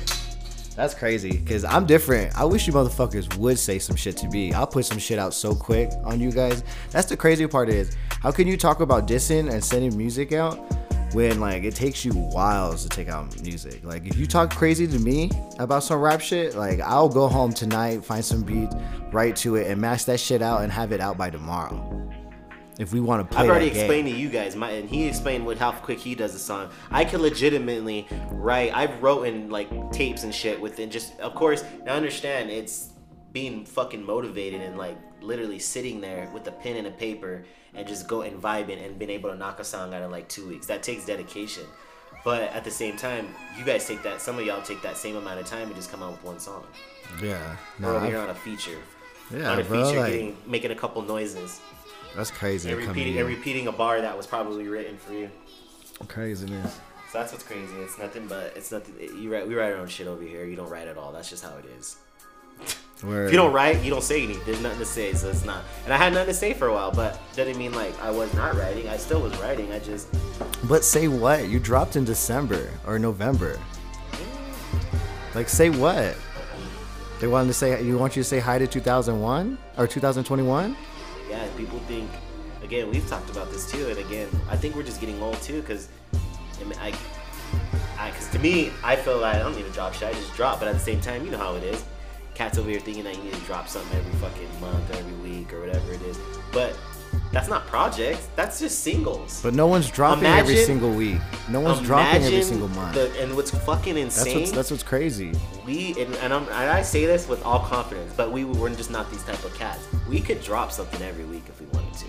That's crazy. Cause I'm different. I wish you motherfuckers would say some shit to me. I'll put some shit out so quick on you guys. That's the crazy part is how can you talk about dissing and sending music out when like it takes you whiles to take out music? Like if you talk crazy to me about some rap shit, like I'll go home tonight, find some beats, write to it, and mash that shit out and have it out by tomorrow. If we want to play I've already that game. explained to you guys, my, and he explained what how quick he does a song. I can legitimately write. I've written like tapes and shit within just. Of course, now understand it's being fucking motivated and like literally sitting there with a pen and a paper and just go and vibing and being able to knock a song out in like two weeks. That takes dedication. But at the same time, you guys take that. Some of y'all take that same amount of time and just come out with one song. Yeah. No, here I've- on a feature. yeah, on a bro. feature, Like, getting, making a couple noises that's crazy. and repeating and repeating a bar that was probably written for you. Craziness. So that's what's crazy. It's nothing but it's nothing. You write we write our own shit over here. You don't write at all. That's just how it is. Word. If you don't write, you don't say anything. There's nothing to say, so it's not. And I had nothing to say for a while, but that didn't mean like I was not writing. I still was writing. I just But say what? You dropped in December or November. Like say what? They wanted to say you want you to say hi to 2001 or 2021? yeah. People think again. We've talked about this too, and again, I think we're just getting old too, because I, mean, I, I, because to me, I feel like I don't need a drop shit. I just drop, but at the same time, you know how it is. Cats over here thinking that you need to drop something every fucking month, or every week, or whatever it is. But that's not projects. That's just singles. But no one's dropping every single week. No one's dropping every single month. the- and what's fucking that's insane? what's that's what's crazy. we and, and, I'm, and I say this with all confidence, but we we're just not these type of cats. We could drop something every week if we wanted to.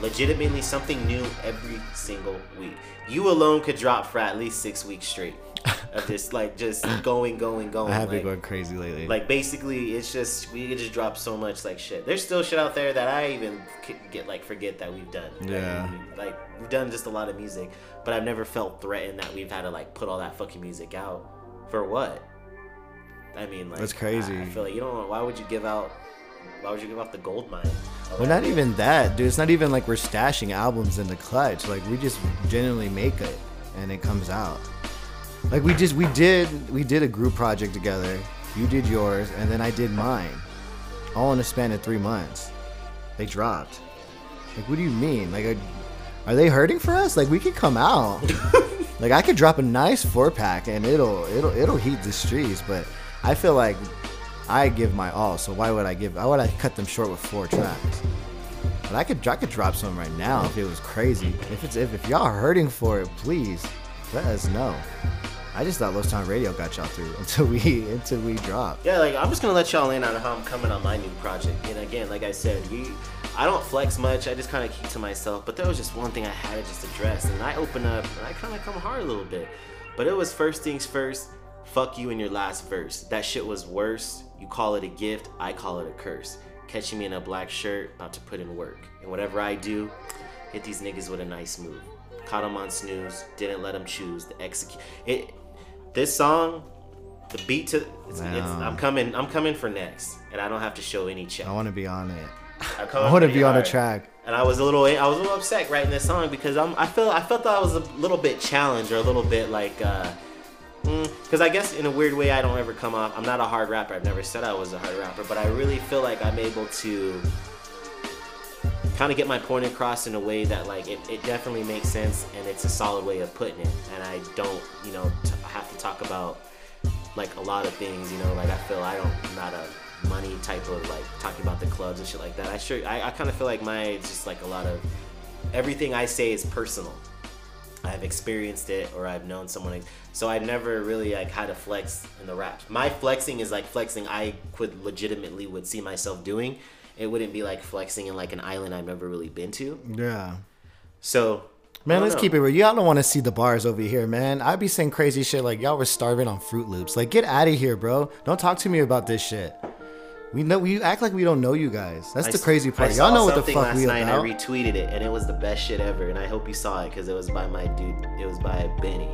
Legitimately, something new every single week. You alone could drop for at least six weeks straight of just like just going, going, going. I have like, been going crazy lately. like basically, it's just we just drop so much like shit. There's still shit out there that I even get like forget that we've done. Yeah. like we've done just a lot of music, but I've never felt threatened that we've had to like put all that fucking music out for what? I mean, like That's crazy. I, I feel like you don't. Why would you give out? Why would you give out the gold mine? well, not even that, dude. It's not even like we're stashing albums in the clutch. Like we just genuinely make it and it comes out. Like we just we did we did a group project together. You did yours and then I did mine. All in a span of three months. They dropped. Like what do you mean? Like are, are they hurting for us? Like we could come out. like I could drop a nice four pack and it'll it'll it'll heat the streets, but I feel like I give my all, so why would I give? Why would I cut them short with four tracks? But I could I could drop some right now if it was crazy. If it's if, if y'all are hurting for it, please let us know. I just thought Lost Time Radio got y'all through until we until we dropped. Yeah, like I'm just gonna let y'all in on how I'm coming on my new project. And again, like I said, we I don't flex much. I just kind of keep to myself. But there was just one thing I had to just address, and I open up and I kind of come hard a little bit. But it was first things first. Fuck you in your last verse. That shit was worse. You call it a gift. I call it a curse. Catching me in a black shirt, about to put in work. And whatever I do, hit these niggas with a nice move. Caught 'em on snooze. Didn't let 'em choose. The execute. It. This song the beat to it's, it's, I'm coming I'm coming for next and I don't have to show any check. I want to be on it. I'm I want to be on a track. And I was a little I was a little upset writing this song because I'm I feel I felt that I was a little bit challenged or a little bit like uh because I guess in a weird way I don't ever come off I'm not a hard rapper I've never said I was a hard rapper but I really feel like I'm able to kind of get my point across in a way that like it, it definitely makes sense and it's a solid way of putting it and I don't you know t- have to talk about like a lot of things you know like I feel I don't I'm not a money type of like talking about the clubs and shit like that I sure I, I kind of feel like my it's just like a lot of everything I say is personal I've experienced it or I've known someone so I've never really like had to flex in the raps. My flexing is like flexing I could legitimately would see myself doing. It wouldn't be like flexing in like an island I've never really been to. Yeah. So Man, let's know. keep it real. Y'all don't want to see the bars over here, man. I'd be saying crazy shit like y'all were starving on Fruit Loops. Like, get out of here, bro. Don't talk to me about this shit. We know we act like we don't know you guys. That's I the crazy part. Y'all know what the fuck last we night about. and I retweeted it and it was the best shit ever and I hope you saw it because it was by my dude. It was by Benny.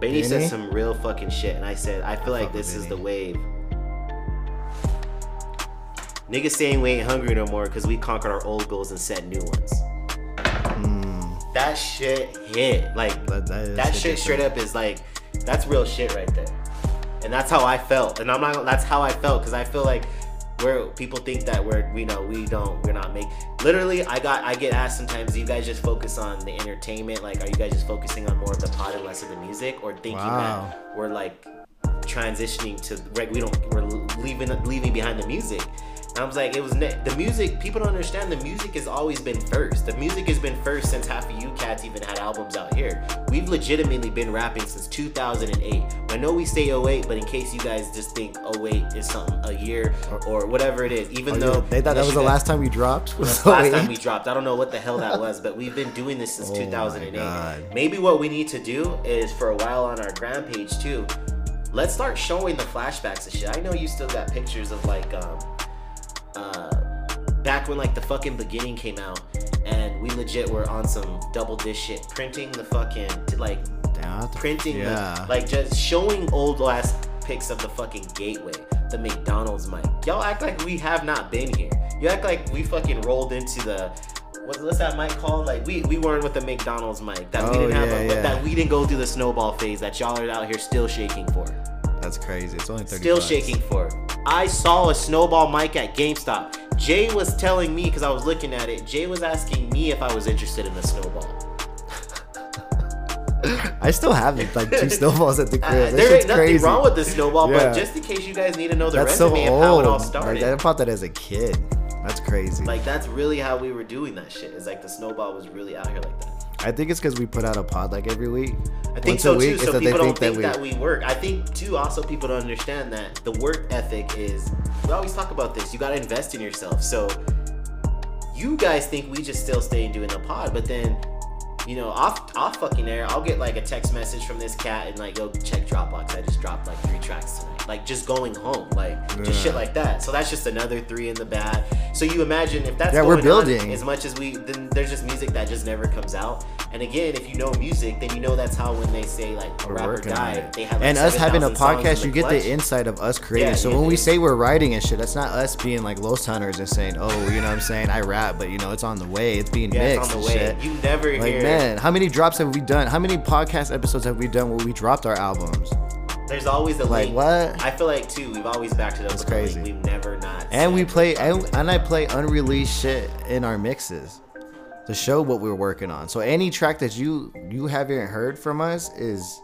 Benny, said some real fucking shit and I said I feel like this is the wave. Niggas saying we ain't hungry no more because we conquered our old goals and set new ones. Hmm. That shit hit. Like. That- that that hit shit straight up is like that's real shit right there. And that's how I felt. And I'm not that's how I felt because I feel like where people think that we're you know we don't we're not make literally I got I get asked sometimes do you guys just focus on the entertainment like are you guys just focusing on more of the pot and less of the music or thinking Wow. that we're like transitioning to like we don't we're leaving leaving behind the music I was like it was ne- the music people don't understand the music has always been first the music has been first since half of you cats even had albums out here we've legitimately been rapping since 2008 I know we say 08 but in case you guys just think 08 is something a year or whatever it is even Oh, though yeah, they thought that was the last time we dropped. Was the last time we dropped. I don't know what the hell that was, but we've been doing this since Oh 2008. Maybe what we need to do is for a while on our gram page too. Let's start showing the flashbacks of shit. I know you still got pictures of like um uh back when like the fucking beginning came out and we legit were on some double dish shit printing the fucking like Down printing Yeah. the, like just showing old ass pics of the fucking gateway the McDonald's mic. Y'all act like we have not been here. You act like we fucking rolled into the what, what's that mic called? Like we we weren't with the McDonald's mic. That we Oh, didn't have yeah, a, yeah. that we didn't go through the snowball phase that y'all are out here still shaking for. That's crazy. It's only 30 Still bucks. shaking for. I saw a snowball mic at GameStop. Jay was telling me because I was looking at it. Jay was asking me if I was interested in the snowball. I still have it, like two snowballs at the Uh, crib. That there ain't nothing crazy. wrong with the snowball, Yeah. but just in case you guys need to know the That's so resume of how it all started. Like, I bought that as a kid. That's crazy. Like that's really how we were doing that shit. It's like the snowball was really out here like that. I think it's because we put out a pod like every week. I think Once so too. So people they don't think, we- that we work. I think too. Also, people don't understand that the work ethic is. We always talk about this. You got to invest in yourself. So you guys think we just still stay doing the pod, but then. You know, off off fucking air, I'll get like a text message from this cat and like, yo, check Dropbox. I just dropped like three tracks tonight. Like just going home, like just shit like that. So that's just another three in the bag. So you imagine if that's Yeah, we're building. as much as we then there's just music that just never comes out. And again, if you know music, then you know that's how when they say like a We're rapper died, they have like, and us having a 7,000 songs in podcast, you get clutch. the insight of us creating. Yeah, so when we say we're writing and shit, that's not us being like Los Hunters and saying, oh, you know what I'm saying? I rap, but you know, it's on the way. It's being Yeah, mixed it's on the way. shit. You never like, hear. man, how many drops have we done? How many podcast episodes have we done where we dropped our albums? There's always a Like, link. what? I feel like too. We've always backed it up. A crazy. We've never not. And we play, and, and I play unreleased shit in our mixes to show what we're working on. So any track that you you haven't heard from us is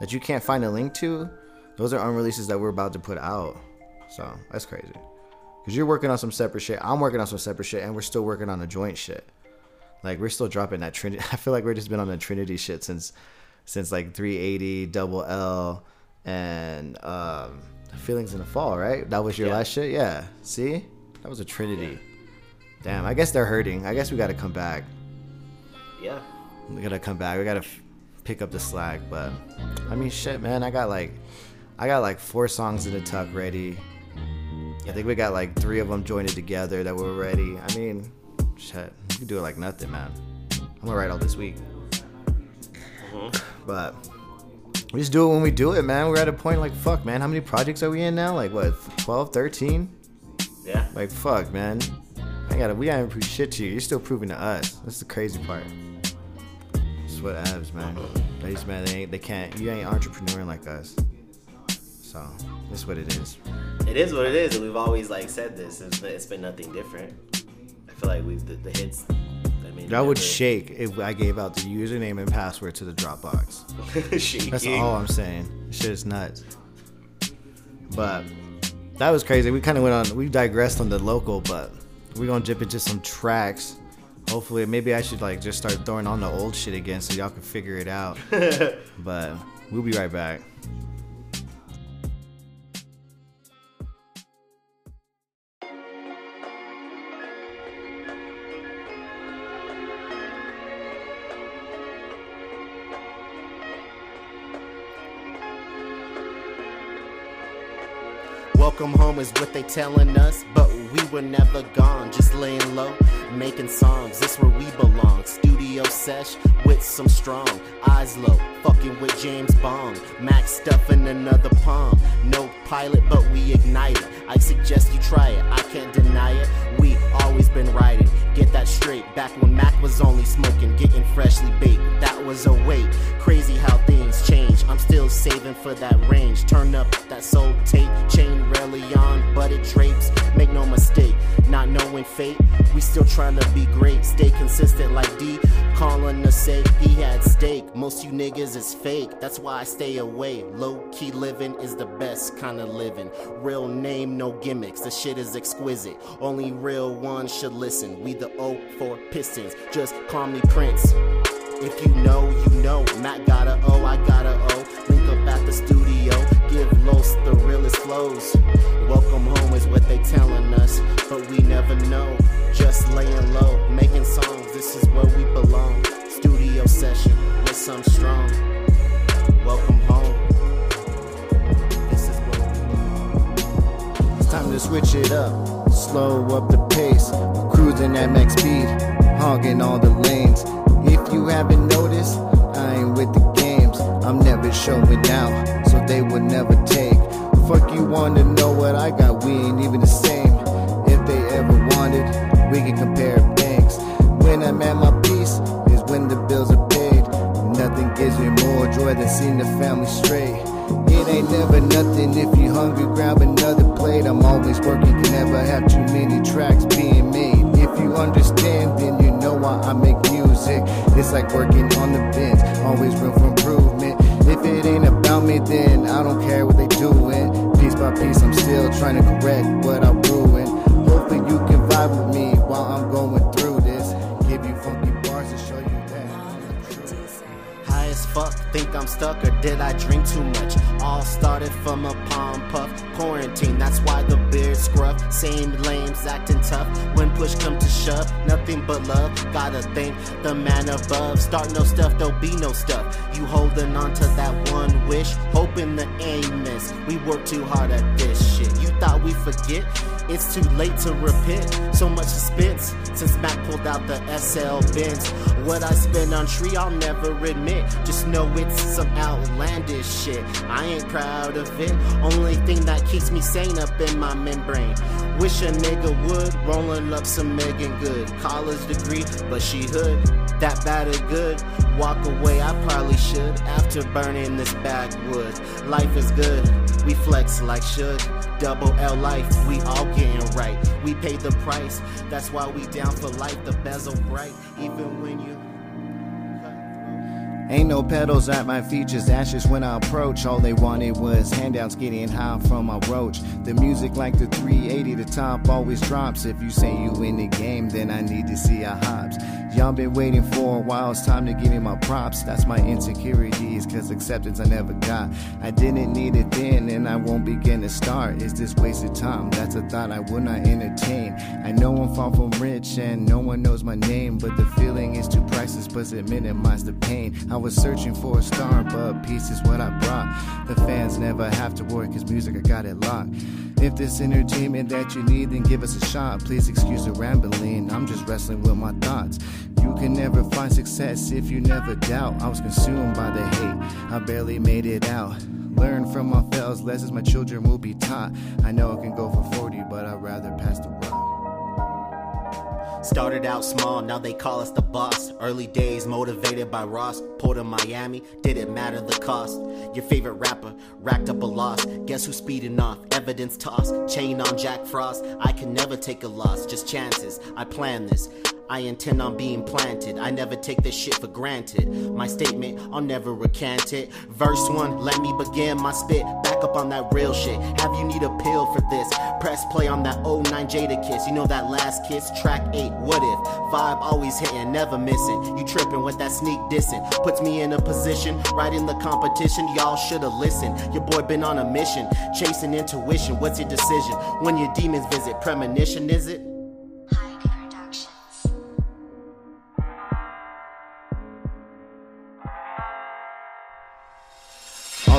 that you can't find a link to. Those are unreleases that we're about to put out. So that's crazy. Cause you're working on some separate shit. I'm working on some separate shit, and we're still working on the joint shit. Like we're still dropping that Trinity. I feel like we're just been on the Trinity shit since since like 380, double L, and um, feelings in the fall. Right? That was your Yeah. last shit. Yeah. See, that was a Trinity. Damn. I guess they're hurting. I guess we got to come back. Yeah. We gotta come back. We gotta f- pick up the slack. But I mean, shit, man. I got like, I got like four songs in the tuck ready. I think we got like three of them joined together that were ready. I mean, shit, we can do it like nothing, man. I'm gonna write all this week. Mm-hmm. But we just do it when we do it, man. We're at a point like, fuck, man. How many projects are we in now? Like what, 12, 13? Yeah. Like fuck, man. I gotta we gotta prove shit to you. You're still proving to us. That's the crazy part. This is what abs, man. Ladies, man, they ain't they can't you ain't entrepreneuring like us. So this is what it is. It is what it is, and we've always like said this. It's been, it's been nothing different. I feel like we've the, the hits. I mean, Y'all would never- shake if I gave out the username and password to the Dropbox. shaking. That's all I'm saying. Shit is nuts. But that was crazy. We kind of went on. We digressed on the local, but we're gonna dip into some tracks. Hopefully, maybe I should like just start throwing on the old shit again so y'all can figure it out. but we'll be right back. Welcome home is what they telling us, but we were never gone. Just laying low, making songs. This where we belong. Studio sesh with some strong eyes low, fucking with James Bond. Max stuffing another palm. No pilot, but we ignite it. I suggest you try it. I can't deny it. We always been riding. Get that straight. Back when Mac was only smoking, getting freshly baked. That was a wait. Crazy how things change. I'm still saving for that range. Turn up that soul tape, chain rarely on, but it drapes. Make no mistake, not knowing fate. We still trying to be great. Stay consistent like D. Calling to say he had steak. Most you niggas is fake. That's why I stay away. Low key living is the best kind of living. Real name, no gimmicks. The shit is exquisite. Only real ones should listen. We the O4 Pistons. Just call me Prince. If you know, you know. Matt got a O, I got a O. Link up at the studio. Give Los the realest flows. Welcome home is what they telling us, but we never know. Just laying low, making songs. This is where we belong. Studio session with some strong. Welcome home. This is where we belong. It's time to switch it up, slow up the pace. Cruising at max speed, hogging all the lanes. If you haven't noticed, Ain't with the games. I'm never showing out, so they would never take Fuck you wanna know what I got, we ain't even the same. If they ever wanted, we can compare banks. When I'm at my peace is when the bills are paid. Nothing gives me more joy than seeing the family straight. It ain't never nothing if you hungry, grab another plate. I'm always working, can never have too many tracks being made. If you understand, then you know why I make music. It's like working on the bench, always room for improvement. If it ain't about me, then I don't care what they doing. Piece by piece, I'm still trying to correct what I ruined. Hoping you can vibe with me while I'm going think I'm stuck or did I drink too much? All started from a palm puff. Quarantine, that's why the beard scruff. Same lames acting tough. When push come to shove, nothing but love. Gotta thank the man above. Start no stuff, there'll be no stuff. You holding on to that one wish, hoping the aim miss. We work too hard at this shit. You thought we forget? It's too late to repent. So much suspense since Mac pulled out the SL Benz. What I spend on Tree, I'll never admit. Just know it's some outlandish shit. I ain't proud of it. Only thing that keeps me sane up in my membrane. Wish a nigga would rolling up some Meagan Good. College degree, but she hood. That bad or good. Walk away, I probably should. After burning this backwood. Life is good. We flex like should. Double L life, we all getting right. We pay the price, that's why we down for life. The bezel bright, even when you. Ain't no pedals at my feet, just ashes when I approach. All they wanted was handouts, getting high from my roach. The music like the 380, the top always drops. If you say you in the game, then I need to see a hops. Y'all been waiting for a while, it's time to give me my props. That's my insecurities, cause acceptance I never got. I didn't need it then, and I won't begin to start. Is this wasted time? That's a thought I will not entertain. I know I'm far from rich, and no one knows my name, but the feeling is too priceless, plus it minimizes the pain. I was searching for a star, but peace is what I brought. The fans never have to worry, cause music, I got it locked. If this entertainment that you need, then give us a shot. Please excuse the rambling, I'm just wrestling with my thoughts. You can never find success if you never doubt. I was consumed by the hate, I barely made it out. Learn from my fails, lessons my children will be taught. I know I can go for 40, but I'd rather pass the. Started out small, now they call us the boss. Early days motivated by Ross. Pulled to Miami, didn't matter the cost. Your favorite rapper racked up a loss. Guess who's speeding off? Evidence tossed. Chain on Jack Frost. I can never take a loss, just chances. I plan this. I intend on being planted. I never take this shit for granted. My statement, I'll never recant it. Verse one, let me begin my spit. Back up on that real shit. Have you need a pill for this? Press play on that 09 Jadakiss. You know that last kiss? Track 8, what if? Vibe always hitting, never missing. You tripping with that sneak dissing. Puts me in a position, right in the competition. Y'all should've listened. Your boy been on a mission. Chasing intuition, what's your decision? When your demons visit, premonition is it?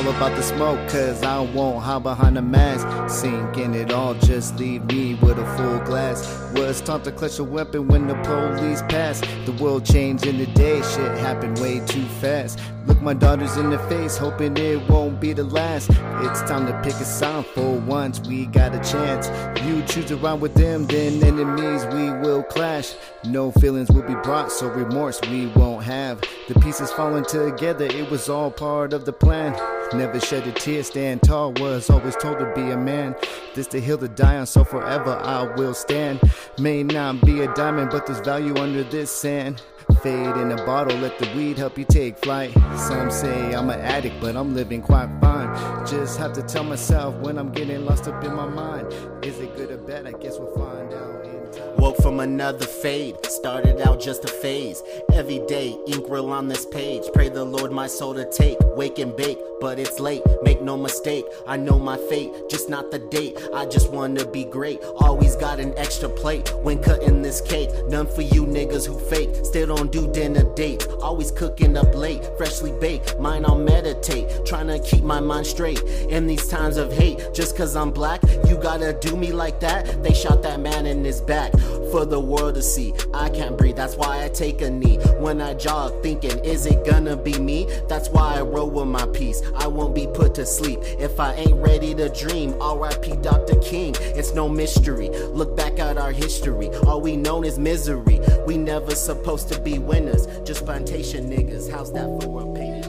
All about the smoke, cause I won't hide behind a mask. Sink in it all, just leave me with a full glass. Was taught to clutch a weapon when the police pass. The world changed in a day, shit happened way too fast. Look my daughters in the face, hoping it won't be the last. It's time to pick a side for once, we got a chance. You choose to ride with them, then enemies we will clash. No feelings will be brought, so remorse we won't have. The pieces falling together, it was all part of the plan. Never shed a tear, stand tall, was always told to be a man. This the hill to die on, so forever I will stand. May not be a diamond, but there's value under this sand. Fade in a bottle, let the weed help you take flight. Some say I'm an addict, but I'm living quite fine. Just have to tell myself when I'm getting lost up in my mind. Is it good or bad? I guess we'll find. Woke from another fade, started out just a phase. Every day, ink roll on this page. Pray the Lord my soul to take. Wake and bake, but it's late. Make no mistake, I know my fate, just not the date. I just wanna be great. Always got an extra plate when cutting this cake. None for you niggas who fake. Still don't do dinner dates. Always cooking up late, freshly baked. Mine I'll meditate, trying to keep my mind straight. In these times of hate, just cause I'm black, you gotta do me like that. They shot that man in his back. For the world to see. I can't breathe, that's why I take a knee. When I jog, thinking, is it gonna be me? That's why I roll with my peace. I won't be put to sleep if I ain't ready to dream. R.I.P. Dr. King, it's no mystery. Look back at our history, all we known is misery. We never supposed to be winners, just plantation niggas. How's that for a painted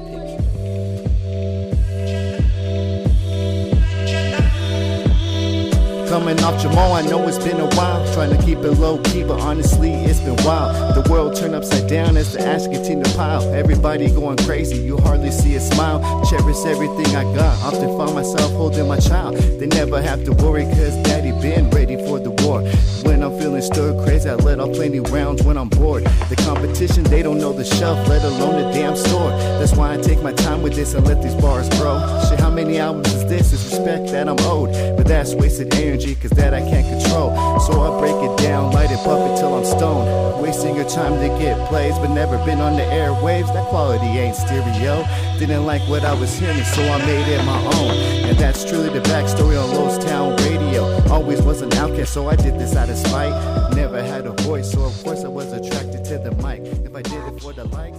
Coming off Jamal, I know it's been a while. Trying to keep it low key, but honestly, it's been wild. The world turned upside down as the ash continue to pile. Everybody going crazy, you hardly see a smile. Cherish everything I got. Often find myself holding my child. They never have to worry, cause daddy been ready for the war. When I'm feeling stir crazy, I let off plenty rounds when I'm bored. The competition, they don't know the shelf, let alone the damn store. That's why I take my time with this and let these bars grow. Shit, how many albums is this? It's respect that I'm owed. But that's wasted energy, cause that I can't control. So I break it down, light it up till I'm stoned. Wasting your time to get plays, but never been on the airwaves. That quality ain't stereo. Didn't like what I was hearing, so I made it my own. And that's truly the backstory on Los Town Radio. Always was an outcast, so I did this out of spite. Never had a voice, so of course I was attracted to the mic. If I did it for the likes,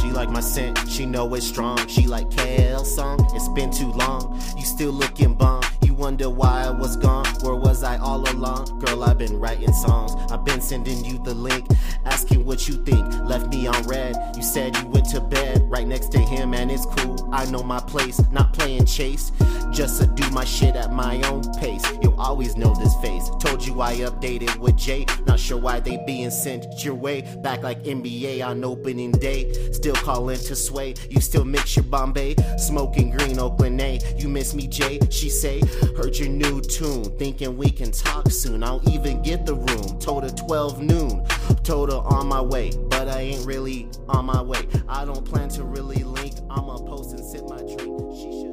She like my scent, she know it's strong. She like Kale song, it's been too long. You still looking bomb. You wonder why I was gone. Where was I all along? Girl, I've been writing songs. I've been sending you the link, asking what you think. Left me on red. You said you went to bed right next to him, and it's cool. I know my place, not playing chase. Just to do my shit at my own pace. You'll always know this face. Told you I updated with Jay. Not sure why they being sent your way. Back like NBA on opening day. Still calling to sway. You still mix your Bombay. Smoking green Oakland A. You miss me, Jay? She say, heard your new tune. Thinking we can talk soon. I'll even get the room. Told her 12 noon. Told her on my way. But I ain't really on my way. I don't plan to really link. I'ma post and sip my drink. She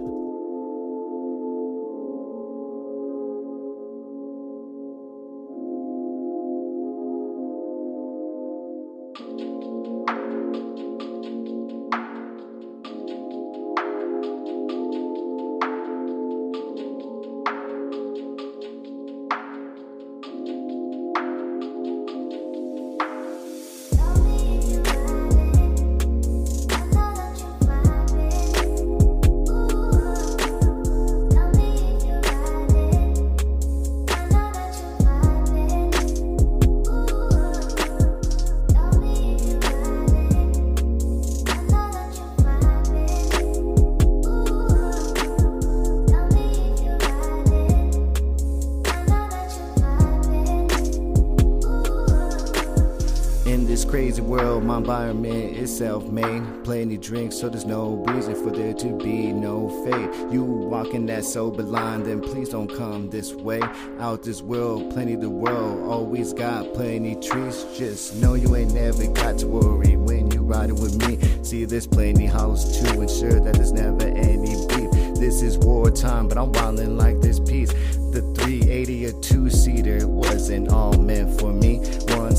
crazy world, my environment is self-made. Plenty drinks, so there's no reason for there to be no fate. You walking that sober line, then please don't come this way. Out this world, plenty the world, always got plenty trees. Just know you ain't never got to worry when you riding with me. See, there's plenty house to ensure that there's never any beef. This is wartime, but I'm wildin' like this peace. The 380 or two seater wasn't all meant for me.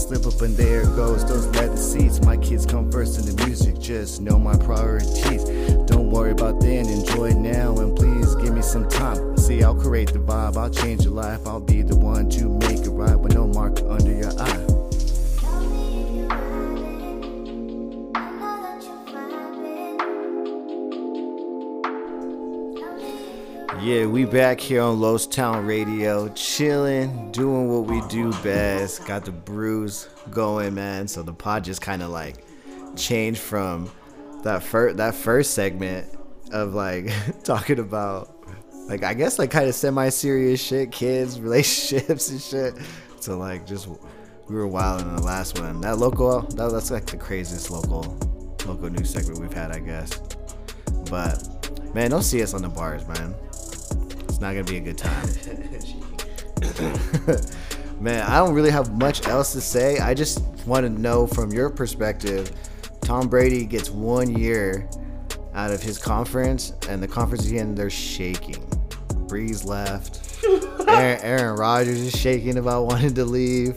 Slip up and there goes those leather seats. My kids come first in the music, just know my priorities. Don't worry about then, enjoy now, and please give me some time. See, I'll create the vibe, I'll change your life. I'll be the one to make Yeah, we back here on Los Town Radio, chilling, doing what we do best. Got the brews going, man. So the pod just kind of like changed from that first that first segment of like talking about like I guess like kind of semi-serious shit, kids, relationships and shit, to like just we were wild in the last one. That local, that, that's like the craziest local local news segment we've had, I guess. But man, don't see us on the bars, man. Not gonna be a good time. Man, I don't really have much else to say. I just want to know from your perspective. Tom Brady gets one year out of his conference, and the conference again they're shaking. Brees left. Aaron, Aaron Rodgers is shaking about wanting to leave.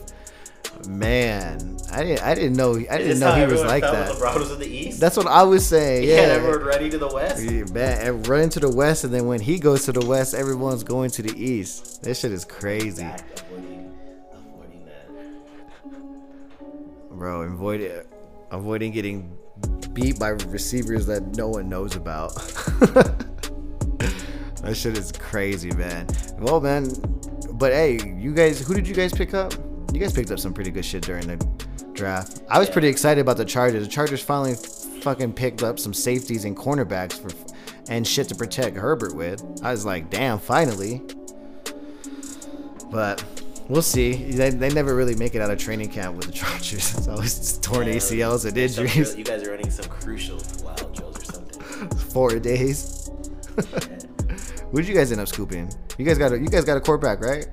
Man, I didn't. I didn't know. I didn't know he was like that. LeBron was in the East. That's what I was saying. yeah, Yeah, everyone ready to the West. man, and running to the west, and then when he goes to the west, everyone's going to the east. This shit is crazy. Avoiding. Bro, avoid avoiding getting beat by receivers that no one knows about. that shit is crazy, man. Well, man, but hey, you guys, who did you guys pick up? You guys picked up some pretty good shit during the draft. I was pretty excited about the Chargers. The Chargers finally fucking picked up some safeties and cornerbacks for and shit to protect Herbert with. I was like, damn, finally. But we'll see. They, they never really make it out of training camp with the Chargers. It's always torn ACLs and Some injuries. drill- you guys are running some crucial wild drills or something. Four days. what did you guys end up scooping? You guys got a you guys got a quarterback, right?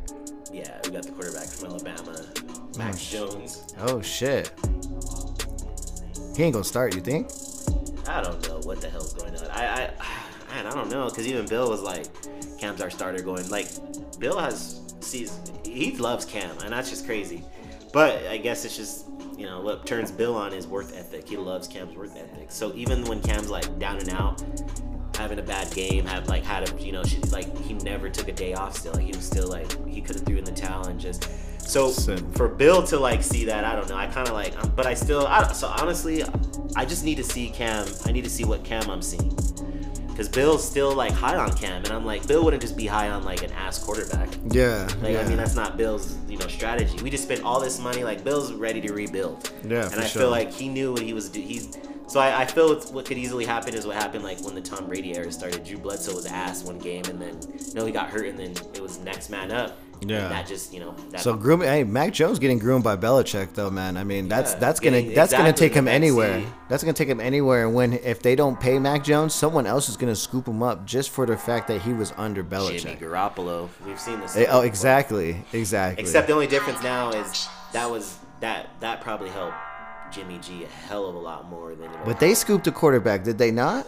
Max sh- Jones. Oh shit. He ain't gonna start, you think? I don't know what the hell's going on. I, I, man, I don't know because even Bill was like, Cam's our starter. Going like, Bill has sees he loves Cam, and that's just crazy. But I guess it's just you know what turns Bill on is worth ethic. He loves Cam's worth ethic. So even when Cam's like down and out, having a bad game, have like had a you know she, like he never took a day off. Still, like he was still like he could have threw in the towel and just. So for Bill to like see that, I don't know. I kind of like, but I still. I don't, so honestly, I just need to see Cam. I need to see what Cam I'm seeing. Because Bill's still like high on Cam, and I'm like, Bill wouldn't just be high on like an ass quarterback. Yeah. Like yeah. I mean, that's not Bill's you know strategy. We just spent all this money. Like Bill's ready to rebuild. Yeah, and I sure. feel like he knew what he was. do- He's so I, I feel it's, what could easily happen is what happened like when the Tom Brady era started. Drew Bledsoe was ass one game, and then you know he got hurt, and then it was next man up. Yeah. And that just you know. That, So grooming, hey, Mac Jones getting groomed by Belichick though, man. I mean, that's Yeah, that's gonna getting that's gonna take him anywhere. backseat. That's gonna take him anywhere. And when if they don't pay Mac Jones, someone else is gonna scoop him up just for the fact that he was under Belichick. Jimmy. Garoppolo. We've seen this. Oh, before. exactly, exactly. Except the only difference now is that was that that probably helped Jimmy G a hell of a lot more than. It but they scooped a quarterback, did they not?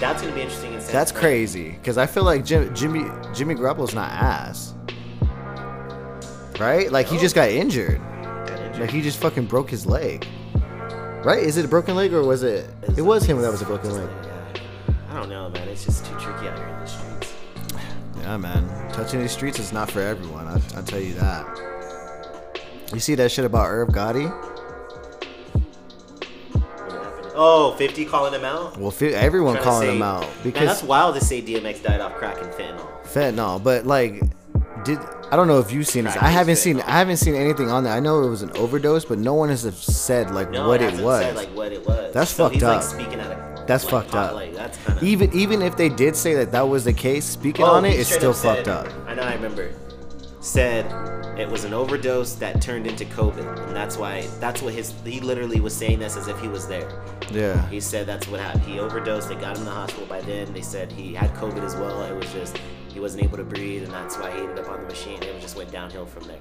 that's gonna be interesting. In That's crazy because I feel like Jim, Jimmy Jimmy Garoppolo's not ass, right? Like he just got injured. Like he just fucking broke his leg. Right? Is it a broken leg or was it? It was him that was a broken leg. yeah. I don't know, man. It's just too tricky out here in the streets. Yeah, man. Touching these streets is not for everyone. I, I'll tell you that. You see that shit about Irv Gotti? Oh, 50 calling him out. Well, fi- everyone calling say- him out man, because that's wild to say DMX died off crack and fentanyl. fentanyl. But like, did I don't know if you've seen this. I haven't seen. I haven't seen anything on that. I know it was an overdose, but no one has said like No, what it was. Said, like what it was. That's so fucked he's, up. Like, speaking out of, That's like, fucked up. Like that's kind of even even if they did say that that was the case, speaking on it, it's still fucked up. I know. I remember. Said it was an overdose that turned into COVID, and that's why. That's what his. He literally was saying this as if he was there. Yeah. He said that's what happened. He overdosed. They got him in the hospital by then. They said he had COVID as well. It was just he wasn't able to breathe, and that's why he ended up on the machine. It just went downhill from there.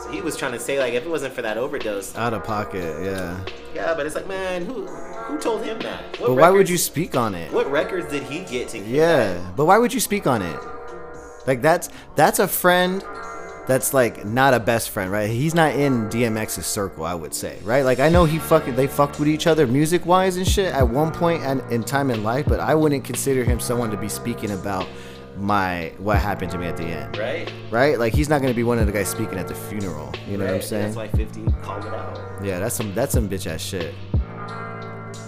So he was trying to say like if it wasn't for that overdose, Out of pocket. Yeah. yeah. But it's like man, who who told him that? What But why would you speak on it? What records did he get to? get Yeah, that? but why would you speak on it? Like that's that's a friend that's like not a best friend, right? He's not in DMX's circle, I would say, right? Like I know he fucking they fucked with each other music wise and shit at one point and in time in life, but I wouldn't consider him someone to be speaking about my what happened to me at the end, Right. right? Like he's not gonna be one of the guys speaking at the funeral. You know what I'm Right, saying? That's why 50 called it out. Yeah, that's some that's some bitch ass shit.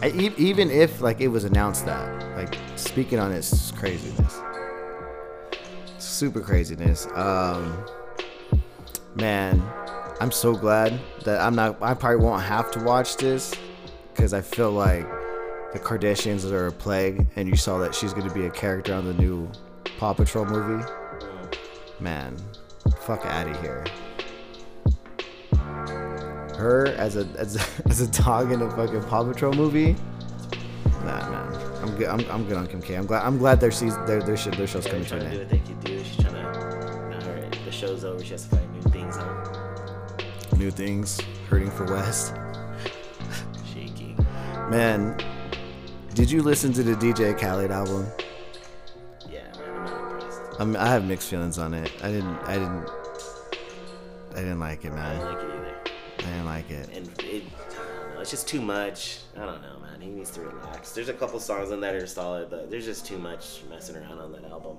I, e- even if like it was announced that, like speaking on it's craziness, super craziness. Um, man, I'm so glad that I'm not. I probably won't have to watch this because I feel like the Kardashians are a plague, and you saw that she's gonna be a character on the new Paw Patrol movie. Man, fuck out of here her as a as a, as a dog in a fucking Paw Patrol movie. Nah, man, I'm good. I'm, I'm good on Kim K. I'm glad. I'm glad their season, their their, shit, their show's coming to an to do end. what they could do. She's trying to. Now her, the show's over. She has to find new things on. New things, hurting for West. Shaky. Man, did you listen to the DJ Khaled album? I'm, I have mixed feelings on it. I didn't. I didn't. I didn't like it, I man. don't like it either. I didn't like it. And it, I don't know. It's just too much. I don't know, man. He needs to relax. There's a couple songs on that are solid, but there's just too much messing around on that album.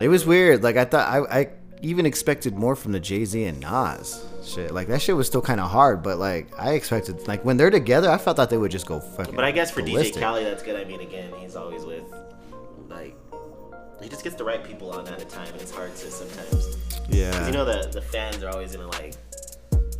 It was weird. Like I thought, I, I even expected more from the Jay Z and Nas shit. Like that shit was still kind of hard, but like I expected, like when they're together, I felt that they would just go fucking. But I guess for ballistic. DJ Khaled, that's good. I mean, again, he's always with like he just gets the right people on at a time, and it's hard to sometimes. yeah, 'cause you know the the fans are always gonna like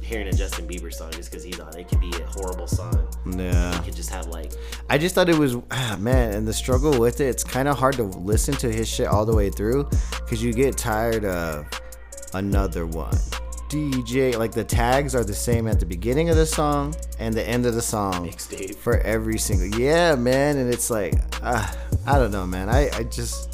hearing a Justin Bieber song just because he's on. it. Could be a horrible song. yeah. He could just have like I just thought it was ah, man, and the struggle with it. It's kind of hard to listen to his shit all the way through because you get tired of another one. DJ, like the tags are the same at the beginning of the song and the end of the song Mixtape. for every single. Yeah, man, and it's like uh, I don't know, man. I I just.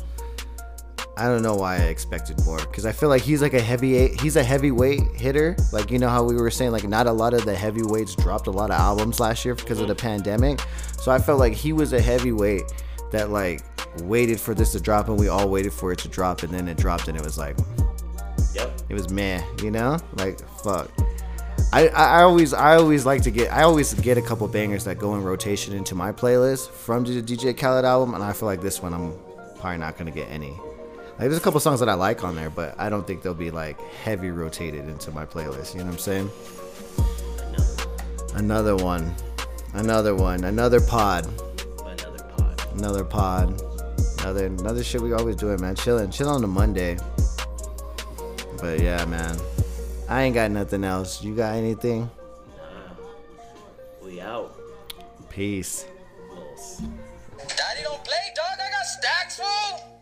I don't know why I expected more because I feel like he's like a heavy he's a heavyweight hitter. Like you know how we were saying like not a lot of the heavyweights dropped a lot of albums last year because of the pandemic. So I felt like he was a heavyweight that like waited for this to drop and we all waited for it to drop and then it dropped and it was like yep. it was meh, you know? Like fuck. I, I I always I always like to get I always get a couple bangers that go in rotation into my playlist from the DJ Khaled album and I feel like this one I'm probably not gonna get any. Like there's a couple songs that I like on there, but I don't think they'll be like heavy rotated into my playlist. You know what I'm saying? Another one, another one, another pod, Another pod. another pod, another another shit we always doing, man. Chilling, chill on a Monday. But yeah, man, I ain't got nothing else. You got anything? We out. Peace. Daddy don't play, dog. I got stacks, fool.